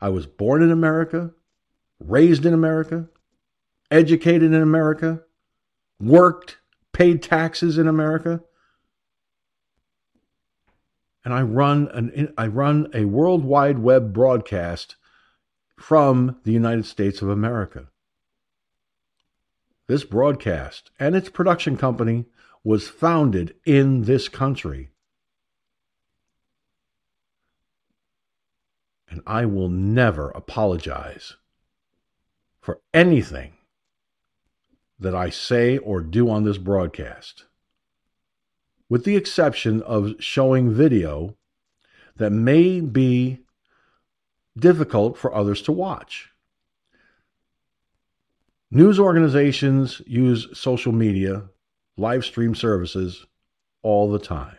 I was born in America, raised in America, educated in America, worked, paid taxes in America. And I run an I run a worldwide web broadcast from the United States of America. This broadcast and its production company was founded in this country. And I will never apologize for anything that I say or do on this broadcast, with the exception of showing video that may be difficult for others to watch. News organizations use social media live stream services all the time.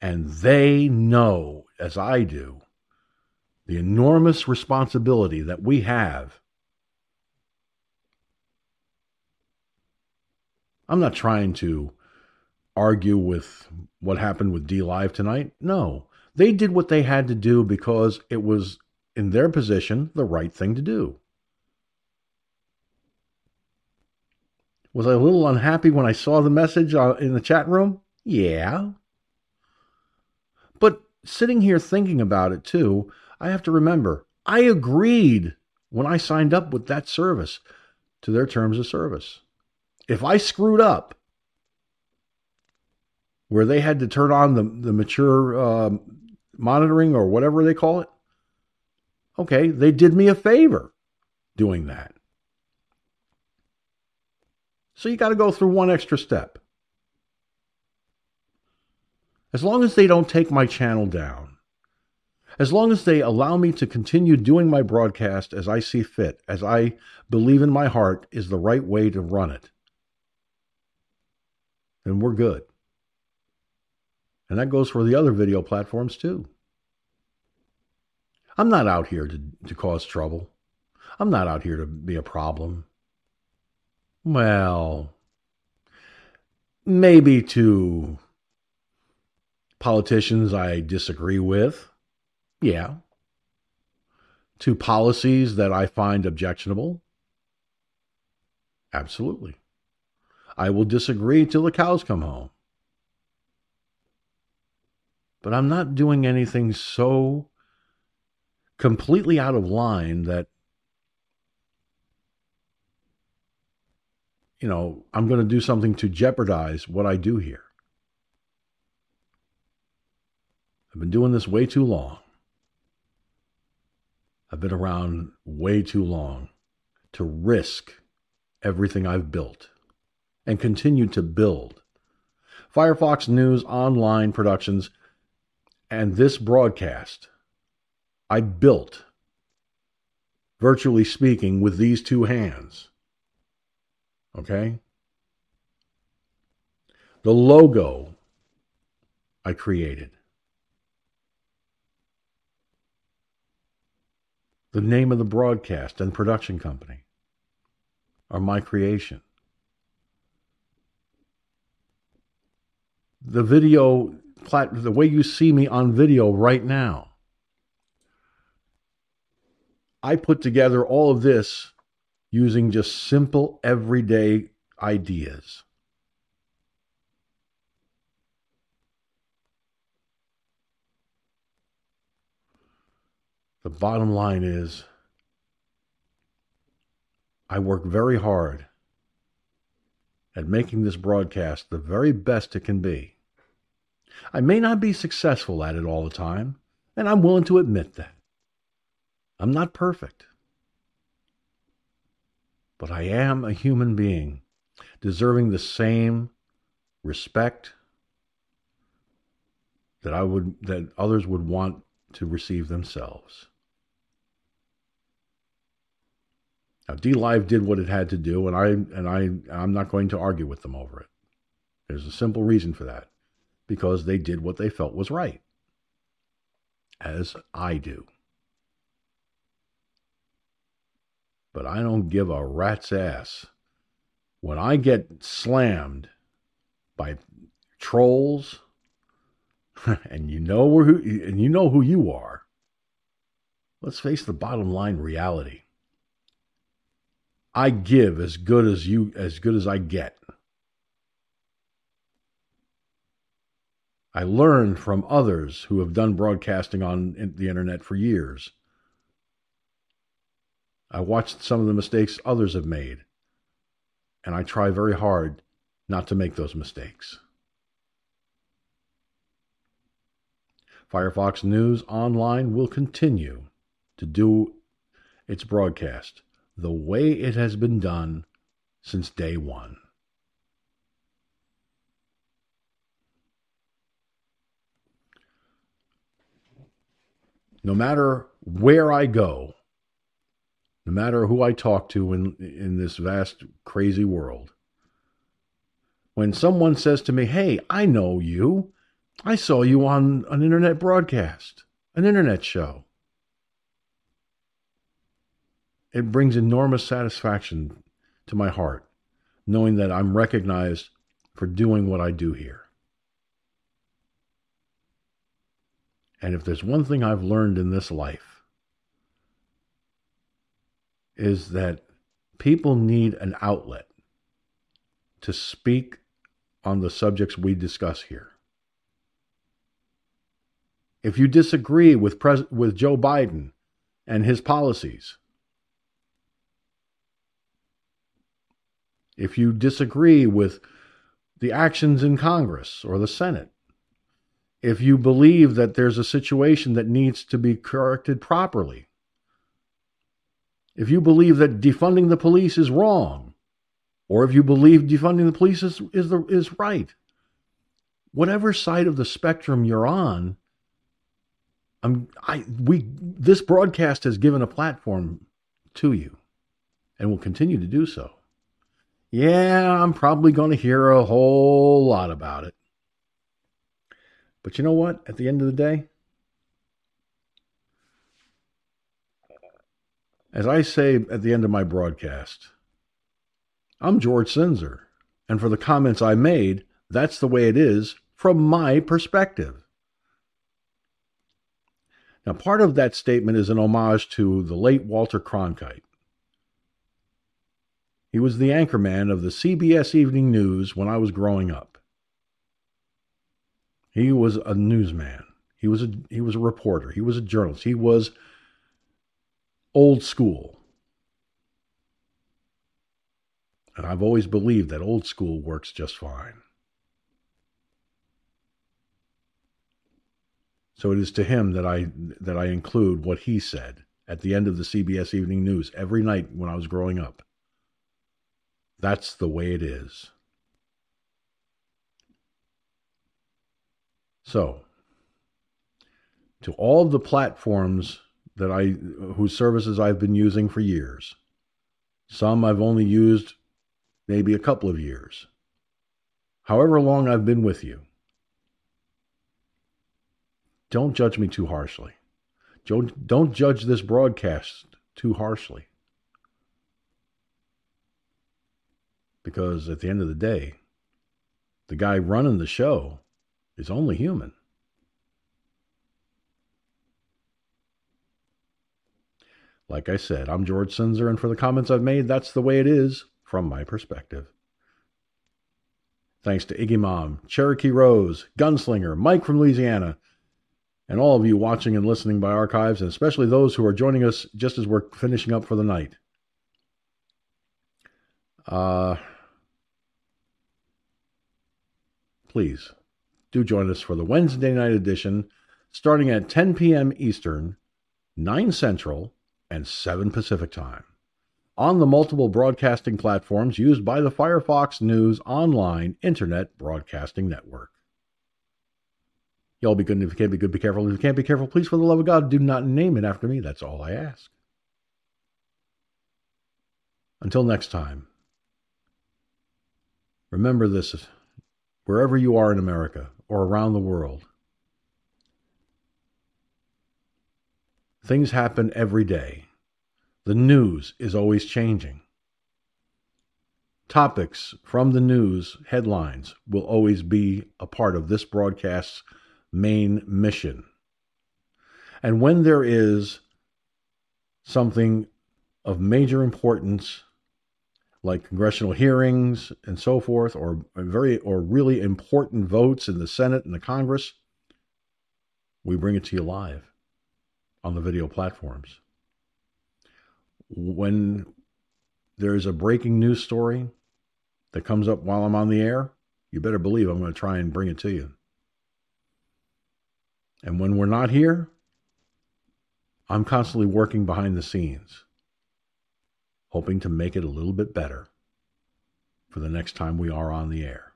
And they know, as I do, the enormous responsibility that we have. I'm not trying to argue with what happened with DLive tonight. No, they did what they had to do because it was, in their position, the right thing to do. Was I a little unhappy when I saw the message uh, in the chat room? Yeah. But sitting here thinking about it too, I have to remember I agreed when I signed up with that service to their terms of service. If I screwed up where they had to turn on the, the mature uh, monitoring or whatever they call it, okay, they did me a favor doing that. So you got to go through one extra step. As long as they don't take my channel down, as long as they allow me to continue doing my broadcast as I see fit, as I believe in my heart is the right way to run it, then we're good. And that goes for the other video platforms too. I'm not out here to, to cause trouble. I'm not out here to be a problem. Well, maybe to politicians I disagree with. Yeah. To policies that I find objectionable. Absolutely. I will disagree till the cows come home. But I'm not doing anything so completely out of line that you know, I'm going to do something to jeopardize what I do here. I've been doing this way too long. I've been around way too long to risk everything I've built and continue to build. Firefox News Online Productions and this broadcast, I built, virtually speaking, with these two hands. Okay? The logo I created. The name of the broadcast and production company are my creation. The video, the way you see me on video right now, I put together all of this using just simple everyday ideas. The bottom line is I work very hard at making this broadcast the very best it can be. I may not be successful at it all the time, and I'm willing to admit that. I'm not perfect. But I am a human being, deserving the same respect that I would that others would want to receive themselves. Now, DLive did what it had to do, and I and I I'm not going to argue with them over it. There's a simple reason for that, because they did what they felt was right, as I do. But I don't give a rat's ass when I get slammed by trolls, and you know who and you know who you are. Let's face the bottom line reality. I give as good as you as good as I get. I learned from others who have done broadcasting on the internet for years. I watch some of the mistakes others have made, and I try very hard not to make those mistakes. Firefox News Online will continue to do its broadcast the way it has been done since day one. No matter where I go, no matter who I talk to in, in this vast, crazy world, when someone says to me, Hey, I know you, I saw you on an internet broadcast, an internet show. it brings enormous satisfaction to my heart knowing that I'm recognized for doing what I do here. And if there's one thing I've learned in this life, is that people need an outlet to speak on the subjects we discuss here. If you disagree with, Pres- with Joe Biden and his policies, if you disagree with the actions in Congress or the Senate, if you believe that there's a situation that needs to be corrected properly, if you believe that defunding the police is wrong, or if you believe defunding the police is, is, the, is right, whatever side of the spectrum you're on, I'm, I, we, this broadcast has given a platform to you and will continue to do so yeah, I'm probably going to hear a whole lot about it. But you know what? At the end of the day, as I say at the end of my broadcast, I'm George Sinzer. And for the comments I made, that's the way it is from my perspective. Now, part of that statement is an homage to the late Walter Cronkite. He was the anchorman of the CBS Evening News when I was growing up. He was a newsman. He was a he was a reporter. He was a journalist. He was old school. And I've always believed that old school works just fine. So it is to him that I that I include what he said at the end of the CBS Evening News every night when I was growing up. That's the way it is. So, to all the platforms that I whose services I've been using for years. Some I've only used maybe a couple of years. However long I've been with you. Don't judge me too harshly. Don't, don't judge this broadcast too harshly. because at the end of the day, the guy running the show is only human. Like I said, I'm George Sinzer, and for the comments I've made, that's the way it is from my perspective. Thanks to Iggy Mom, Cherokee Rose, Gunslinger, Mike from Louisiana, and all of you watching and listening by archives, and especially those who are joining us just as we're finishing up for the night. Uh, please do join us for the Wednesday night edition starting at 10 p.m. Eastern, 9 Central, and 7 Pacific Time on the multiple broadcasting platforms used by the Firefox News Online Internet Broadcasting Network. Y'all be good, if you can't be good, be careful. If you can't be careful, please, for the love of God, do not name it after me. That's all I ask. Until next time, remember this wherever you are in America or around the world. Things happen every day. The news is always changing. Topics from the news headlines will always be a part of this broadcast's main mission. And when there is something of major importance like congressional hearings and so forth, or very or really important votes in the Senate and the Congress, we bring it to you live on the video platforms. When there's a breaking news story that comes up while I'm on the air, you better believe I'm going to try and bring it to you. And when we're not here, I'm constantly working behind the scenes hoping to make it a little bit better for the next time we are on the air.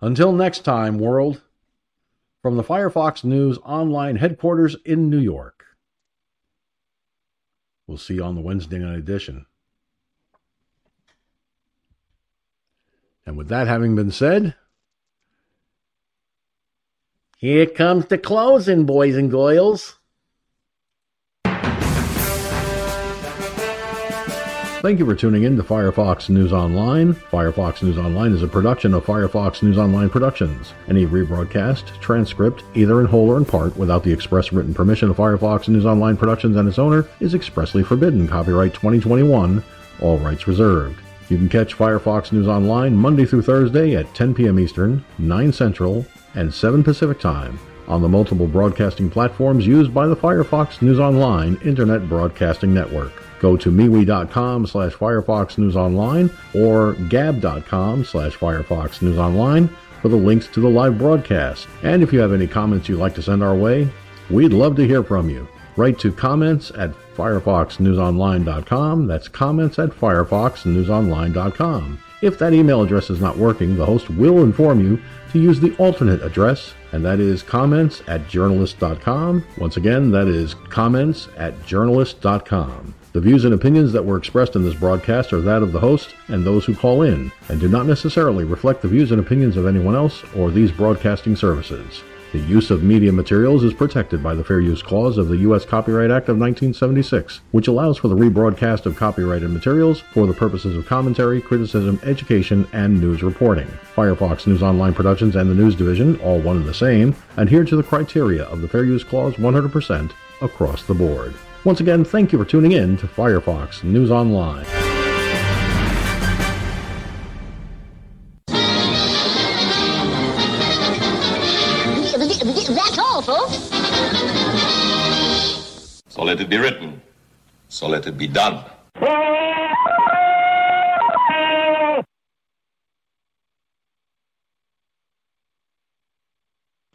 Until next time, world, from the Firefox News online headquarters in New York. We'll see you on the Wednesday night edition. And with that having been said, here comes the closing, boys and girls. Thank you for tuning in to Firefox News Online. Firefox News Online is a production of Firefox News Online Productions. Any rebroadcast, transcript, either in whole or in part, without the express written permission of Firefox News Online Productions and its owner, is expressly forbidden. Copyright 2021, all rights reserved. You can catch Firefox News Online Monday through Thursday at 10 p.m. Eastern, 9 Central, and 7 Pacific Time on the multiple broadcasting platforms used by the Firefox News Online Internet Broadcasting Network. Go to MeWe.com slash Firefox News Online or Gab.com slash Firefox News Online for the links to the live broadcast. And if you have any comments you'd like to send our way, we'd love to hear from you. Write to comments at firefoxnewsonline.com. That's comments at firefoxnewsonline.com. If that email address is not working, the host will inform you to use the alternate address, and that is comments at journalist.com. Once again, that is comments at journalist.com. The views and opinions that were expressed in this broadcast are that of the host and those who call in, and do not necessarily reflect the views and opinions of anyone else or these broadcasting services. The use of media materials is protected by the Fair Use Clause of the U.S. Copyright Act of 1976, which allows for the rebroadcast of copyrighted materials for the purposes of commentary, criticism, education, and news reporting. Firefox News Online Productions and the News Division, all one and the same, adhere to the criteria of the Fair Use Clause 100% across the board. Once again, thank you for tuning in to Firefox News Online. That's all, folks. So let it be written. So let it be done.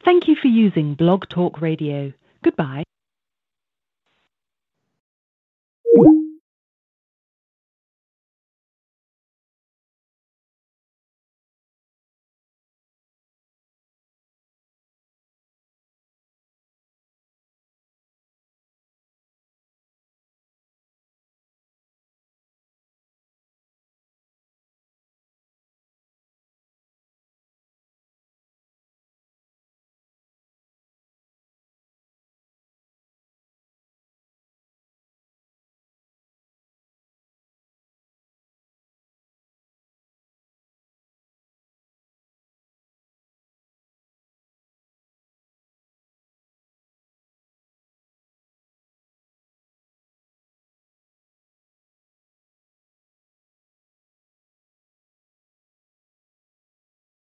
Thank you for using Blog Talk Radio. Goodbye you